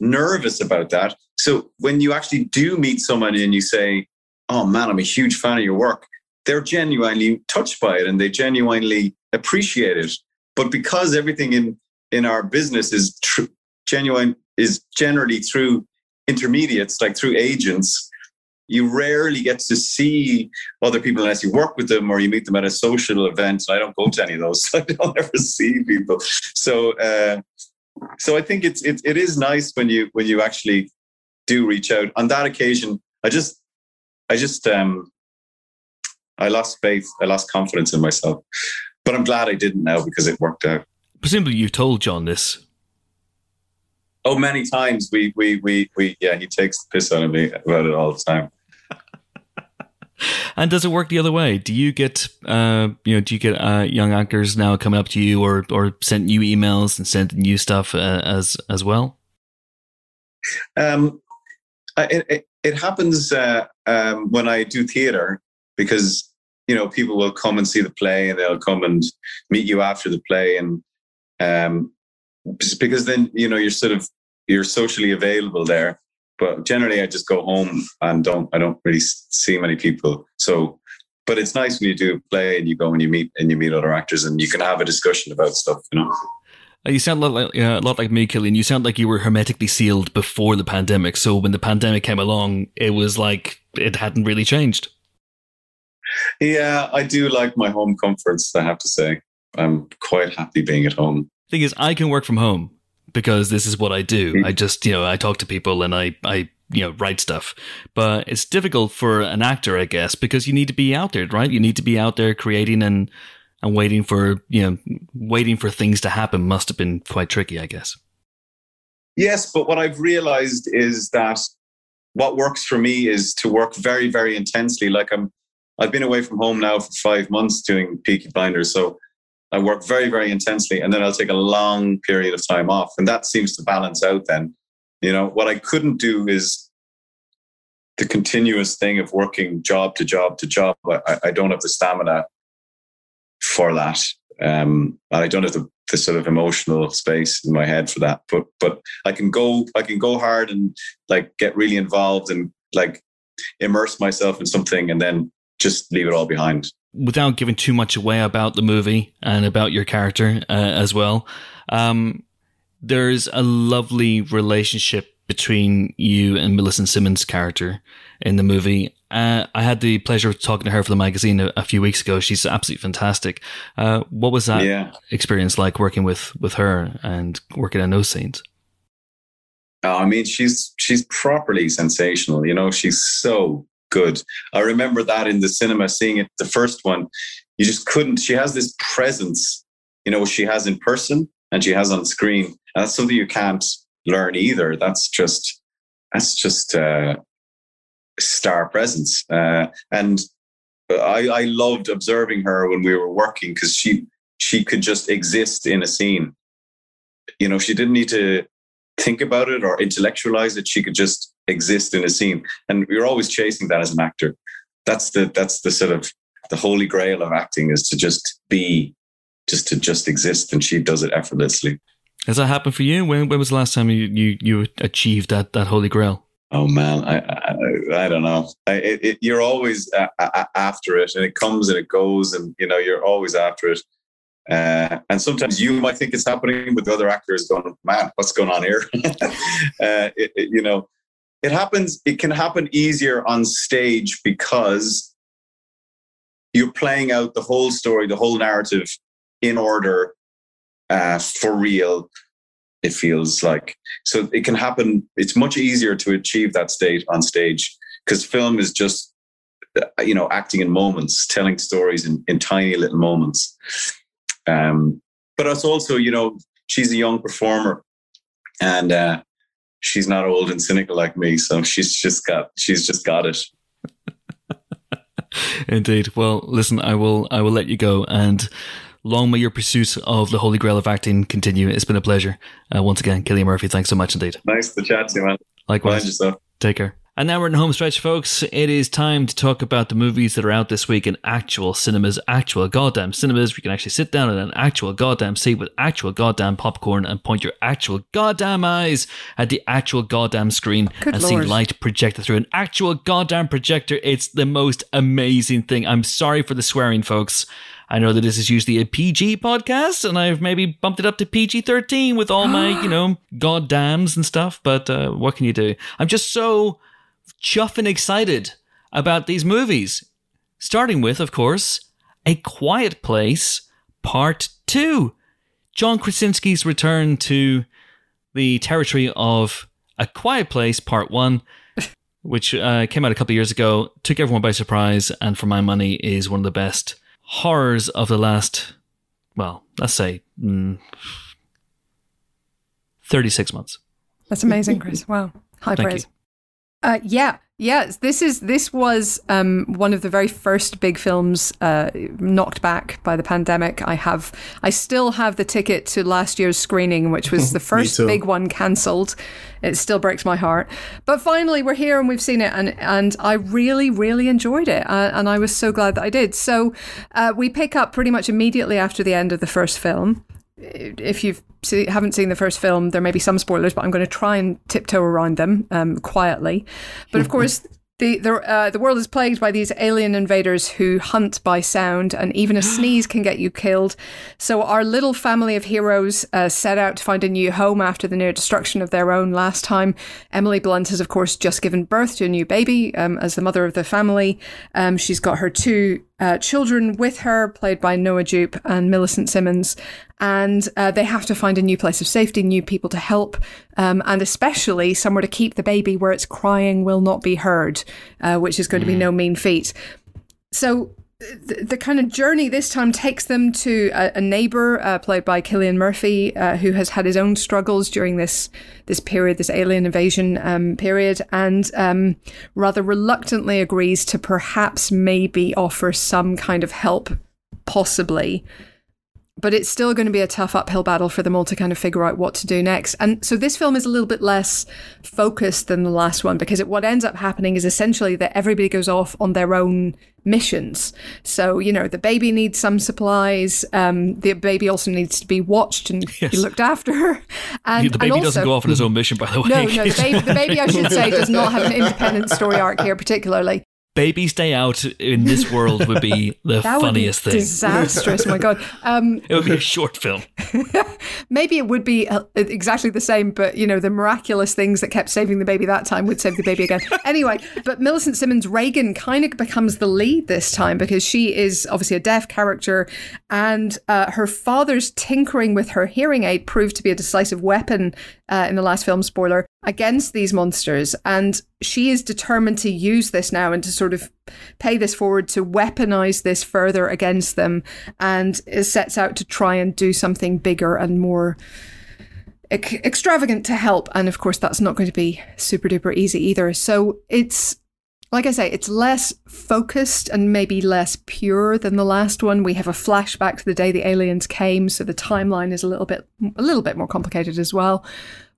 nervous about that. So when you actually do meet someone and you say, "Oh man, I'm a huge fan of your work," they're genuinely touched by it and they genuinely appreciate it. But because everything in in our business is tr- genuine, is generally through intermediates, like through agents, you rarely get to see other people unless you work with them or you meet them at a social event. I don't go to any of those, so I don't ever see people. So, uh, so I think it's it, it is nice when you when you actually do reach out. On that occasion, I just I just um I lost faith, I lost confidence in myself. But I'm glad I didn't now because it worked out. Presumably, you told John this. Oh, many times we we we we yeah, he takes the piss out of me about it all the time. And does it work the other way? Do you get, uh, you know, do you get uh, young actors now coming up to you or or sending you emails and sending you stuff uh, as as well? Um, it, it, it happens uh, um, when I do theater because you know people will come and see the play and they'll come and meet you after the play and um, because then you know you're sort of you're socially available there but generally i just go home and don't i don't really see many people so but it's nice when you do a play and you go and you meet and you meet other actors and you can have a discussion about stuff you know Uh, You sound a lot like, uh, a lot like me, Cillian. You sound like you were hermetically sealed before the pandemic. So when the pandemic came along, it was like it hadn't really changed. Yeah i do like my home comforts i have to say i'm quite happy being at home Thing is, I can work from home because this is what I do. Mm. I just, you know, I talk to people and I, I, you know, write stuff. But it's difficult for an actor, I guess, because you need to be out there, right? You need to be out there creating and and waiting for, you know, waiting for things to happen. Must have been quite tricky, I guess. Yes, but what I've realized is that what works for me is to work very, very intensely. Like I'm, I've been away from home now for five months doing Peaky Blinders, so I work very, very intensely, and then I'll take a long period of time off, and that seems to balance out. Then, you know, what I couldn't do is the continuous thing of working job to job to job. I, I don't have the stamina for that. Um, and I don't have the, the sort of emotional space in my head for that. But but I can go I can go hard and like get really involved and like immerse myself in something and then just leave it all behind. without giving too much away about the movie and about your character uh, as well, um, there's a lovely relationship between you and Millicent Simmonds' character in the movie. Uh, I had the pleasure of talking to her for the magazine a, a few weeks ago. She's absolutely fantastic. Uh, what was that Yeah. experience like working with with her and working on those scenes? Oh, I mean, she's she's properly sensational. You know, she's so good. I remember that in the cinema, seeing it the first one. You just couldn't. She has this presence, you know, she has in person and she has on screen, and that's something you can't learn either. That's just that's just uh, star presence. Uh, and I, I loved observing her when we were working because she she could just exist in a scene. You know, she didn't need to think about it or intellectualize it. She could just exist in a scene. And we are always chasing that as an actor. That's the that's the sort of the holy grail of acting is to just be, just to just exist. And she does it effortlessly. Has that happened for you? When when was the last time you you, you achieved that that holy grail? Oh man, I I, I don't know. I, it, it, you're always uh, uh, after it, and it comes and it goes, and you know you're always after it. Uh, and sometimes you might think it's happening, but the other actor is going, "Man, what's going on here?" uh, it, you know, it happens. It can happen easier on stage because you're playing out the whole story, the whole narrative in order uh, for real. It feels like so it can happen. It's much easier to achieve that state on stage because film is just uh, you know acting in moments, telling stories in, in tiny little moments. Um, but it's also you know she's a young performer, and uh, she's not old and cynical like me, so she's just got she's just got it. Indeed. Well, listen, I will I will let you go and long may your pursuit of the holy grail of acting continue. It's been a pleasure. Uh, once again, Cillian Murphy, thanks so much indeed. Nice to chat to you, man. Likewise. Take care. And now we're in home stretch, folks. It is time to talk about the movies that are out this week in actual cinemas, actual goddamn cinemas. where you can actually sit down in an actual goddamn seat with actual goddamn popcorn and point your actual goddamn eyes at the actual goddamn screen Good and lord. see light projected through an actual goddamn projector. It's the most amazing thing. I'm sorry for the swearing, folks. I know that this is usually a PG podcast, and I've maybe bumped it up to PG 13 with all my, you know, goddams and stuff, but uh, what can you do? I'm just so chuffing excited about these movies. Starting with, of course, A Quiet Place Part 2. John Krasinski's return to the territory of A Quiet Place Part 1, which uh, came out a couple of years ago, took everyone by surprise, and for my money is one of the best horrors of the last, well, let's say mm, 36 months. That's amazing, Chris. Wow. High Thank praise. you. Uh, yeah, yeah. This is this was um, one of the very first big films uh, knocked back by the pandemic. I have, I still have the ticket to last year's screening, which was the first big one cancelled. It still breaks my heart, but finally we're here and we've seen it, and and I really, really enjoyed it, uh, and I was so glad that I did. So uh, we pick up pretty much immediately after the end of the first film if you see, haven't seen the first film, there may be some spoilers, but I'm going to try and tiptoe around them um, quietly. But of course, the the uh, the world is plagued by these alien invaders who hunt by sound, and even a sneeze can get you killed. So our little family of heroes uh, set out to find a new home after the near destruction of their own last time. Emily Blunt has, of course, just given birth to a new baby um, as the mother of the family. Um, she's got her two uh, children with her, played by Noah Jupe and Millicent Simmonds. And uh, they have to find a new place of safety, new people to help, um, and especially somewhere to keep the baby where its crying will not be heard, uh, which is going to be no mean feat. So the, kind of journey this time takes them to a, a neighbor uh, played by Cillian Murphy, uh, who has had his own struggles during this this period, this alien invasion um, period, and um, rather reluctantly agrees to perhaps maybe offer some kind of help, possibly. But it's still going to be a tough uphill battle for them all to kind of figure out what to do next. And so this film is a little bit less focused than the last one because it, what ends up happening is essentially that everybody goes off on their own missions. So, you know, the baby needs some supplies. Um, the baby also needs to be watched and Yes. looked after. And, the baby and doesn't go off on his own mission, by the way. No, no, the baby, the baby, I should say, does not have an independent story arc here, particularly. Baby's Day Out in this world would be the That funniest would be thing. disastrous. my God. Um, It would be a short film. maybe it would be uh, exactly the same, but you know, the miraculous things that kept saving the baby that time would save the baby again. anyway, but Millicent Simmonds Reagan kind of becomes the lead this time because she is obviously a deaf character, and uh, her father's tinkering with her hearing aid proved to be a decisive weapon uh, in the last film. Spoiler against these monsters, and she is determined to use this now and to sort of pay this forward to weaponize this further against them and sets out to try and do something bigger and more extravagant to help and of course that's not going to be super duper easy either so it's like I say, it's less focused and maybe less pure than the last one. We have a flashback to the day the aliens came, so the timeline is a little bit a little bit more complicated as well.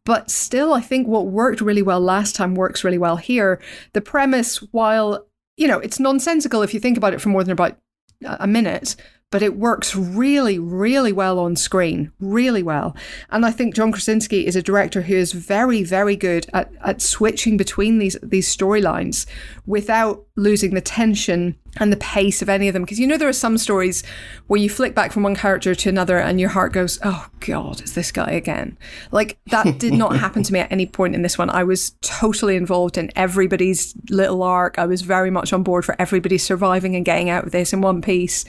But still, I think what worked really well last time works really well here. The premise, while you know, it's nonsensical if you think about it for more than about a minute, but it works really, really well on screen, really well. And I think John Krasinski is a director who is very, very good at, at switching between these these storylines without losing the tension and the pace of any of them. Because you know there are some stories where you flick back from one character to another and your heart goes, "Oh God, it's this guy again." Like that did not happen to me at any point in this one. I was totally involved in everybody's little arc. I was very much on board for everybody surviving and getting out of this in one piece,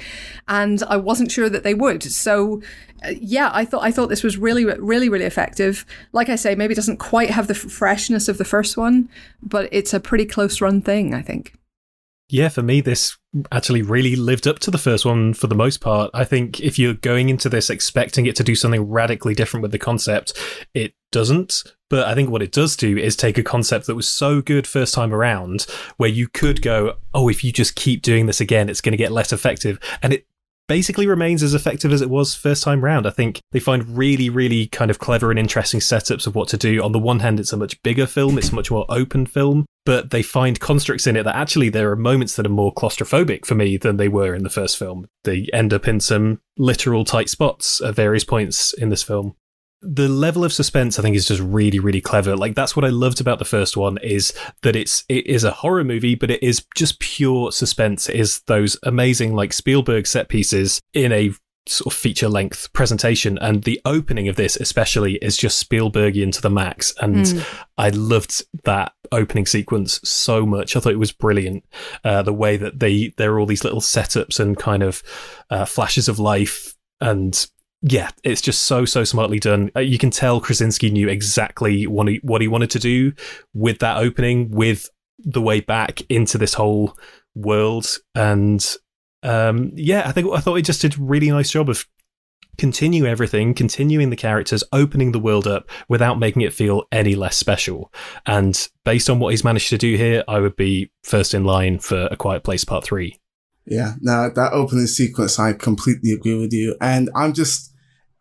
and I wasn't sure that they would. So. uh, Yeah, I thought I thought this was really, really, really effective. Like I say, maybe it doesn't quite have the freshness of the first one, but it's a pretty close run thing. I think. Yeah, for me, this actually really lived up to the first one for the most part. I think if you're going into this expecting it to do something radically different with the concept, it doesn't. But I think what it does do is take a concept that was so good first time around, where you could go, oh, if you just keep doing this again, it's going to get less effective. And it basically remains as effective as it was first time round. I think they find really, really kind of clever and interesting setups of what to do. On the one hand, it's a much bigger film, it's a much more open film, but they find constructs in it that actually there are moments that are more claustrophobic for me than they were in the first film. They end up in some literal tight spots at various points in this film the level of suspense I think is just really really clever. Like that's what I loved about the first one is that it's it is a horror movie but it is just pure suspense. It is those amazing like Spielberg set pieces in a sort of feature length presentation. And the opening of this, especially, is just Spielbergian to the max. And Mm. I loved that opening sequence so much. I thought it was brilliant. Uh, the way that they there are all these little setups and kind of uh, flashes of life, and yeah, it's just so so smartly done. Uh, you can tell Krasinski knew exactly what he what he wanted to do with that opening, with the way back into this whole world, and um, yeah, I think I thought he just did a really nice job of continue everything, continuing the characters, opening the world up without making it feel any less special. And based on what he's managed to do here, I would be first in line for A Quiet Place Part 3. Yeah, now that opening sequence, I completely agree with you. And I'm just,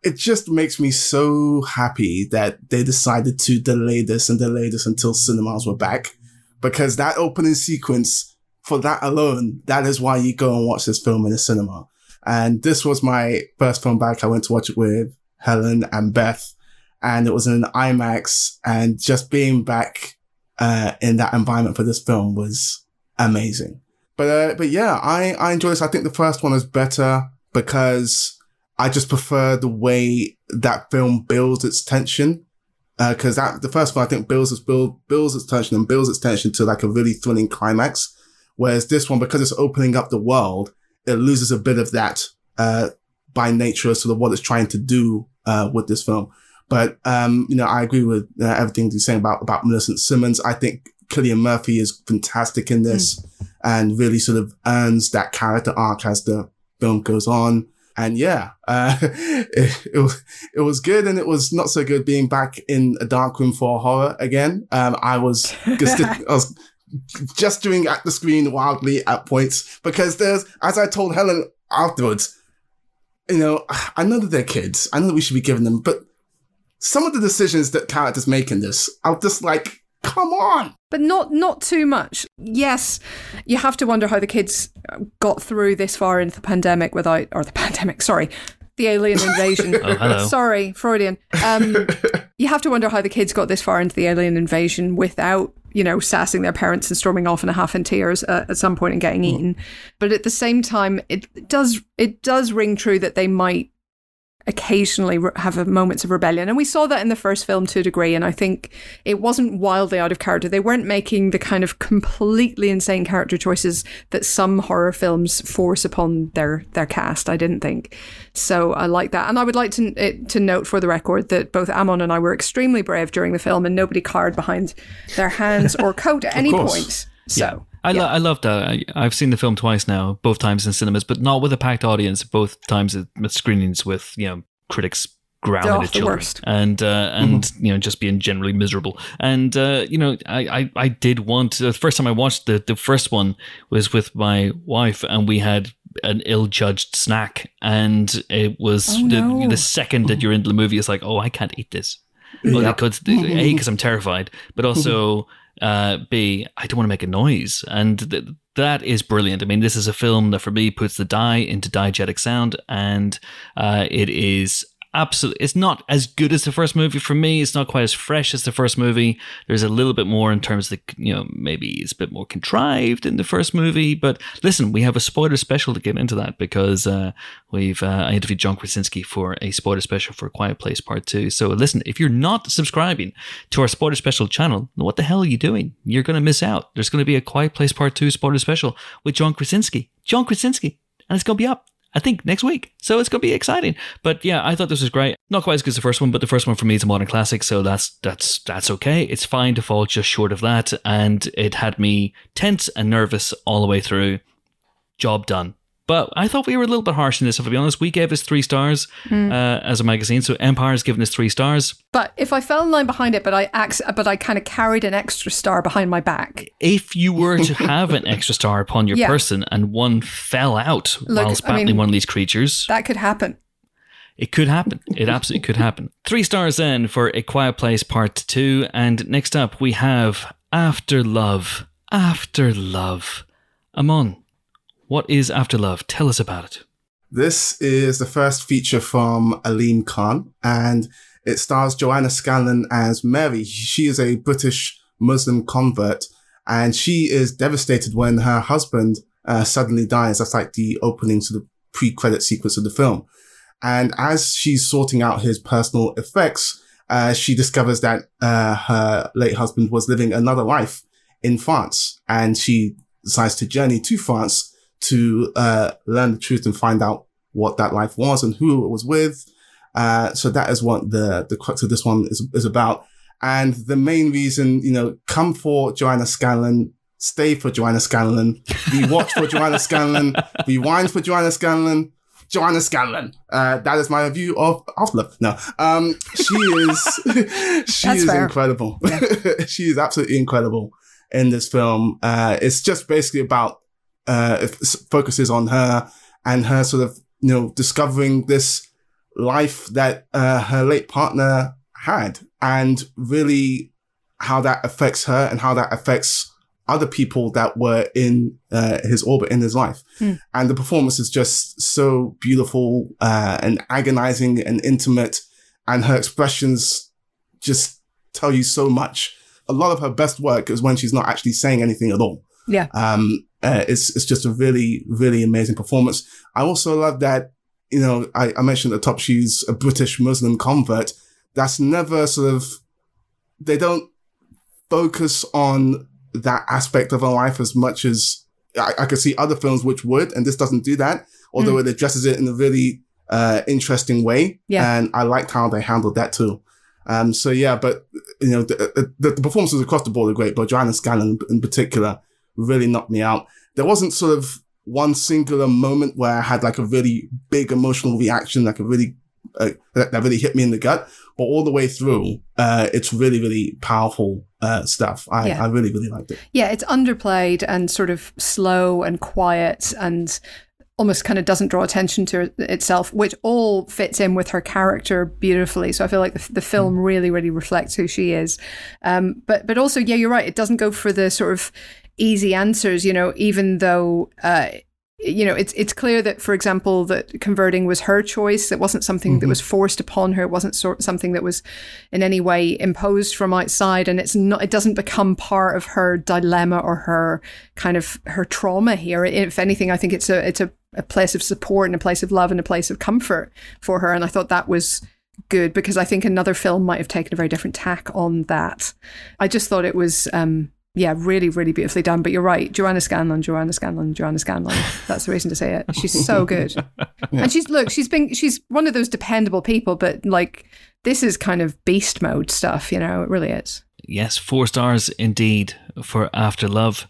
it just makes me so happy that they decided to delay this and delay this until cinemas were back. Because that opening sequence, for that alone, that is why you go and watch this film in a cinema. And this was my first film back. I went to watch it with Helen and Beth, and it was in an IMAX. And just being back uh, in that environment for this film was amazing. But uh, but yeah, I I enjoy this. I think the first one is better because I just prefer the way that film builds its tension. Because that the first one I think builds its build builds its tension and builds its tension to like a really thrilling climax. Whereas this one, because it's opening up the world, it loses a bit of that uh, by nature as to what it's trying to do uh, with this film. But um, you know, I agree with uh, everything you're saying about about Millicent Simmonds. I think Cillian Murphy is fantastic in this and really sort of earns that character arc as the film goes on. And yeah, uh, it, it, was, it was good and it was not so good being back in a dark room for horror again. Um, I was, just, I was gesturing at the screen wildly at points because there's, as I told Helen afterwards, you know, I know that they're kids. I know that we should be giving them, but some of the decisions that characters make in this, I'm just like, come on. but not not too much. Yes, you have to wonder how the kids got through this far into the pandemic without, or the pandemic. Sorry, the alien invasion. Oh, hello. Sorry, Freudian. Um, you have to wonder how the kids got this far into the alien invasion without, you know, sassing their parents and storming off in a half in tears uh, at some point and getting eaten. But at the same time, it does it does ring true that they might occasionally have a moments of rebellion. And we saw that in the first film to a degree and i think it wasn't wildly out of character. They weren't making the kind of completely insane character choices that some horror films force upon their their cast i didn't think. So i like that. And i would like to it, to note for the record that both amon and i were extremely brave during the film and nobody cowered behind their hands or coat at any course. point. So I, lo- I love that. I, I've seen the film twice now, both times in cinemas, but not with a packed audience. Both times at screenings with you know critics growling Oh, at children and uh, and you know just being generally miserable. And uh, you know, I, I I did want the first time I watched the the first one was with my wife, and we had an ill-judged snack, and it was Oh, the no. the second that you're into the movie, it's like, oh, I can't eat this. Well, Yeah. because a because I'm terrified, but also uh, b I don't want to make a noise, and th- that is brilliant. I mean, this is a film that for me puts the die into diegetic sound, and uh, it is absolutely. It's not as good as the first movie for me. It's not quite as fresh as the first movie. There's a little bit more in terms of the, you know maybe it's a bit more contrived in the first movie. But listen, we have a spoiler special to get into that because uh, we've uh, I interviewed John Krasinski for a spoiler special for Quiet Place Part Two. So listen, if you're not subscribing to our spoiler special channel, what the hell are you doing? You're going to miss out. There's going to be a Quiet Place Part Two spoiler special with John Krasinski. John Krasinski, and it's going to be up. I think next week. So it's going to be exciting. But yeah, I thought this was great. Not quite as good as the first one, but the first one for me is a modern classic, so that's that's that's okay. It's fine to fall just short of that, and it had me tense and nervous all the way through. Job done. But I thought we were a little bit harsh in this, if I'll be honest. We gave us three stars uh, as a magazine, so Empire's given us three stars. but if i fell in line behind it but i ac- but i kind of carried an extra star behind my back If you were to have an extra star upon your Yeah. person and one fell out Look, whilst I battling mean- one of these creatures, that could happen It could happen. It absolutely could happen. Three stars then for A Quiet Place Part 2. And next up, we have After Love. After Love. Amon, what is After Love? Tell us about it. This is the first feature from Aleem Khan, and it stars Joanna Scanlon as Mary. She is a British Muslim convert, and she is devastated when her husband uh, suddenly dies. That's like the opening sort of pre-credit sequence of the film. And as she's sorting out his personal effects, uh, she discovers that uh, her late husband was living another life in France, and she decides to journey to France to uh, learn the truth and find out what that life was and who it was with. Uh, so that is what the the crux of this one is is about. And the main reason, you know, come for Joanna Scanlon, stay for Joanna Scanlon, we watch for Joanna Scanlon, rewind for Joanna Scanlon, Joanna Scanlon. Uh, that is my review of Love. No, um, she is she That's is fair. incredible. she is absolutely incredible in this film. Uh, it's just basically about uh, it focuses on her and her sort of you know discovering this life that uh, her late partner had, and really how that affects her and how that affects other people that were in uh, his orbit in his life. Hmm. And the performance is just so beautiful uh, and agonizing and intimate, and her expressions just tell you so much. A lot of her best work is when she's not actually saying anything at all. Yeah. Um, uh, it's it's just a really really amazing performance. I also love that you know I, I mentioned at the top she's a British Muslim convert. That's never sort of they don't focus on that aspect of her life as much as I, I could see other films which would, and this doesn't do that. Although it addresses it in a really uh, interesting way, Yeah. and I liked how they handled that too. Um, so yeah, but you know, the, the, the performances across the board are great, but Joanna Scanlon in particular really knocked me out. There wasn't sort of one singular moment where I had like a really big emotional reaction, like a really, uh, that, that really hit me in the gut. But all the way through, uh, it's really, really powerful, uh, stuff. I, Yeah. I really, really liked it. Yeah, it's underplayed and sort of slow and quiet and almost kind of doesn't draw attention to itself, which all fits in with her character beautifully. So I feel like the, the film really, really reflects who she is. Um, but but also, yeah, you're right. It doesn't go for the sort of easy answers. You know, even though. Uh, you know, it's it's clear that, for example, that converting was her choice. It wasn't something that was forced upon her. It wasn't sort something that was in any way imposed from outside, and it's not. It doesn't become part of her dilemma or her kind of her trauma here. If anything, I think it's a it's a, a place of support and a place of love and a place of comfort for her. And I thought that was good because I think another film might have taken a very different tack on that. I just thought it was. Um, yeah, really, really beautifully done. But you're right, Joanna Scanlon, Joanna Scanlon, Joanna Scanlon. That's the reason to say it. She's so good, and she's look, she's been, she's one of those dependable people. But like, this is kind of beast mode stuff. You know, it really is. Yes, four stars indeed for After Love.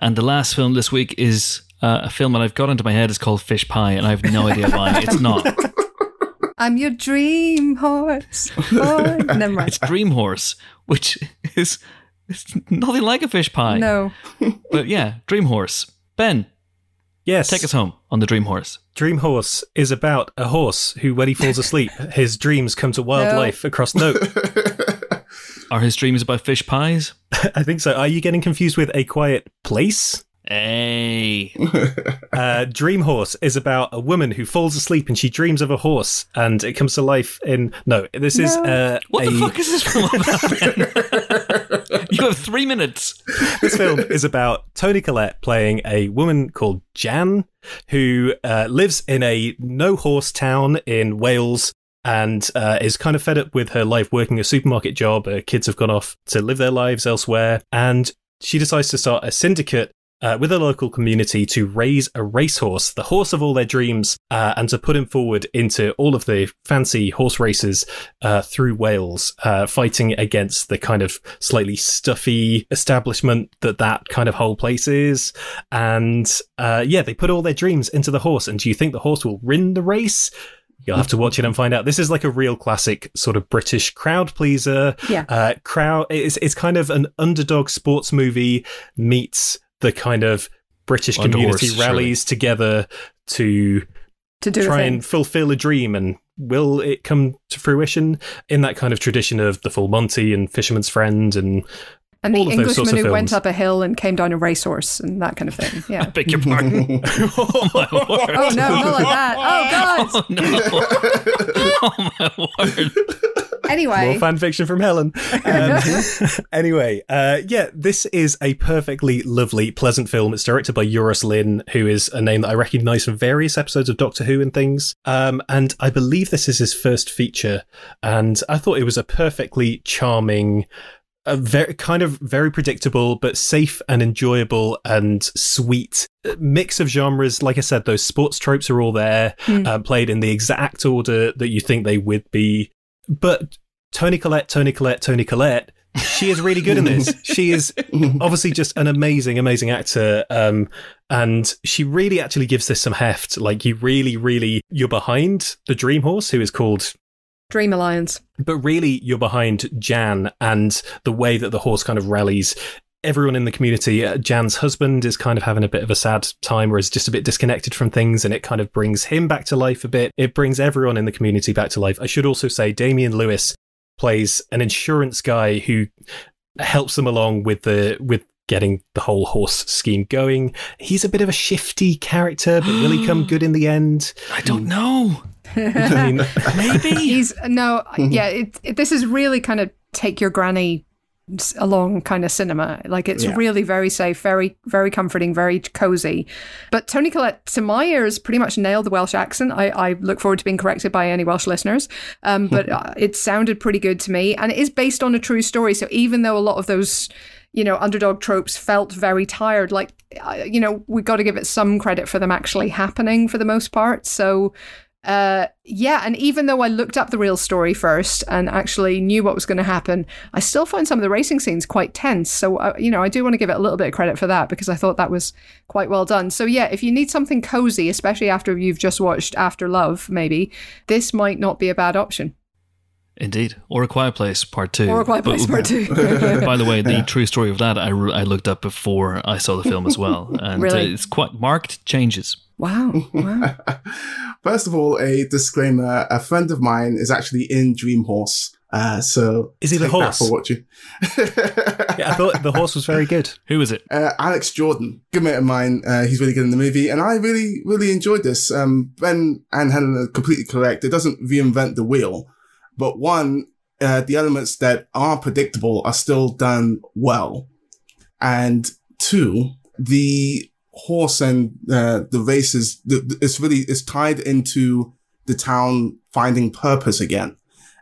And the last film this week is uh, a film that I've got into my head is called Fish Pie, and I have no idea why. It's not. I'm your dream horse. Oh, never mind. It's Dream Horse, which is it's nothing like a fish pie. No, But yeah, Dream Horse. Ben, Yes. take us home on the Dream Horse. Dream Horse is about a horse who, when he falls asleep, his dreams come to wildlife across. No, Are his dreams about fish pies? I think so. Are you getting confused with A Quiet Place? Hey. Uh, Dream Horse is about a woman who falls asleep and she dreams of a horse and it comes to life in. No, this is uh, What a. fuck is this film about? Ben? You have three minutes. this film is about Toni Collette playing a woman called Jan who uh, lives in a no horse town in Wales and uh, is kind of fed up with her life working a supermarket job. Her kids have gone off to live their lives elsewhere, and she decides to start a syndicate. Uh, with a local community to raise a racehorse, the horse of all their dreams, uh, and to put him forward into all of the fancy horse races uh, through Wales, uh, fighting against the kind of slightly stuffy establishment that that kind of whole place is. And uh, yeah, they put all their dreams into the horse. And do you think the horse will win the race? You'll have to watch it and find out. This is like a real classic sort of British crowd pleaser. Yeah. Uh, crowd. It's it's kind of an underdog sports movie meets the kind of British Under community horse, rallies together to to do try and fulfill a dream and will it come to fruition in that kind of tradition of the full monty and fisherman's friend and And the All of those sorts Englishman who went up a hill and came down a racehorse and that kind of thing. Yeah. Beg your pardon. oh my word. oh no, not like that. Oh god. Oh no. oh my word. Anyway, More fan fiction from Helen. Um, anyway, uh, yeah, this is a perfectly lovely, pleasant film. It's directed by Euros Lyn, who is a name that I recognise from various episodes of Doctor Who and things. Um, and I believe this is his first feature. And I thought it was a perfectly charming, a very kind of very predictable but safe and enjoyable and sweet uh, mix of genres. Like I said, those sports tropes are all there, Hmm. uh, played in the exact order that you think they would be. But Toni Collette, Toni Collette, Toni Collette, she is really good in this. she is obviously just an amazing, amazing actor. Um, and she really actually gives this some heft. Like you really, really, you're behind the Dream Horse, who is called Dream Alliance. but really you're behind Jan and the way that the horse kind of rallies everyone in the community. Uh, Jan's husband is kind of having a bit of a sad time or is just a bit disconnected from things and it kind of brings him back to life a bit. It brings everyone in the community back to life. I should also say Damian Lewis plays an insurance guy who helps them along with the with getting the whole horse scheme going. He's a bit of a shifty character, but will he come good in the end? I don't know. Maybe. He's no, yeah. It, it, this is really kind of take your granny along kind of cinema. Like it's Yeah. really very safe, very very comforting, very cozy. But Toni Collette, to my ears, pretty much nailed the Welsh accent. I, I look forward to being corrected by any Welsh listeners. Um, but uh, it sounded pretty good to me, and it is based on a true story. So even though a lot of those you know, underdog tropes felt very tired. Like, uh, you know, we got to give it some credit for them actually happening for the most part. So, uh, yeah, and even though I looked up the real story first and actually knew what was going to happen, I still find some of the racing scenes quite tense. So, uh, you know, I do want to give it a little bit of credit for that because I thought that was quite well done. So, yeah, if you need something cozy, especially after you've just watched After Love, maybe this might not be a bad option. Indeed. Or A Quiet Place Part 2. Or a Quiet But- Place Part Two. By the way, the true story of that I, re- I looked up before I saw the film as well. And Really? uh, it's quite marked changes. Wow, wow. First of all, a disclaimer: a friend of mine is actually in Dream Horse. Uh, so Is he the that horse? for what yeah, I thought the horse was very good. Who is it? uh, Alex Jordan, good mate of mine. Uh, he's really good in the movie, and I really, really enjoyed this. Um, ben and Helen are completely correct. It doesn't reinvent the wheel, but one, uh, the elements that are predictable are still done well, and two, the horse and uh, the races, the, the- it's really it's tied into the town finding purpose again,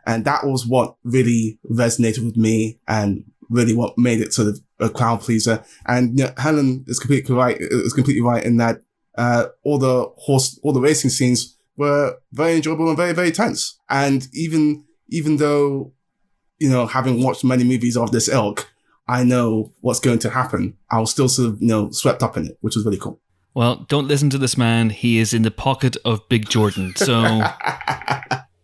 and that was what really resonated with me and really what made it sort of a crowd pleaser. And you know, Helen is completely right. Is completely right in that uh, all the horse, all the racing scenes were very enjoyable and very, very tense. And even even though you know, having watched many movies of this ilk, I know what's going to happen. I was still sort of you know swept up in it, which was really cool. Well, don't listen to this man. He is in the pocket of Big Jordan. So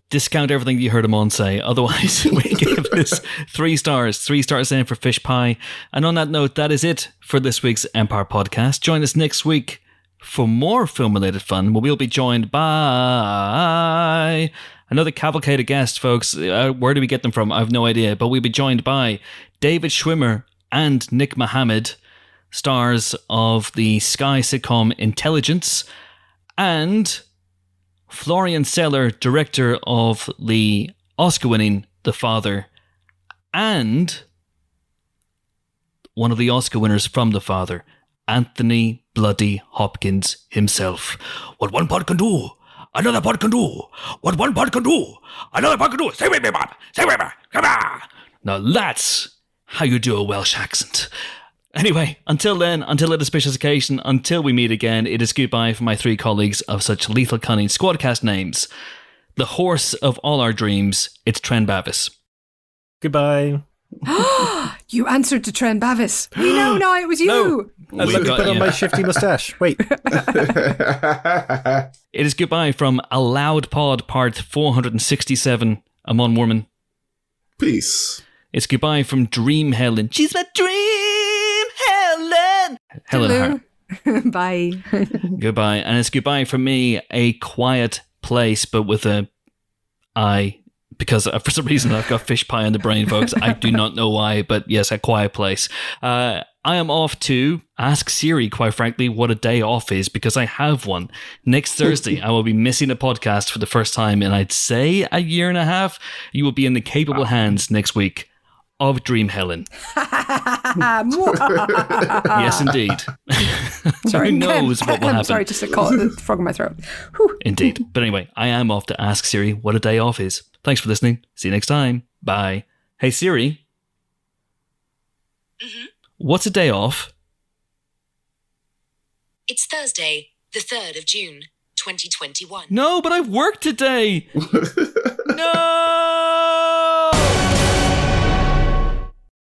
discount everything you heard him on say. Otherwise, we give this three stars. Three stars in for Fish Pie. And on that note, that is it for this week's Empire podcast. Join us next week for more film related fun, where we'll be joined by another cavalcade of guests, folks. Uh, where do we get them from? I have no idea. But we'll be joined by David Schwimmer and Nick Mohammed, stars of the Sky sitcom Intelligence, and Florian Zeller, director of the Oscar winning The Father, and one of the Oscar winners from The Father, Anthony Bloody Hopkins himself. What one pod can do, another pod can do. What one pod can do, another pod can do. Say with me, Bob. Say with me. Come on. Now that's how you do a Welsh accent. Anyway, until then, until a special occasion, until we meet again, it is goodbye from my three colleagues of such lethal cunning squadcast names. The horse of all our dreams, it's Tren Bavis. Goodbye. you answered to Trent Bavis. We know now it was you. No. We Let me got put on my shifty mustache. Wait. It is goodbye from a loud pod part 467, Amon Warmann. Peace. It's goodbye from Dream Helen. She's my dream Helen. Helen Hart. Hello. Bye. Goodbye. And it's goodbye from me, a quiet place, but with a I because uh, for some reason I've got fish pie in the brain, folks. I do not know why, but yes, a quiet place. Uh, I am off to ask Siri, quite frankly, what a day off is because I have one. Next Thursday, I will be missing a podcast for the first time in I'd say a year and a half. You will be in the capable hands next week of Dream Helen. yes, indeed. sorry. Who knows what will I'm happen? sorry, just a a frog in my throat. Whew. Indeed. But anyway, I am off to ask Siri what a day off is. Thanks for listening. See you next time. Bye. Hey Siri. Mm-hmm. What's a day off? It's Thursday, the 3rd of June, 2021. No, but I've worked today. no.